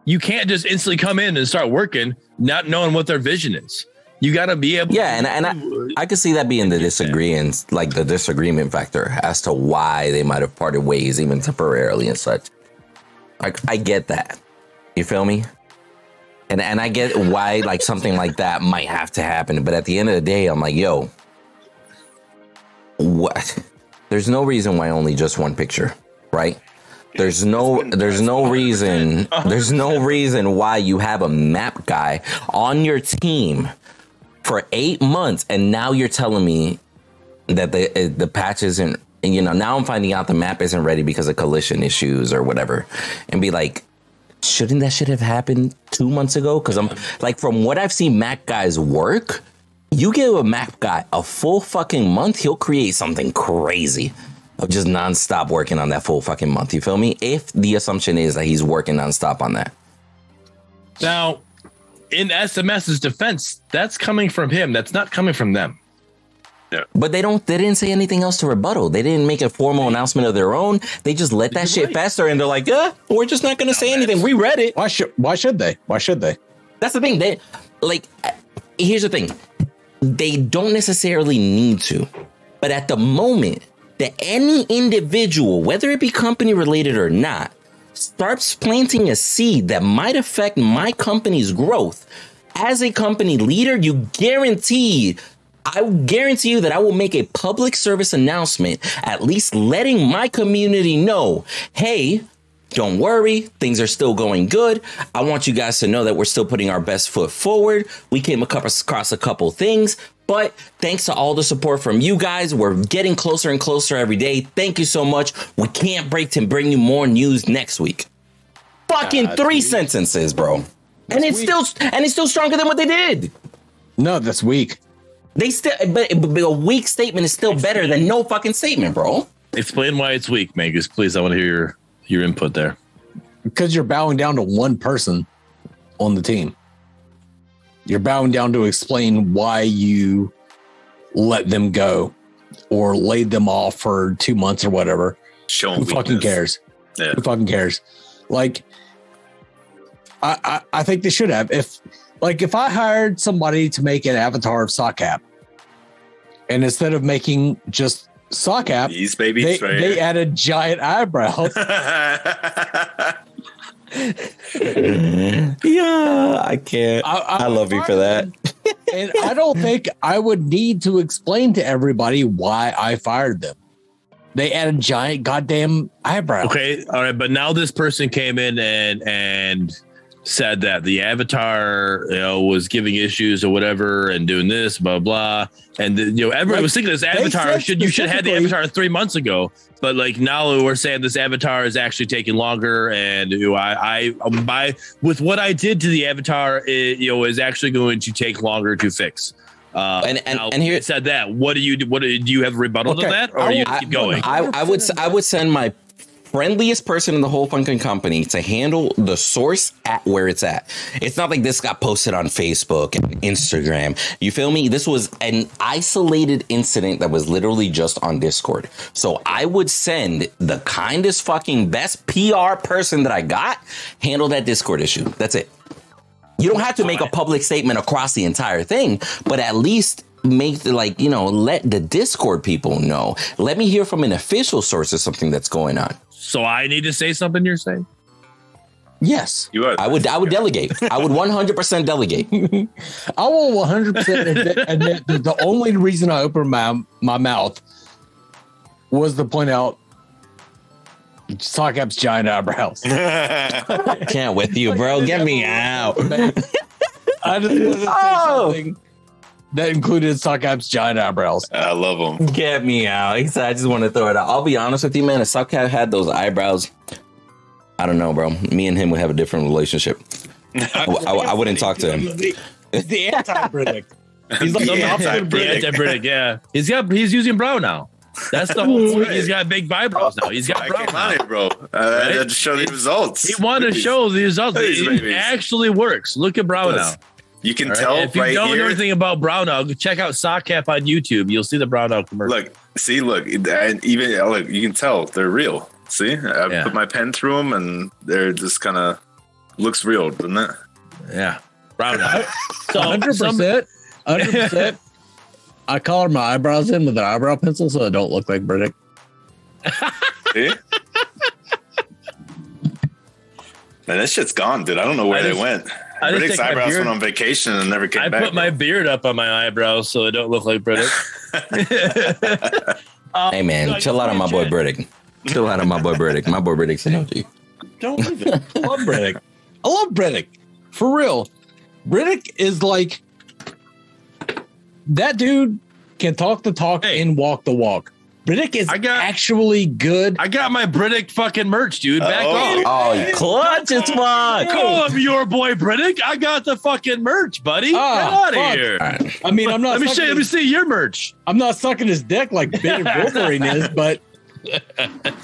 [SPEAKER 3] You can't just instantly come in and start working not knowing what their vision is. You got to be able
[SPEAKER 2] Yeah, and, and I, I could see that being the disagreement, like the disagreement factor as to why they might have parted ways, even temporarily and such. Like, I get that. You feel me? And and I get why like something like that might have to happen, but at the end of the day, I'm like, yo, what? There's no reason why only just one picture, right? There's no there's no reason there's no reason why you have a map guy on your team for eight months, and now you're telling me that the the patch isn't. And you know, now I'm finding out the map isn't ready because of collision issues or whatever, and be like, shouldn't that shit have happened two months ago? Because I'm like, from what I've seen Mac guys work, you give a map guy a full fucking month, he'll create something crazy of just nonstop working on that full fucking month. You feel me? If the assumption is that he's working nonstop on that.
[SPEAKER 3] Now, in SMS's defense, that's coming from him. That's not coming from them. Yeah.
[SPEAKER 2] But they don't. They didn't say anything else to rebuttal. They didn't make a formal announcement of their own. They just let that
[SPEAKER 3] You're
[SPEAKER 2] shit
[SPEAKER 3] right.
[SPEAKER 2] fester, and they're like, "Yeah, we're just not going to say anything. We read it."
[SPEAKER 4] Why should why should they? Why should they?
[SPEAKER 2] That's the thing. They like. uh, Here's the thing. They don't necessarily need to, but at the moment that any individual, whether it be company related or not, starts planting a seed that might affect my company's growth, as a company leader, you guarantee. I guarantee you that I will make a public service announcement, at least letting my community know, hey, don't worry, things are still going good. I want you guys to know that we're still putting our best foot forward. We came across across a couple things, but thanks to all the support from you guys, we're getting closer and closer every day. Thank you so much. We can't break to bring you more news next week. Fucking three sentences, bro. and it's
[SPEAKER 4] weak.
[SPEAKER 2] still and it's still stronger than what they did.
[SPEAKER 4] No, that's weak.
[SPEAKER 2] They still but, but a weak statement is still better than no fucking statement, bro.
[SPEAKER 3] Explain why it's weak, Magus. Please, I want to hear your your input there.
[SPEAKER 4] Because you're bowing down to one person on the team. You're bowing down to explain why you let them go or laid them off for two months or whatever.
[SPEAKER 1] Showing
[SPEAKER 4] Who fucking cares?
[SPEAKER 1] Yeah.
[SPEAKER 4] Who fucking cares? Like, I, I I think they should have. If like if I hired somebody to make an avatar of Sockap, and instead of making just Sockap,
[SPEAKER 1] These babies
[SPEAKER 4] they,
[SPEAKER 1] right
[SPEAKER 4] they added giant eyebrows.
[SPEAKER 2] Yeah, I can't.
[SPEAKER 4] I,
[SPEAKER 2] I love you for that.
[SPEAKER 4] and I don't think I would need to explain to everybody why I fired them. They had a giant goddamn eyebrow.
[SPEAKER 3] Okay, all right, but now this person came in and and said that the avatar, you know, was giving issues or whatever, and doing this, blah blah, and you know, everyone
[SPEAKER 4] Like,
[SPEAKER 3] was thinking this avatar should you should have the avatar three months ago, but like now we're saying this avatar is actually taking longer, and you know, I I by with what I did to the avatar, it you know is actually going to take longer to fix. Uh,
[SPEAKER 2] And- and- and here-
[SPEAKER 3] it said that. What do you do? What do you, do you have a rebuttal
[SPEAKER 4] Okay,
[SPEAKER 3] to that, or
[SPEAKER 4] I
[SPEAKER 3] are you
[SPEAKER 4] will-
[SPEAKER 3] gonna keep going?
[SPEAKER 2] I, I would I would send my friendliest person in the whole fucking company to handle the source at where it's at. It's not like this got posted on Facebook and Instagram. You feel me? This was an isolated incident that was literally just on Discord. So I would send the kindest fucking best PR person that I got handle that Discord issue. That's it. You don't have to make a public statement across the entire thing, but at least make the like, you know, let the Discord people know. Let me hear from an official source of something that's going on.
[SPEAKER 3] So I need to say something. You're saying?
[SPEAKER 4] Yes,
[SPEAKER 1] you are.
[SPEAKER 2] I would I would delegate. I would 100% delegate.
[SPEAKER 4] I will 100 percent admit, admit that the only reason I opened my my mouth was to point out Sockap's giant eyebrows.
[SPEAKER 2] Can't with you, bro. Get me out.
[SPEAKER 4] I just wanted to say
[SPEAKER 2] Oh.
[SPEAKER 4] something that included Sockap's giant eyebrows.
[SPEAKER 1] I love them.
[SPEAKER 2] Get me out. I just want to throw it out. I'll be honest with you, man. If Subcat had those eyebrows, I don't know, bro. Me and him would have a different relationship. I, I- I wouldn't talk to him.
[SPEAKER 4] He's the anti-Britick. He's like
[SPEAKER 1] The
[SPEAKER 4] the opposite of
[SPEAKER 1] anti-Britick.
[SPEAKER 4] Britick.
[SPEAKER 3] The anti-Britick, yeah. He's got he's using brow now. That's the whole point. He's got big eyebrows now. He's got
[SPEAKER 1] I
[SPEAKER 3] brow
[SPEAKER 1] came
[SPEAKER 3] now.
[SPEAKER 1] out here, bro. Uh, I had to show the results.
[SPEAKER 3] He wanted to show the results.
[SPEAKER 1] These
[SPEAKER 3] It
[SPEAKER 1] babies.
[SPEAKER 3] actually works. Look at brow now.
[SPEAKER 1] Does. You can
[SPEAKER 3] All right?
[SPEAKER 1] tell
[SPEAKER 3] if you
[SPEAKER 1] right
[SPEAKER 3] don't
[SPEAKER 1] here.
[SPEAKER 3] know anything about brow now, check out Sockcap on YouTube. You'll see the brow now commercial.
[SPEAKER 1] Look, see, look, and even uh, look, you can tell they're real. See, I
[SPEAKER 3] Yeah.
[SPEAKER 1] put my pen through them, and they're just kind of looks real, doesn't it?
[SPEAKER 3] yeah, brow now. So
[SPEAKER 4] 100 percent, 100 percent. I colored my eyebrows in with an eyebrow pencil so I don't look like Britick.
[SPEAKER 1] See? Man, that shit's gone, dude. I don't know where
[SPEAKER 3] I
[SPEAKER 1] they
[SPEAKER 3] just-
[SPEAKER 1] went.
[SPEAKER 3] I
[SPEAKER 1] Riddick's
[SPEAKER 3] take
[SPEAKER 1] eyebrows
[SPEAKER 3] beard-
[SPEAKER 1] went on vacation and never came
[SPEAKER 3] I
[SPEAKER 1] back.
[SPEAKER 3] put my beard up on my eyebrows so I don't look like British.
[SPEAKER 2] Hey, man, chill out on my boy Burdick. Chill out on my boy Burdick. My boy Burdick's an OG.
[SPEAKER 3] Don't even.
[SPEAKER 4] I love Britick. I love Britick. For real. Britick is like that dude can talk the talk
[SPEAKER 3] Hey.
[SPEAKER 4] and walk the walk. Britick is
[SPEAKER 3] I got-
[SPEAKER 4] actually good.
[SPEAKER 3] I got my Britick fucking merch, dude. Back
[SPEAKER 1] Oh.
[SPEAKER 3] off.
[SPEAKER 2] Oh, you clutch as fuck.
[SPEAKER 3] Call him your boy Britick. I got the fucking merch, buddy.
[SPEAKER 4] Ah,
[SPEAKER 3] Get out of
[SPEAKER 4] fuck.
[SPEAKER 3] here.
[SPEAKER 4] I mean, I'm not
[SPEAKER 3] Let me
[SPEAKER 4] sucking
[SPEAKER 3] show. Let me see your merch.
[SPEAKER 4] I'm not sucking his dick like Ben Wolverine is, but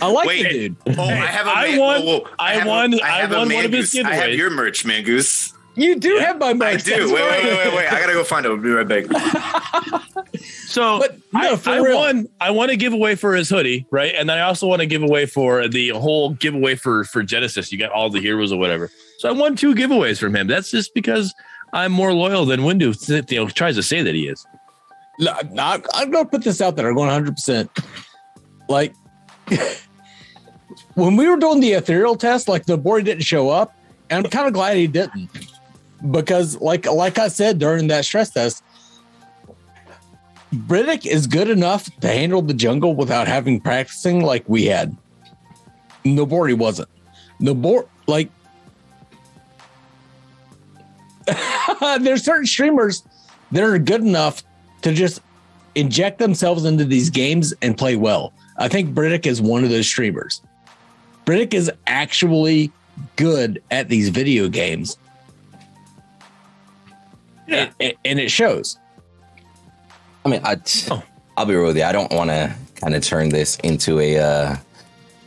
[SPEAKER 4] I like
[SPEAKER 1] Wait.
[SPEAKER 4] the dude.
[SPEAKER 1] Oh, I have a
[SPEAKER 3] I
[SPEAKER 1] man-
[SPEAKER 3] won-
[SPEAKER 1] whoa, whoa.
[SPEAKER 3] I
[SPEAKER 1] have
[SPEAKER 3] won- I
[SPEAKER 1] have a
[SPEAKER 3] won one of his
[SPEAKER 1] Mangoose. I have your merch, Mangoose.
[SPEAKER 4] You do have my
[SPEAKER 1] I
[SPEAKER 4] merch.
[SPEAKER 1] do. Wait,
[SPEAKER 4] right.
[SPEAKER 1] wait, wait, wait, wait. I gotta go find it. I'll be right back.
[SPEAKER 3] So
[SPEAKER 4] But no,
[SPEAKER 3] I,
[SPEAKER 4] for
[SPEAKER 3] I
[SPEAKER 4] real.
[SPEAKER 3] won. I want to give away for his hoodie, right? And then I also want to give away for the whole giveaway for for Genesis. You got all the heroes or whatever. So I won two giveaways from him. That's just because I'm more loyal than Windu. You know, tries to say that he is.
[SPEAKER 4] No, I'm, I'm going to put this out there. I'm going 100%. Like, when we were doing the ethereal test, like the boy didn't show up. And I'm kind of glad he didn't. Because, like, like I said during that stress test, Briddick is good enough to handle the jungle without having practicing like we had. Nobori wasn't. Nobor like there's certain streamers that are good enough to just inject themselves into these games and play well. I think Briddick is one of those streamers. Briddick is actually good at these video games.
[SPEAKER 3] Yeah.
[SPEAKER 4] And, and it shows.
[SPEAKER 2] I mean, I,
[SPEAKER 3] Oh.
[SPEAKER 2] I'll be real with you. I don't want to kind of turn this into a uh,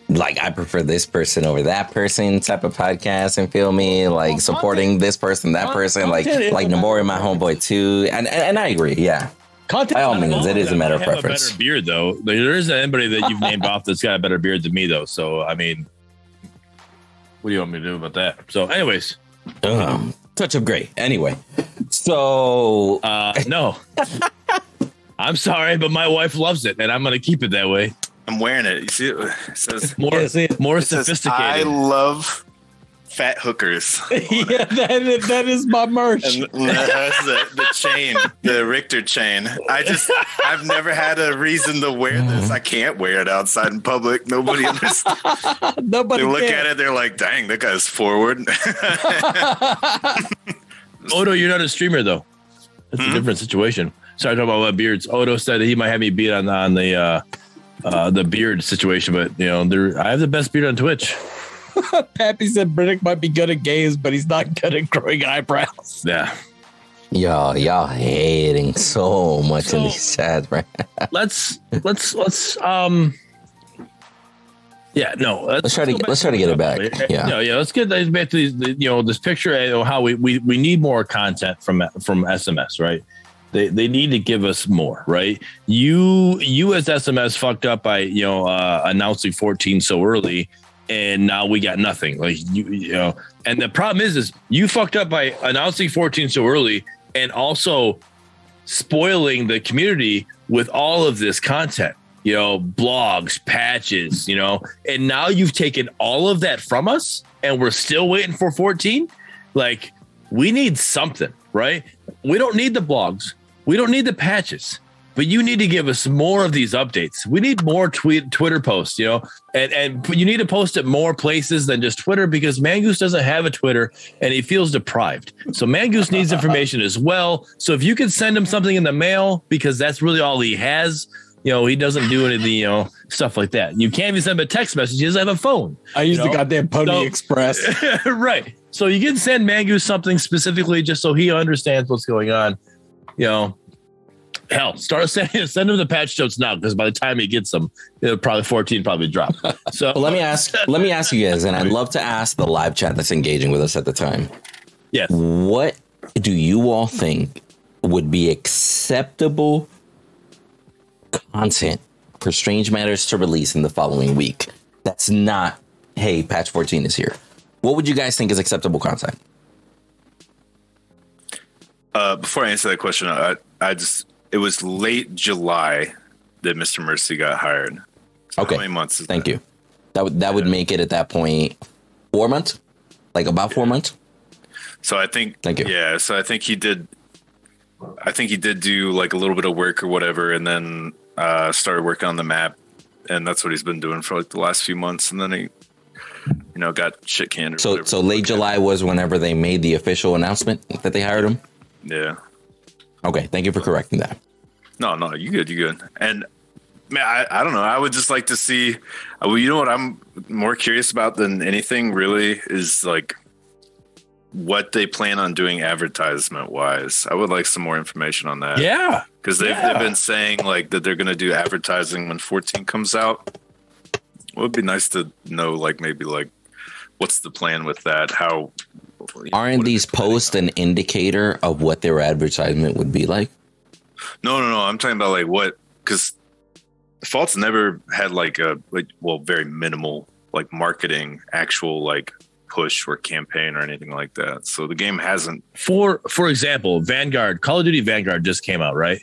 [SPEAKER 2] like I prefer this person over that person type of podcast and feel me like
[SPEAKER 4] Well,
[SPEAKER 2] supporting this person, that
[SPEAKER 4] con-
[SPEAKER 2] person, like
[SPEAKER 4] content is
[SPEAKER 2] like
[SPEAKER 4] a matter
[SPEAKER 2] Namori, my homeboy too, and, and and I agree. Yeah,
[SPEAKER 4] Content
[SPEAKER 2] by all means, it is a matter of preference.
[SPEAKER 3] A better beard though. There isn't anybody that you've named off that's got a better beard than me though. So I mean, what do you want me to do about that? So, anyways,
[SPEAKER 2] Um, touch of gray. Anyway, so
[SPEAKER 3] uh, no. I'm sorry, but my wife loves it, and I'm gonna keep it that way.
[SPEAKER 1] I'm wearing it. You see it? It says,
[SPEAKER 3] More,
[SPEAKER 4] Yeah, see it.
[SPEAKER 3] more
[SPEAKER 1] it says I love fat hookers.
[SPEAKER 4] yeah, that is, that is my merch.
[SPEAKER 1] And that has the, the chain, the Richter chain. I just, I've never had a reason to wear this. I can't wear it outside in public. Nobody understands.
[SPEAKER 4] Nobody
[SPEAKER 1] They look
[SPEAKER 4] can.
[SPEAKER 1] at it, they're like, dang, that guy's forward.
[SPEAKER 3] Odo, you're not a streamer though. That's
[SPEAKER 1] Hmm?
[SPEAKER 3] a different situation. Sorry, talking about what beards. Odo said that he might have me beat on on the uh, uh, the beard situation, but you know, there I have the best beard on Twitch.
[SPEAKER 4] Pappy said Briddick might be good at games, but he's not good at growing eyebrows.
[SPEAKER 3] Yeah.
[SPEAKER 2] y'all y'all hating so much in
[SPEAKER 3] So-
[SPEAKER 2] these chats, right?
[SPEAKER 3] Let's let's let's um. Yeah, no.
[SPEAKER 2] Let's try to get- let's try to get it back. Yeah.
[SPEAKER 3] yeah, yeah. Let's get these back to these. You know, this picture. You know, how we we we need more content from from SMS, right? They they need to give us more, right? You you as SMS fucked up by you know uh, announcing 14 so early, and now we got nothing. Like you you know, and the problem is is you fucked up by announcing 14 so early, and also spoiling the community with all of this content you know blogs patches you know and now you've taken all of that from us and we're still waiting for 14 like we need something right? We don't need the blogs. We don't need the patches but you need to give us more of these updates. We need more tweet twitter posts you know? And and you need to post it more places than just twitter because mangoose doesn't have a twitter and he feels deprived. So mangoose needs information as well. So if you could send him something in the mail because that's really all he has you know he doesn't do any of the you know stuff like that. You can't even send him a text message. He doesn't have a phone
[SPEAKER 4] I use
[SPEAKER 3] You
[SPEAKER 4] the goddamn Pony
[SPEAKER 3] So-
[SPEAKER 4] Express.
[SPEAKER 3] right. So you can send Mangoose something specifically just so he understands what's going on. You know, hell, start sending send him the patch notes now because by the time he gets them, it'll probably 14 probably drop. So
[SPEAKER 2] But let me ask let me ask you guys, and I'd love to ask the live chat that's engaging with us at the time.
[SPEAKER 3] yes.
[SPEAKER 2] What do you all think would be acceptable content for Strange Matters to release in the following week? That's not, hey, patch 14 is here. What would you guys think is acceptable content?
[SPEAKER 1] Uh, before I answer that question, I, I just, it was late July that Mr. Mercy got hired. So
[SPEAKER 2] Okay.
[SPEAKER 1] How many months
[SPEAKER 2] Thank
[SPEAKER 1] that?
[SPEAKER 2] you. That would that would make it at that point four months, like about four months.
[SPEAKER 1] So I think,
[SPEAKER 2] Thank you.
[SPEAKER 1] Yeah. So I think he did. I think he did do like a little bit of work or whatever, and then uh, started working on the map, and that's what he's been doing for like the last few months. And then he, you know, got shit canned. or
[SPEAKER 2] So so late July was whenever they made the official announcement that they hired him.
[SPEAKER 1] Yeah.
[SPEAKER 2] Okay, thank you for correcting that.
[SPEAKER 1] No, no, you good, you good. And man, I, I don't know. I would just like to see. uh, Well, you know what I'm more curious about than anything really is like what they plan on doing advertisement wise. I would like some more information on that.
[SPEAKER 3] Yeah.
[SPEAKER 1] because they've,
[SPEAKER 3] Yeah.
[SPEAKER 1] they've been saying like that they're going to do advertising when 14 comes out. It would be nice to know like maybe like what's the plan with that? How
[SPEAKER 2] Aren't these posts an indicator of what their advertisement would be like?
[SPEAKER 1] No, no, no. I'm talking about like what because Fault's never had like a like well very minimal like marketing actual like push or campaign or anything like that. So the game hasn't.
[SPEAKER 3] for for example, Vanguard, Call of Duty Vanguard just came out, right?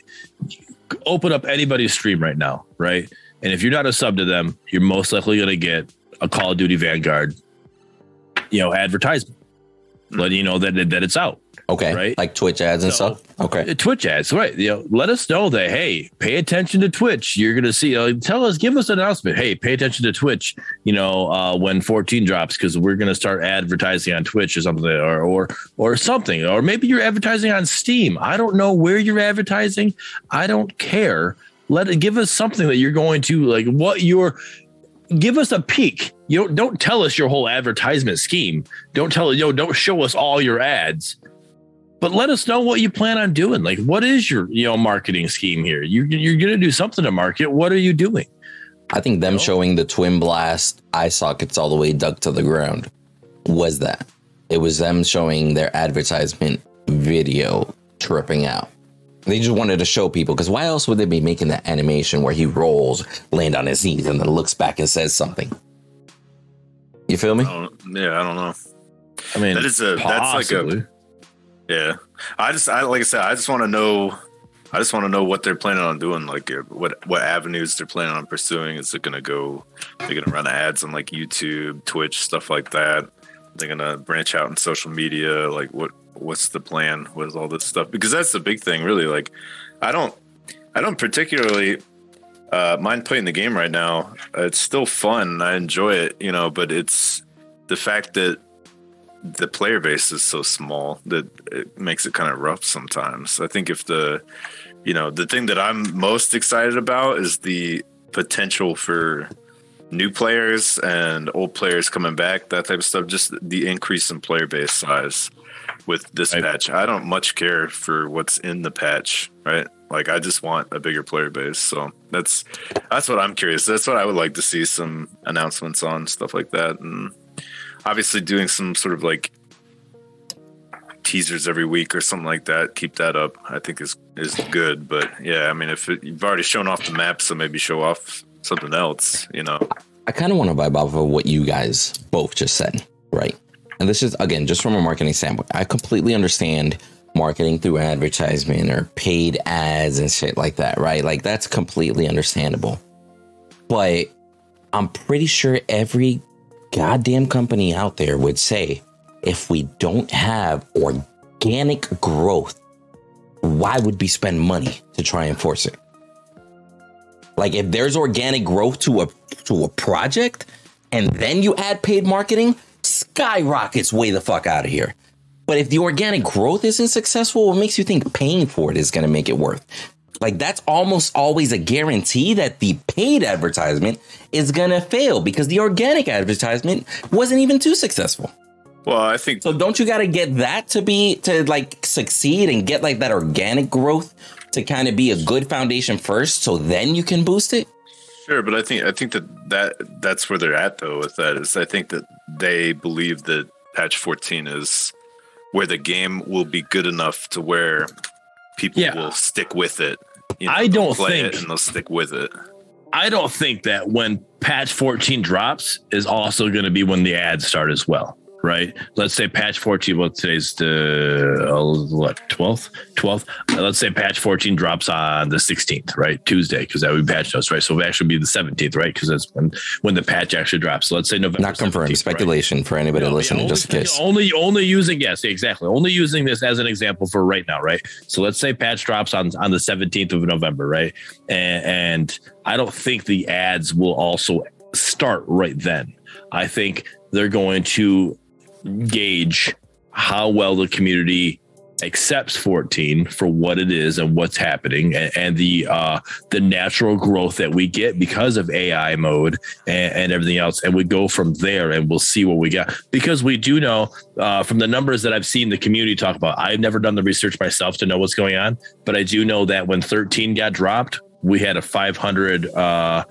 [SPEAKER 3] Open up anybody's stream right now, right? And if you're not a sub to them, you're most likely going to get a Call of Duty Vanguard, you know, advertisement, letting you know that that it's out.
[SPEAKER 2] Okay.
[SPEAKER 3] Right.
[SPEAKER 2] Like Twitch ads and
[SPEAKER 3] So-
[SPEAKER 2] stuff. Okay.
[SPEAKER 3] Uh, Twitch ads, right? You know, let us know that hey, pay attention to Twitch. You're gonna see. Uh, tell us, give us an announcement. Hey, pay attention to Twitch. You know, uh, when 14 drops, because we're gonna start advertising on Twitch or something, or or or something, or maybe you're advertising on Steam. I don't know where you're advertising. I don't care. Let it give us something that you're going to like. What your give us a peek. You don't don't tell us your whole advertisement scheme. Don't tell you know, don't show us all your ads but let us know what you plan on doing. Like, what is your you know marketing scheme here? You you're gonna do something to market. What are you doing?
[SPEAKER 2] I think them
[SPEAKER 3] No.
[SPEAKER 2] showing the twin blast eye sockets all the way dug to the ground was that. It was them showing their advertisement video tripping out. They just wanted to show people because why else would they be making that animation where he rolls, land on his knees, and then looks back and says something? You feel me?
[SPEAKER 1] I yeah, I don't know.
[SPEAKER 3] I mean,
[SPEAKER 1] That is a- that's like a-
[SPEAKER 3] possibly.
[SPEAKER 1] Yeah, I just I like I said, I just want to know. I just want to know what they're planning on doing. Like uh, what what avenues they're planning on pursuing. Is it to go? They're to run ads on like YouTube, Twitch, stuff like that. They're to branch out in social media. Like what what's the plan with all this stuff? Because that's the big thing, really. Like I don't I don't particularly uh, mind playing the game right now. It's still fun. I enjoy it, you know. But it's the fact that the player base is so small that it makes it kind of rough sometimes. I think if the, you know, the thing that I'm most excited about is the potential for new players and old players coming back, that type of stuff. Just the increase in player base size with this
[SPEAKER 3] Right.
[SPEAKER 1] patch. I don't much care for what's in the patch, right? Like I just want a bigger player base. So that's that's what I'm curious. That's what I would like to see some announcements on stuff like that and obviously doing some sort of like teasers every week or something like that keep that up i think is is good but yeah i mean if it, you've already shown off the map so maybe show off something else you know
[SPEAKER 2] I kind of want to vibe off of what you guys both just said, right? And this is again just from a marketing standpoint. I completely understand marketing through advertisement or paid ads and shit like that, right? Like that's completely understandable. But I'm pretty sure every goddamn company out there would say if we don't have organic growth, why would we spend money to try and force it? Like if there's organic growth to a to a project and then you add paid marketing, skyrockets way the fuck out of here. But if the organic growth isn't successful, what makes you think paying for it is going to make it worth? Like that's almost always a guarantee that the paid advertisement is going to fail because the organic advertisement wasn't even too successful.
[SPEAKER 1] well i think
[SPEAKER 2] So don't you got to get that to be to like succeed and get like that organic growth to kind of be a good foundation first so then you can boost it?
[SPEAKER 1] sure but i think i think that that that's where they're at though with that is i think that they believe that patch 14 is where the game will be good enough to where people
[SPEAKER 3] Yeah.
[SPEAKER 1] will stick with it you
[SPEAKER 3] I don't think-
[SPEAKER 1] and they'll stick with it
[SPEAKER 3] I don't think that when patch 14 drops is also going to be when the ads start as well. Right. Let's say patch 14. Well, today's the uh, what 12th, 12th. Uh, let's say patch 14 drops on the 16th, right? Tuesday, because that would be patch notes, right? So it would actually be the 17th, right? Because that's when when the patch actually drops. So let's say November.
[SPEAKER 2] Not confirmed.
[SPEAKER 3] 17th, right?
[SPEAKER 2] Speculation for anybody listening,
[SPEAKER 3] only,
[SPEAKER 2] just in case.
[SPEAKER 3] Only, only using yes, exactly. Only using this as an example for right now, right? So let's say patch drops on on the seventeenth of November, right? And, and I don't think the ads will also start right then. I think they're going to gauge how well the community accepts 14 for what it is and what's happening and, and the uh the natural growth that we get because of AI mode and, and everything else. And we go from there and we'll see what we got. Because we do know uh from the numbers that I've seen the community talk about I've never done the research myself to know what's going on but I do know that when 13 got dropped we had a 500 uh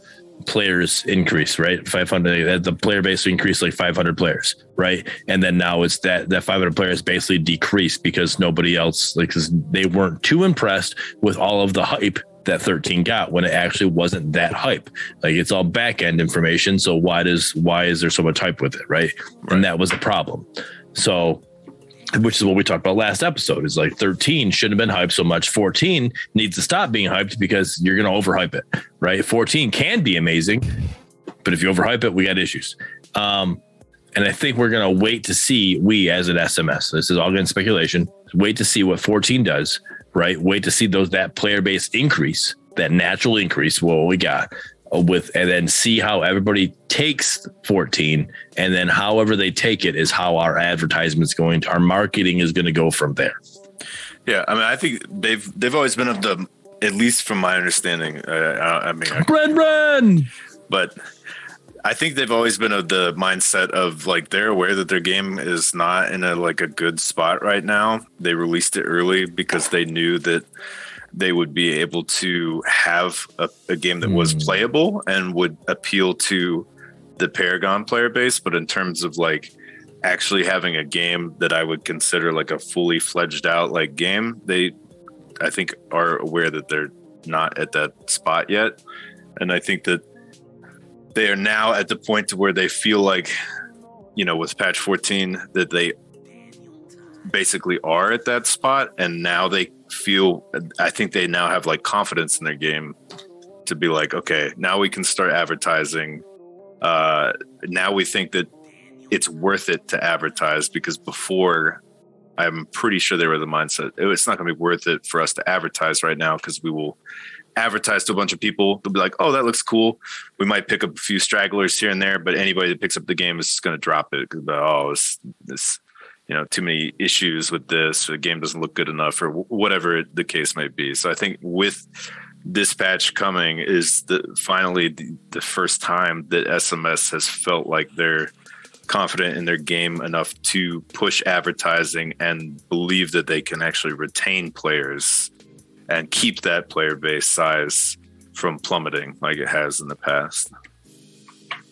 [SPEAKER 3] players increase, right? 500, uh, the player base increased like 500 players, right? And then now it's that, that 500 players basically decreased because nobody else, like, they weren't too impressed with all of the hype that 13 got when it actually wasn't that hype. Like it's all back end information. So why does, why is there so much hype with it? Right. right. And that was a problem. So which is what we talked about last episode is like 13 shouldn't have been hyped so much. 14 needs to stop being hyped because you're going to overhype it right? 14 can be amazing but if you overhype it we got issues. Um, and i think we're going to wait to see we as an sms this is all getting speculation wait to see what 14 does right? Wait to see those that player base increase that natural increase. What we got with and then see how everybody takes 14 and then however they take it is how our advertisements going to our marketing is going to go from there
[SPEAKER 1] yeah i mean i think they've they've always been of the at least from my understanding uh, I, I mean I,
[SPEAKER 3] Bren Bren!
[SPEAKER 1] but I think they've always been of the mindset of like they're aware that their game is not in a like a good spot right now. They released it early because they knew that they would be able to have a, a game that mm. was hmm. playable and would appeal to the Paragon player base. But in terms of like actually having a game that I would consider like a fully fledged out like game, they I think are aware that they're not at that spot yet. And I think that they are now at the point to where they feel like, you know, with patch 14 that they basically are at that spot and now they feel I think they now have like confidence in their game to be like, okay, now we can start advertising. Uh, now we think that it's worth it to advertise because before I'm pretty sure they were the mindset it's not going to be worth it for us to advertise right now because we will advertise to a bunch of people. They'll be like, oh, that looks cool. We might pick up a few stragglers here and there, but anybody that picks up the game is going to drop it oh, this, this you know too many issues with this the game doesn't look good enough or whatever the case may be. So i think with this patch coming is the finally the, the first time that sms has felt like they're confident in their game enough to push advertising and believe that they can actually retain players and keep that player base size from plummeting like it has in the past.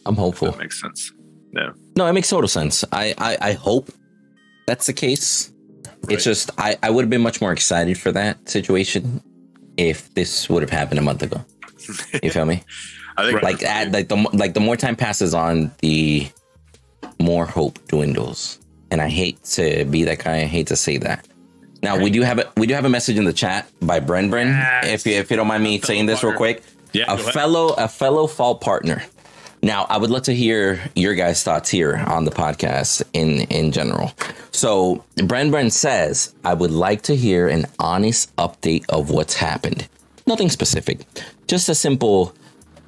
[SPEAKER 2] I'm hopeful.
[SPEAKER 1] That makes sense. Yeah.
[SPEAKER 2] No it makes total sense. I i, I hope that's the case. Right. It's just I, I would have been much more excited for that situation if this would have happened a month ago. You feel me? I think like add, like the like the more time passes on, the more hope dwindles. And I hate to be that guy. I hate to say that. Now right. we do have a we do have a message in the chat by Bren Bren. Yes. If you if you don't mind me saying this real quick. Yeah, a fellow a fellow Fault partner now, I would love to hear your guys' thoughts here on the podcast in in general. So, Bren Bren says, "I would like to hear an honest update of what's happened. Nothing specific, just a simple."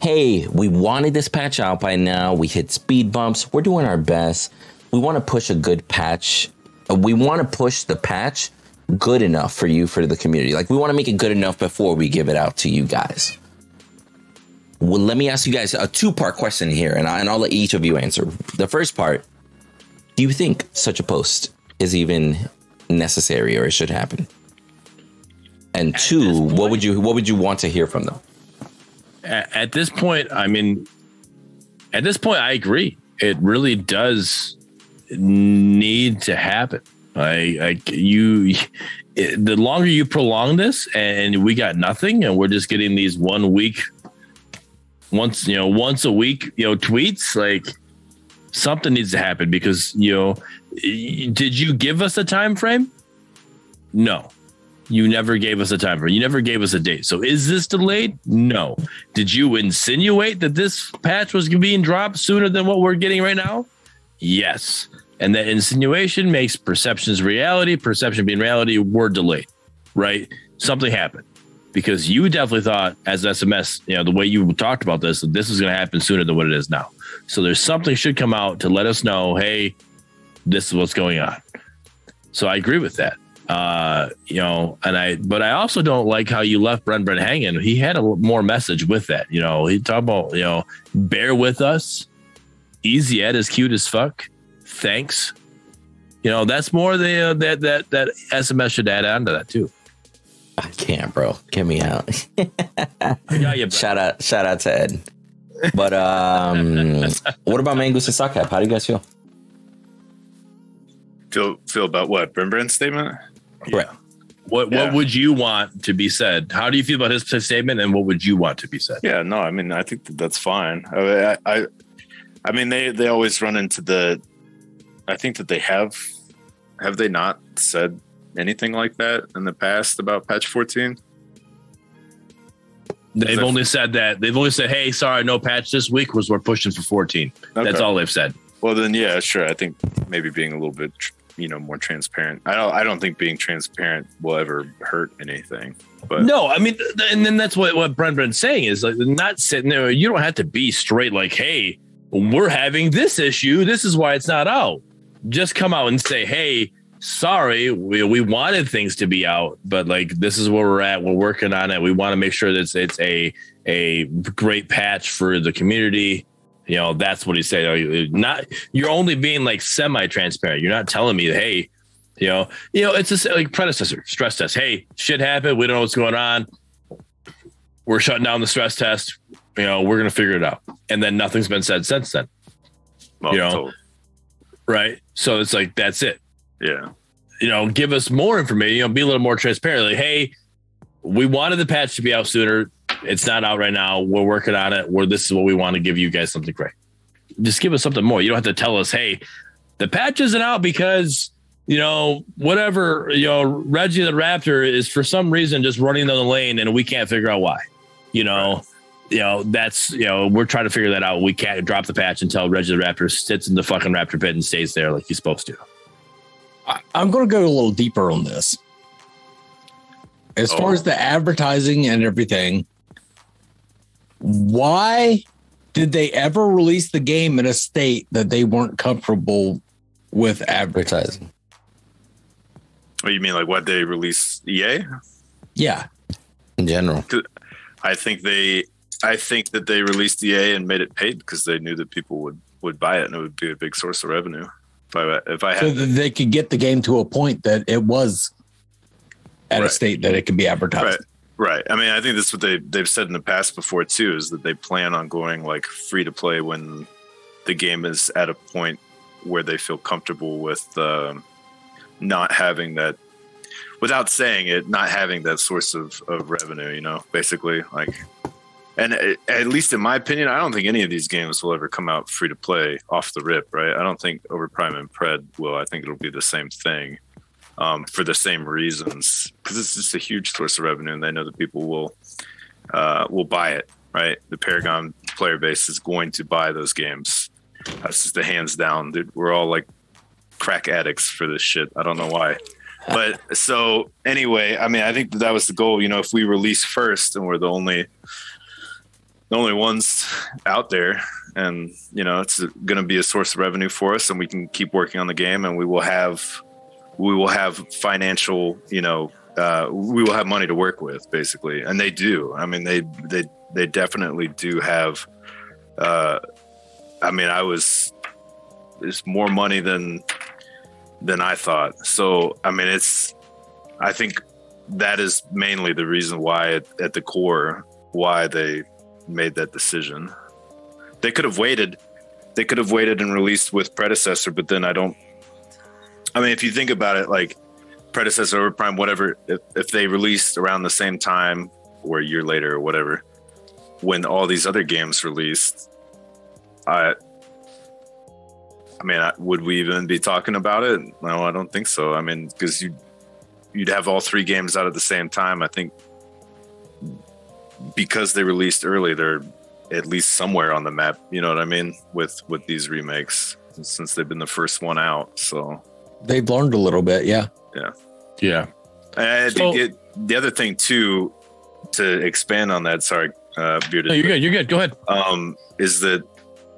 [SPEAKER 2] Hey, we wanted this patch out by now. We hit speed bumps. We're doing our best. We want to push a good patch. We want to push the patch good enough for you, for the community. Like, we want to make it good enough before we give it out to you guys. Well, let me ask you guys a two part question here, and, I, and I'll let each of you answer. The first part Do you think such a post is even necessary or it should happen? And At two, point, what would you what would you want to hear from them?
[SPEAKER 3] At this point, I mean, at this point, I agree. It really does need to happen. I, I you, it, the longer you prolong this, and we got nothing, and we're just getting these one week once you know once a week you know tweets like something needs to happen because you know did you give us a time frame? No. You never gave us a time frame. You never gave us a date. So is this delayed? No. Did you insinuate that this patch was being dropped sooner than what we're getting right now? Yes. And that insinuation makes perceptions reality. Perception being reality we're delayed right? Something happened because you definitely thought as SMS, you know, the way you talked about this, this is going to happen sooner than what it is now. So there's something should come out to let us know, hey, this is what's going on. So I agree with that. Uh, you know, and I, but I also don't like how you left Bren Bren hanging. He had a more message with that. You know, he talked about, you know, bear with us. Easy Ed is cute as fuck. Thanks. You know, that's more the uh, that that that SMS should add on to that too.
[SPEAKER 2] I can't, bro. Get me out.
[SPEAKER 3] you,
[SPEAKER 2] shout out, shout out to Ed. But um, what about Mangoose and Sockcap? How do you guys feel?
[SPEAKER 1] Feel feel about what Bren Bren's statement?
[SPEAKER 2] Right.
[SPEAKER 3] What
[SPEAKER 1] Yeah.
[SPEAKER 3] what would you want to be said? How do you feel about his statement, and what would you want to be said?
[SPEAKER 1] Yeah, no, I mean, I think that that's fine. I, I, I mean, they they always run into the. I think that they have, have they not said anything like that in the past about patch fourteen?
[SPEAKER 3] They've
[SPEAKER 1] that-
[SPEAKER 3] only said that they've only said, "Hey, sorry, no patch this week was we're pushing for 14." That's all they've said.
[SPEAKER 1] Well, then, yeah, sure. I think maybe being a little bit, you know, more transparent. I don't. I don't think being transparent will ever hurt anything. But
[SPEAKER 3] No, I mean, and then that's what what Bren Bren's saying is like not sitting there. You don't have to be straight like, "Hey, we're having this issue. This is why it's not out." Just come out and say, "Hey, sorry, we we wanted things to be out, but like this is where we're at. We're working on it. We want to make sure that it's, it's a a great patch for the community." You know, that's what he said. Uh, Not you're only being like semi transparent. You're not telling me, "Hey, you know, you know, it's just like predecessor stress test. Hey, shit happened. We don't know what's going on. We're shutting down the stress test. You know, we're gonna figure it out. And then nothing's been said since then.
[SPEAKER 1] well,
[SPEAKER 3] you know. Right. So it's like that's it.
[SPEAKER 1] Yeah,
[SPEAKER 3] You know, give us more information, you know, be a little more transparent. Like, hey, we wanted the patch to be out sooner. It's not out right now. We're working on it. Where this is what we want to give you guys something great. Just give us something more. You don't have to tell us, hey, the patch isn't out because you know whatever you know Reggie the Raptor is for some reason just running down the lane and we can't figure out why. You know, you know that's you know we're trying to figure that out. We can't drop the patch until Reggie the Raptor sits in the fucking Raptor pit and stays there like he's supposed to.
[SPEAKER 4] I, I'm going to go a little deeper on this. As far
[SPEAKER 1] Oh.
[SPEAKER 4] as the advertising and everything, why did they ever release the game in a state that they weren't comfortable with advertising?
[SPEAKER 2] Advertising.
[SPEAKER 1] what you mean? Like what they release E EA?
[SPEAKER 4] Yeah,
[SPEAKER 2] In general.
[SPEAKER 1] I think they. I think that they released EA and made it paid because they knew that people would would buy it and it would be a big source of revenue. If I if I
[SPEAKER 4] so
[SPEAKER 1] had
[SPEAKER 4] they could get the game to a point that it was at a state that it could be advertised.
[SPEAKER 1] Right. Right. I mean, I think that's what they they've said in the past before too, is that they plan on going like free to play when the game is at a point where they feel comfortable with um, not having that, without saying it, not having that source of, of revenue. You know, basically, like, and at least in my opinion, I don't think any of these games will ever come out free to play off the rip. Right. I don't think Overprime and Pred will. I think it'll be the same thing um, for the same reasons because it's just a huge source of revenue, and they know that people will uh, will buy it. Right, the Paragon player base is going to buy those games. That's just the hands down. Dude, we're all like crack addicts for this shit. I don't know why. But so anyway, I mean, I think that, that was the goal. You know, if we release first and we're the only the only ones out there, and you know, it's going to be a source of revenue for us, and we can keep working on the game, and we will have we will have financial, you know, uh, we will have money to work with, basically, and they do. I mean, they they they definitely do have. Uh, I mean, I was it's more money than than I thought. So, I mean, it's I think that is mainly the reason why, at, at the core, why they made that decision. They could have waited. They could have waited and released with predecessor, but then I don't I mean, if you think about it, like predecessor or prime, whatever, if, if they released around the same time or a year later or whatever, when all these other games released, I, I mean, would we even be talking about it? No, I don't think so. I mean, because you, you'd have all three games out at the same time. I think because they released early, they're at least somewhere on the map. You know what I mean? With with these remakes, since they've been the first one out, so.
[SPEAKER 4] They've learned a little bit. Yeah.
[SPEAKER 3] Yeah.
[SPEAKER 1] And I
[SPEAKER 3] So-
[SPEAKER 1] think it, the other thing too, to expand on that, sorry, uh, bearded,
[SPEAKER 3] No, you're good. You're good. Go ahead.
[SPEAKER 1] um, is that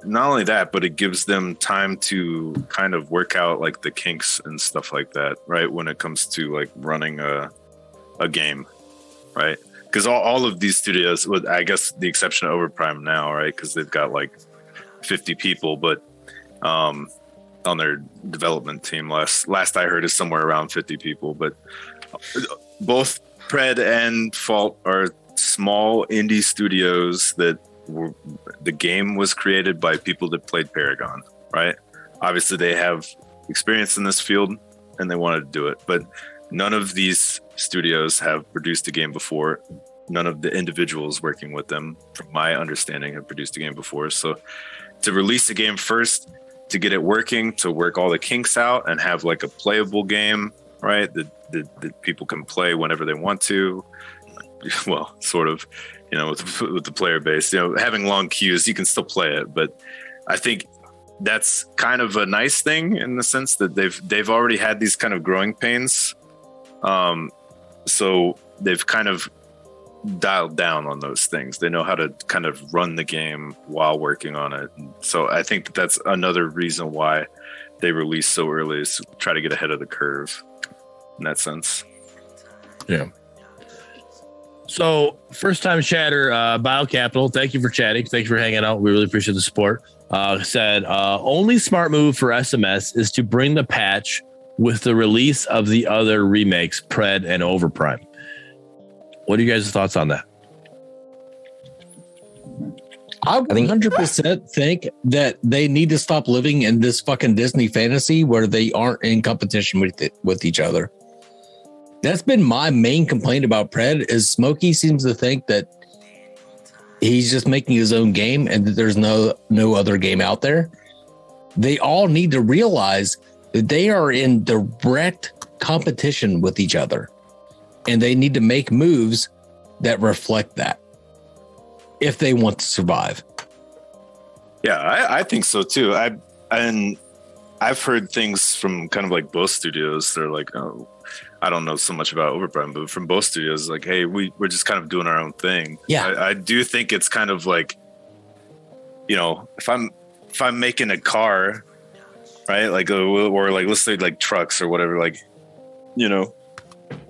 [SPEAKER 1] not only that, but it gives them time to kind of work out like the kinks and stuff like that, right? When it comes to like running a a game, right? Because all, all of these studios, with I guess the exception of Overprime now, right? Because they've got like 50 people, but um, on their development team. Last last I heard is somewhere around 50 people, but both Pred and Fault are small indie studios that were, the game was created by people that played Paragon, right? Obviously, they have experience in this field and they wanted to do it, but none of these studios have produced a game before. None of the individuals working with them, from my understanding, have produced a game before. So, to release a game first, to get it working, to work all the kinks out, and have like a playable game, right? That, that, that people can play whenever they want to. Well, sort of, you know, with, with the player base, you know, having long queues, you can still play it, but I think that's kind of a nice thing in the sense that they've they've already had these kind of growing pains um, so they've kind of dialed down on those things. They know how to kind of run the game while working on it. So I think that that's another reason why they release so early is to try to get ahead of the curve in that sense.
[SPEAKER 3] Yeah. So first time chatter, uh, BioCapital, thank you for chatting. Thank you for hanging out. We really appreciate the support. Uh, said uh, only smart move for SMS is to bring the patch with the release of the other remakes, Pred and Overprime. What are you guys' thoughts on that?
[SPEAKER 4] I 100% think that they need to stop living in this fucking Disney fantasy where they aren't in competition with it, with each other. That's been my main complaint about Pred is Smokey seems to think that he's just making his own game and that there's no no other game out there. They all need to realize they are in direct competition with each other and they need to make moves that reflect that if they want to survive.
[SPEAKER 1] Yeah, I, I think so too. I and I've heard things from kind of like both studios. They're like, oh, I don't know so much about Overprime, but from both studios, like, hey, we we're just kind of doing our own thing.
[SPEAKER 4] Yeah,
[SPEAKER 1] I, I do think it's kind of like, you know, if I'm if I'm making a car right? Like, uh, or like, let's say like trucks or whatever, like, you know,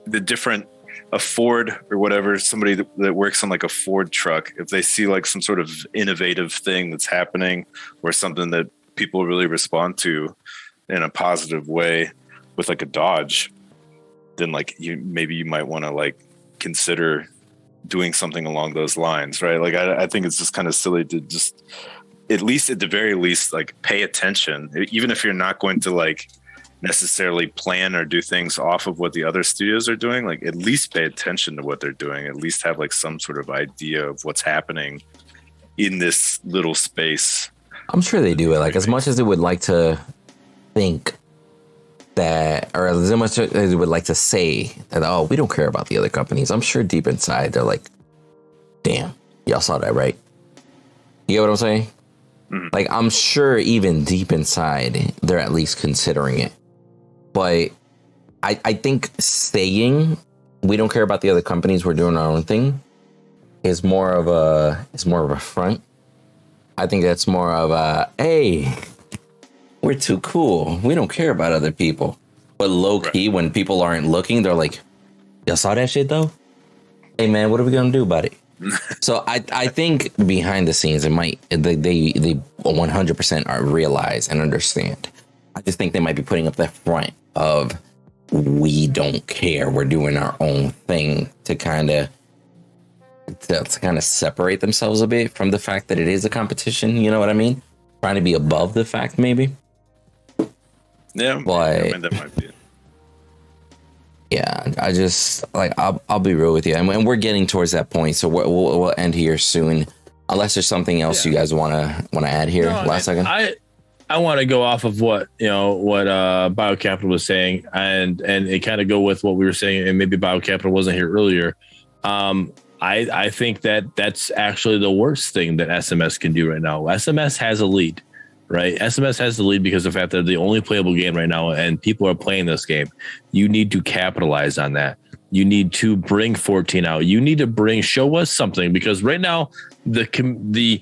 [SPEAKER 1] the different, a Ford or whatever, somebody that, that works on like a Ford truck, if they see like some sort of innovative thing that's happening or something that people really respond to in a positive way with like a Dodge, then like you maybe you might want to like consider doing something along those lines, right? Like I, I think it's just kind of silly to just at least at the very least like pay attention even if you're not going to like necessarily plan or do things off of what the other studios are doing like at least pay attention to what they're doing at least have like some sort of idea of what's happening in this little space.
[SPEAKER 2] I'm sure they do it like as much as they would like to think that or as much as they would like to say that oh we don't care about the other companies i'm sure deep inside they're like damn y'all saw that right? You get what i'm saying Mm-hmm. Like I'm sure even deep inside they're at least considering it. But I I think saying we don't care about the other companies, we're doing our own thing is more of a is more of a front. I think that's more of a hey, we're too cool. We don't care about other people. But low key, right. when people aren't looking, they're like, Y'all saw that shit though? Hey man, what are we gonna do about it? So I I think behind the scenes it might they they they 100 percent are realize and understand. I just think they might be putting up the front of we don't care. We're doing our own thing to kind of to, to kind of separate themselves a bit from the fact that it is a competition. You know what I mean? Trying to be above the fact, maybe.
[SPEAKER 1] Yeah,
[SPEAKER 2] but I mean, that might be yeah, I just like I'll I'll be real with you, and, we're getting towards that point, so we'll, we'll, we'll end here soon. Unless there's something else yeah. you guys want to want to add here. No, Last second,
[SPEAKER 3] I I want to go off of what you know what uh BioCapital was saying, and and it kind of go with what we were saying, and maybe BioCapital wasn't here earlier. Um, I I think that that's actually the worst thing that SMS can do right now. SMS has a lead right? SMS has the lead because of the fact that the only playable game right now, and people are playing this game. You need to capitalize on that. You need to bring 14 out. You need to bring show us something because right now the the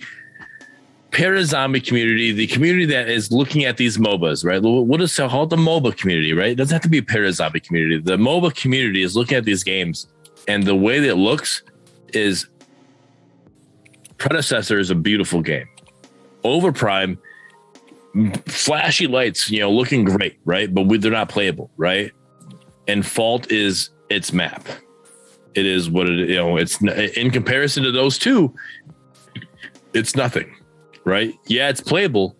[SPEAKER 3] para zombie community, the community that is looking at these MOBAs, right? What is called the MOBA community, right? It doesn't have to be a para zombie community. The MOBA community is looking at these games, and the way that it looks is predecessor is a beautiful game. Overprime flashy lights, you know, looking great, right? But we, they're not playable, right? And fault is its map. It is what it, you know, it's in comparison to those two. it's nothing, right? Yeah, it's playable,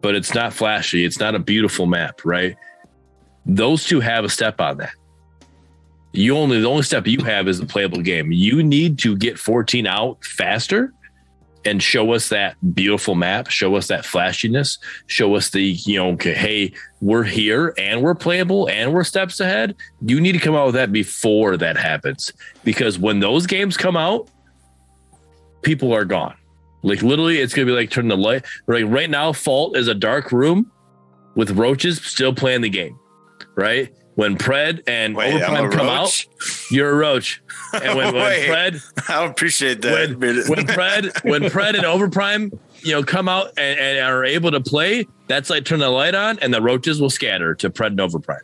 [SPEAKER 3] but it's not flashy. It's not a beautiful map, right? Those two have a step on that. You only the only step you have is a playable game. You need to get 14 out faster and show us that beautiful map, show us that flashiness, show us the, you know, hey, we're here and we're playable and we're steps ahead. You need to come out with that before that happens. Because when those games come out, people are gone. Like literally, it's gonna be like turning the light. Like right now, Fault is a dark room with roaches still playing the game. Right? When Pred and
[SPEAKER 1] Wait,
[SPEAKER 3] Overprime come
[SPEAKER 1] roach?
[SPEAKER 3] out, you're a roach. And when, when
[SPEAKER 1] Wait.
[SPEAKER 3] Pred
[SPEAKER 1] I appreciate that.
[SPEAKER 3] when, when Pred when Pred and Overprime, you know, come out and, and are able to play, that's like turn the light on and the roaches will scatter to Pred and Overprime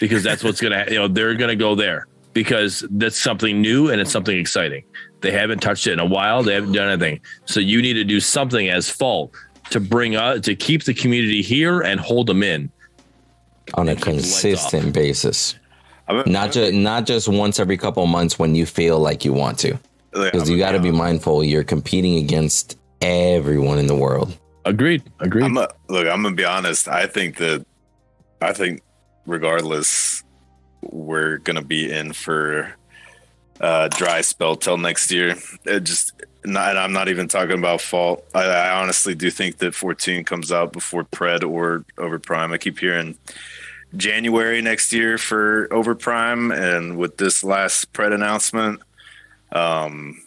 [SPEAKER 3] because that's what's gonna you know they're gonna go there because that's something new and it's something exciting. They haven't touched it in a while. They haven't done anything. So you need to do something as fault to bring up to keep the community here and hold them in.
[SPEAKER 2] On a
[SPEAKER 3] keep the lights off.
[SPEAKER 2] consistent basis.
[SPEAKER 1] I'm-
[SPEAKER 2] Not just not just once every couple of months when you feel like you want to. Because you got to be mindful. You're competing against everyone in the world.
[SPEAKER 3] Agreed. Agreed.
[SPEAKER 1] I'm a, look. I'm gonna be honest. I think that I think regardless, we're gonna be in for a dry spell till next year. It just not, and I'm not even talking about fault. I, I honestly do think that 14 comes out before Pred or Overprime. I keep hearing January next year for Overprime, and with this last Pred announcement, um,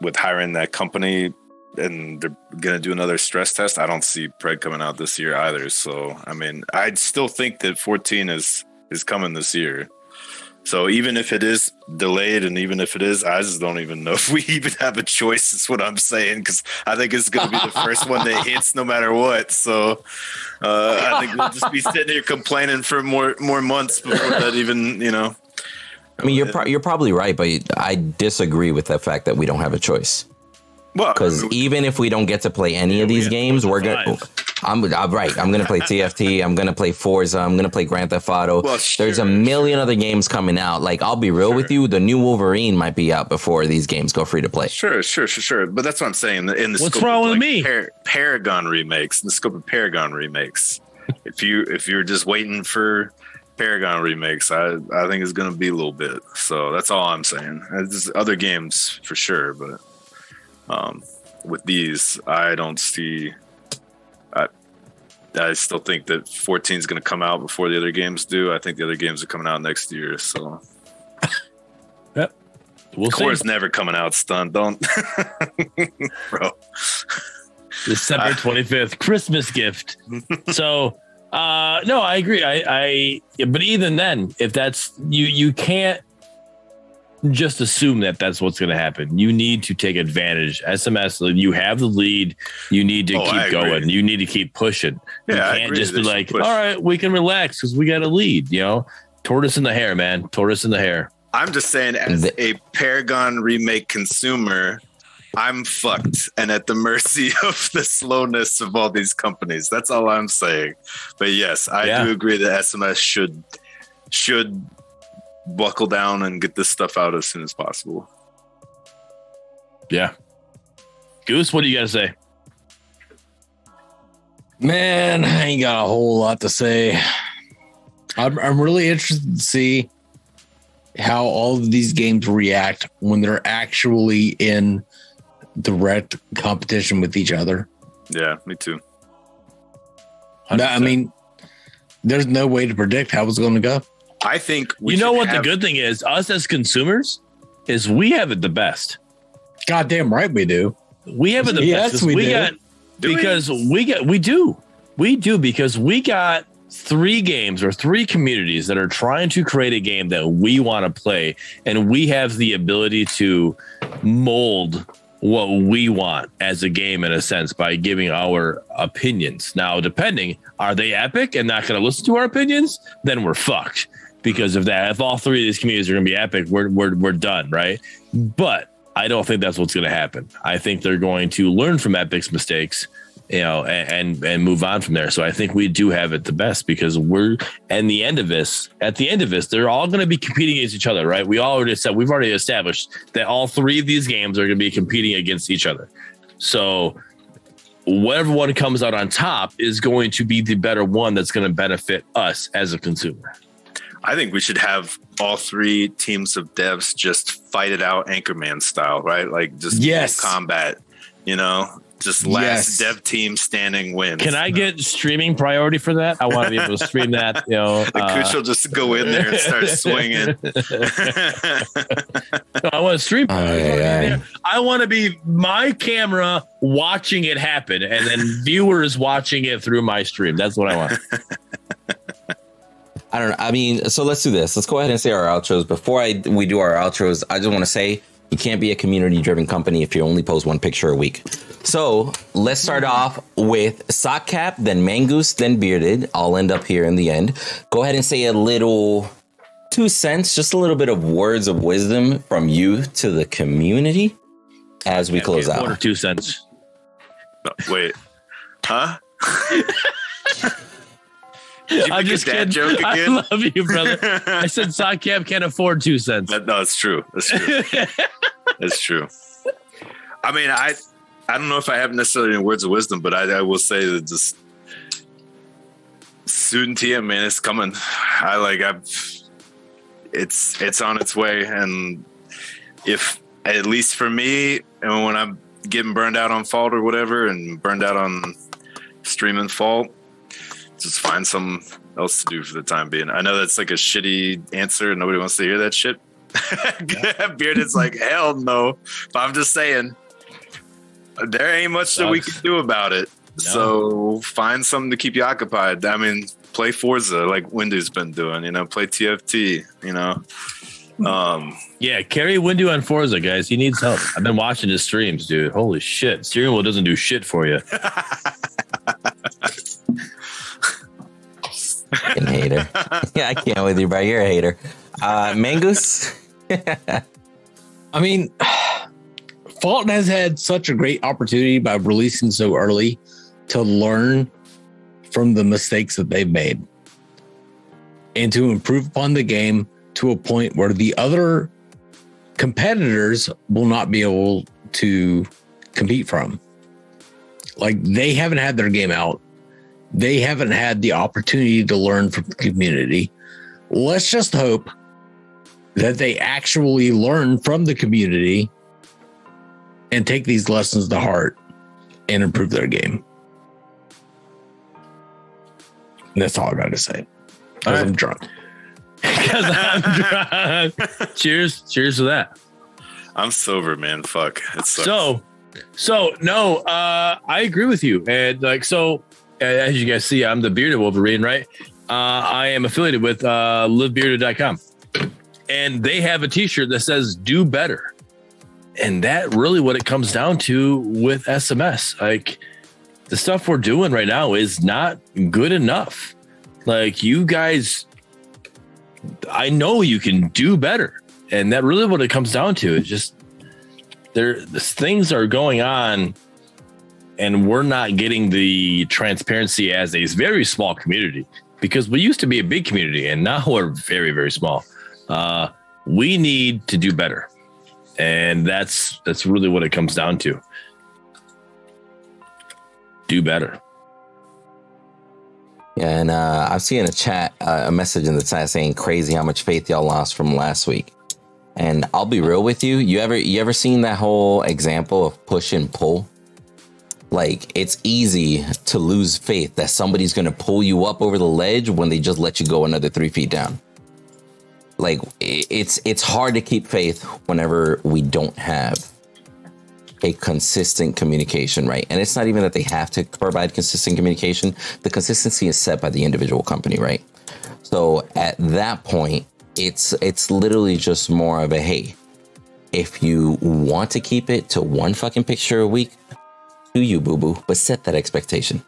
[SPEAKER 1] with hiring that company and they're gonna do another stress test. I don't see Pred coming out this year either. So I mean, I still think that 14 is is coming this year. So even if it is delayed, and even if it is, I just don't even know if we even have a choice. Is what I'm saying because I think it's gonna be the first one that hits no matter what. So uh, I think we'll just be sitting here complaining for more more months before that even you know.
[SPEAKER 2] I mean, you're pro- you're probably right, but I disagree with the fact that we don't have a choice.
[SPEAKER 1] Well,
[SPEAKER 2] Because even if we don't get to play any of these games, we're gonna.
[SPEAKER 3] Five.
[SPEAKER 2] I'm, I'm right. I'm gonna play TFT. I'm gonna play Forza. I'm gonna play Grand Theft Auto.
[SPEAKER 1] Well,
[SPEAKER 2] There's a
[SPEAKER 1] sure,
[SPEAKER 2] million other games coming out. Like I'll be real with you, the new Wolverine might be out before these games go free to play.
[SPEAKER 1] Sure, sure, sure, sure. But that's what I'm saying. In the
[SPEAKER 3] What's wrong
[SPEAKER 1] of,
[SPEAKER 3] with
[SPEAKER 1] like,
[SPEAKER 3] me?
[SPEAKER 1] Par- Paragon remakes. In the scope of Paragon remakes. if you if you're just waiting for Paragon remakes, I I think it's going to be a little bit. So that's all I'm saying. There's other games for sure, but um, with these, I don't see. I still think that 14 is going to come out before the other games do. I think the other games are coming out next year. So
[SPEAKER 3] we'll see.
[SPEAKER 1] Core's never coming out stun. Don't, bro.
[SPEAKER 3] December 25th, Christmas gift. so, uh, no, I agree. I, I, but even then, if that's you, you can't just assume that that's what's going to happen. You need to take advantage. SMS, you have the lead. You need to
[SPEAKER 1] Oh,
[SPEAKER 3] keep going. You need to keep pushing.
[SPEAKER 1] Yeah,
[SPEAKER 3] you can't just be like,
[SPEAKER 1] push.
[SPEAKER 3] all right, we can relax because we got a lead. You know, tortoise in the hare, man. Tortoise in the hare.
[SPEAKER 1] I'm just saying, as
[SPEAKER 2] The-
[SPEAKER 1] a Paragon remake consumer, I'm fucked and at the mercy of the slowness of all these companies. That's all I'm saying. But yes, I
[SPEAKER 3] Yeah.
[SPEAKER 1] do agree that SMS should should buckle down and get this stuff out as soon as possible.
[SPEAKER 3] Yeah. Goose, what do you got to say?
[SPEAKER 4] Man, I ain't got a whole lot to say. I'm, I'm really interested to see how all of these games react when they're actually in direct competition with each other.
[SPEAKER 1] Yeah, me too.
[SPEAKER 4] No, I mean, there's no way to predict how it's going to go.
[SPEAKER 1] I think we
[SPEAKER 3] you know what
[SPEAKER 1] have-
[SPEAKER 3] the good thing is? Us as consumers is we have it the best.
[SPEAKER 4] Goddamn right we do.
[SPEAKER 3] We have it the best.
[SPEAKER 4] Yes,
[SPEAKER 3] best. 'cause
[SPEAKER 4] we
[SPEAKER 3] we
[SPEAKER 4] do.
[SPEAKER 3] got
[SPEAKER 1] Do we?
[SPEAKER 3] because we get we do. We do because we got three games or three communities that are trying to create a game that we want to play and we have the ability to mold what we want as a game in a sense by giving our opinions. Now, depending, are they epic and not going to listen to our opinions? Then we're fucked. Because of that, if all three of these communities are going to be epic, we're, we're, we're done, right? But I don't think that's what's going to happen. I think they're going to learn from Epic's mistakes, you know, and, and and move on from there. So I think we do have it the best because we're and the end of this, at the end of this, they're all going to be competing against each other, right? We already said we've already established that all three of these games are going to be competing against each other. So whatever one comes out on top is going to be the better one that's going to benefit us as a consumer.
[SPEAKER 1] I think we should have all three teams of devs just fight it out Anchorman style, right? Like just
[SPEAKER 4] Yes.
[SPEAKER 1] combat, you know, just last
[SPEAKER 4] Yes.
[SPEAKER 1] dev team standing wins.
[SPEAKER 3] Can I get streaming priority for that? I want to be able to stream that. You know,
[SPEAKER 1] Like
[SPEAKER 3] uh,
[SPEAKER 1] Kush will just go in there and start swinging.
[SPEAKER 3] I want to stream.
[SPEAKER 2] Aye, aye.
[SPEAKER 3] I want to be my camera watching it happen, and then viewers watching it through my stream. That's what I want.
[SPEAKER 2] I don't know. I mean, so let's do this. Let's go ahead and say our outros. Before I we do our outros, I just want to say you can't be a community driven company if you only post one picture a week. So let's start off with sock cap, then mangoose, then bearded. I'll end up here in the end. Go ahead and say a little two cents, just a little bit of words of wisdom from you to the community as we close out.
[SPEAKER 3] One or
[SPEAKER 2] out.
[SPEAKER 3] two cents.
[SPEAKER 1] No, wait, huh?
[SPEAKER 3] I'm just kidding.
[SPEAKER 1] joke
[SPEAKER 3] I love you, brother. I said sock cap can't afford two cents.
[SPEAKER 1] That- no, it's true. That's true. That's true. I mean, I I don't know if I have necessarily any words of wisdom, but I, I will say that just student TM, man, it's coming. I like I've it's it's on its way, and if at least for me, and when I'm getting burned out on fault or whatever, and burned out on streaming fault, just find something else to do for the time being. I know that's like a shitty answer, and nobody wants to hear that shit. Bearded's like, hell no. But I'm just saying, there ain't much that we can do about it. So find something to keep you occupied. I mean, play Forza like Windu's been doing, you know, play TFT, you know. Um,
[SPEAKER 3] Yeah, carry Windu on Forza, guys. He needs help. I've been watching his streams, dude. Holy shit. Steering wheel doesn't do shit for you.
[SPEAKER 2] Fucking hater. yeah, I can't with you, bro. You're a hater. Uh, mangoose.
[SPEAKER 4] I mean, Fulton has had such a great opportunity by releasing so early to learn from the mistakes that they've made and to improve upon the game to a point where the other competitors will not be able to compete from. Like they haven't had their game out. They haven't had the opportunity to learn from the community. Let's just hope that they actually learn from the community and take these lessons to heart and improve their game. And that's all I got to say. 'Cause
[SPEAKER 3] All right.
[SPEAKER 4] I'm drunk.
[SPEAKER 3] Because I'm drunk. cheers. Cheers to that.
[SPEAKER 1] I'm sober, man. Fuck. It sucks.
[SPEAKER 3] So, so no, uh, I agree with you. And like, so as you guys see, I'm the bearded Wolverine, right? Uh, I am affiliated with uh, livebearded.com and they have a t-shirt that says do better. And that really what it comes down to with SMS. Like the stuff we're doing right now is not good enough. Like you guys, I know you can do better. And that really what it comes down to is just there things are going on and we're not getting the transparency as a very small community because we used to be a big community and now we're very very small uh, we need to do better and that's that's really what it comes down to do better
[SPEAKER 2] Yeah, and uh, I've seen a chat, uh, a message in the chat saying crazy how much faith y'all lost from last week. And I'll be real with you. You ever you ever seen that whole example of push and pull? Like it's easy to lose faith that somebody's gonna pull you up over the ledge when they just let you go another three feet down. Like it's it's hard to keep faith whenever we don't have a consistent communication, right? And it's not even that they have to provide consistent communication. The consistency is set by the individual company, right? So at that point, it's it's literally just more of a hey, if you want to keep it to one fucking picture a week, do you boo boo, but set that expectation.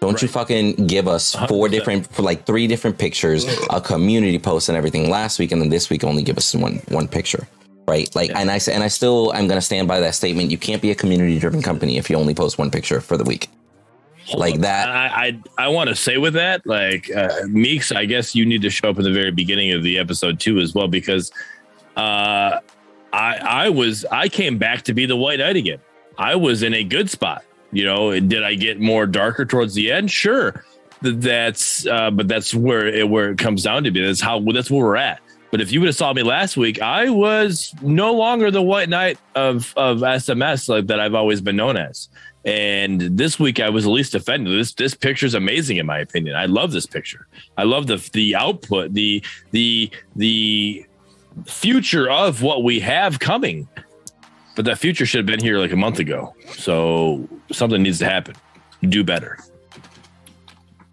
[SPEAKER 2] Don't you fucking give us four
[SPEAKER 3] 100%.
[SPEAKER 2] different, for like three different pictures, a community post and everything last week, and then this week only give us one one picture, right? Like, and I and I still, I'm gonna stand by that statement. You can't be a community driven company if you only post one picture for the week. Like that.
[SPEAKER 3] I I, I want to say with that, like uh, Meeks, I guess you need to show up in the very beginning of the episode too, as well, because uh, I I was I came back to be the White Knight again. I was in a good spot. You know, did I get more darker towards the end? Sure. That's uh, but that's where it where it comes down to be. That's how that's where we're at. But if you would have saw me last week, I was no longer the white knight of of SMS like that I've always been known as. And this week I was at least offended. This this picture is amazing in my opinion. I love this picture. I love the the output, the the the future of what we have coming. But that future should have been here like a month ago. So something needs to happen. Do better.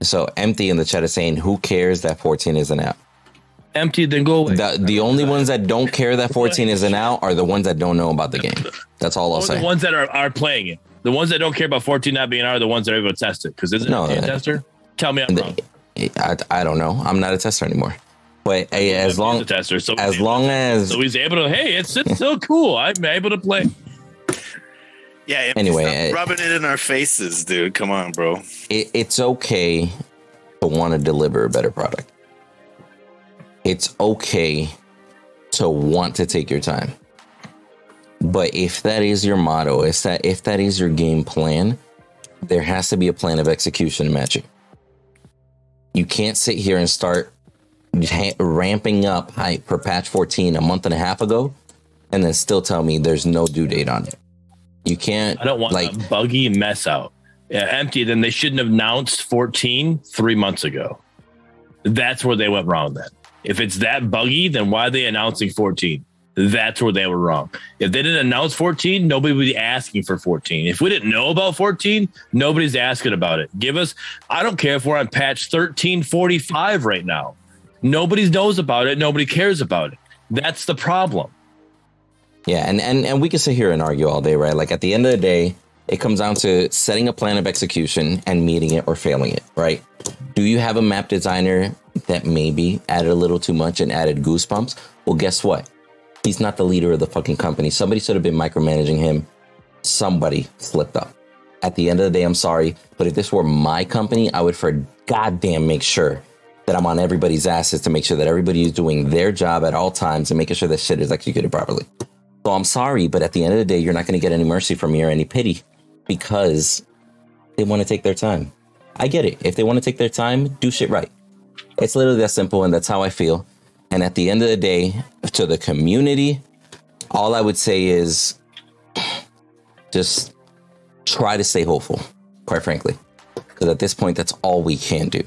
[SPEAKER 2] So empty in the chat is saying, "Who cares that 14 isn't out?"
[SPEAKER 3] Empty, then go away.
[SPEAKER 2] The the only ones that don't care that 14 isn't out are the ones that don't know about the game. That's all I'll
[SPEAKER 3] say. the ones that are, are playing it. The ones that don't care about 14 not being out are the ones that are able to test it. Because isn't
[SPEAKER 2] No,
[SPEAKER 3] it a tester? Tell me I'm wrong.
[SPEAKER 2] I, I don't know. I'm not a tester anymore. But hey, as long
[SPEAKER 3] a tester, so
[SPEAKER 2] as long as
[SPEAKER 3] so he's able to. Hey, it's it's still cool. I'm able to play.
[SPEAKER 1] Yeah. Empty,
[SPEAKER 2] Anyway,
[SPEAKER 1] stop rubbing it in our faces, dude. Come on, bro.
[SPEAKER 2] it, it's okay to want to deliver a better product. It's okay to want to take your time. But if that is your motto, if that if that is your game plan, there has to be a plan of execution to match it. You can't sit here and start ha- ramping up hype for patch 14 a month and a half ago and then still tell me there's no due date on it. You can't
[SPEAKER 3] I don't want
[SPEAKER 2] like
[SPEAKER 3] a buggy mess out. Yeah, empty. Then they shouldn't have announced 14 three months ago. That's where they went wrong. Then, if it's that buggy, then why are they announcing 14? That's where they were wrong. If they didn't announce 14, nobody would be asking for 14. If we didn't know about 14, nobody's asking about it. Give us, I don't care if we're on patch 1345 right now. Nobody knows about it. Nobody cares about it. That's the problem.
[SPEAKER 2] Yeah, and, and and we can sit here and argue all day, right? Like at the end of the day, it comes down to setting a plan of execution and meeting it or failing it, right? Do you have a map designer that maybe added a little too much and added goosebumps? Well, guess what? He's not the leader of the fucking company. Somebody should have been micromanaging him. Somebody slipped up. At the end of the day, I'm sorry, but if this were my company, I would for goddamn make sure that I'm on everybody's asses to make sure that everybody is doing their job at all times and making sure that shit is executed properly. So I'm sorry, but at the end of the day, you're not going to get any mercy from me or any pity because they want to take their time. I get it. If they want to take their time, do shit right. It's literally that simple, and that's how I feel. And at the end of the day, to the community, all I would say is just try to stay hopeful, quite frankly. Because at this point, that's all we can do.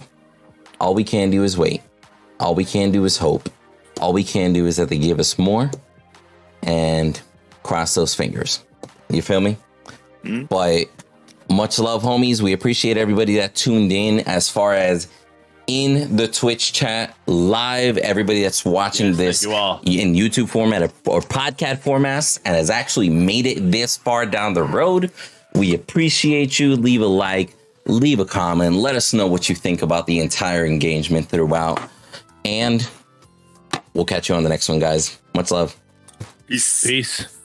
[SPEAKER 2] All we can do is wait. All we can do is hope. All we can do is that they give us more and cross those fingers. You feel me? Mm-hmm. But much love, homies. We appreciate everybody that tuned in as far as in the Twitch chat live, everybody that's watching
[SPEAKER 3] Yes,
[SPEAKER 2] this
[SPEAKER 3] you
[SPEAKER 2] in YouTube format or, or podcast formats and has actually made it this far down the road. We appreciate you. Leave a like, leave a comment, let us know what you think about the entire engagement throughout. And we'll catch you on the next one, guys. Much love.
[SPEAKER 1] Peace.
[SPEAKER 3] Peace.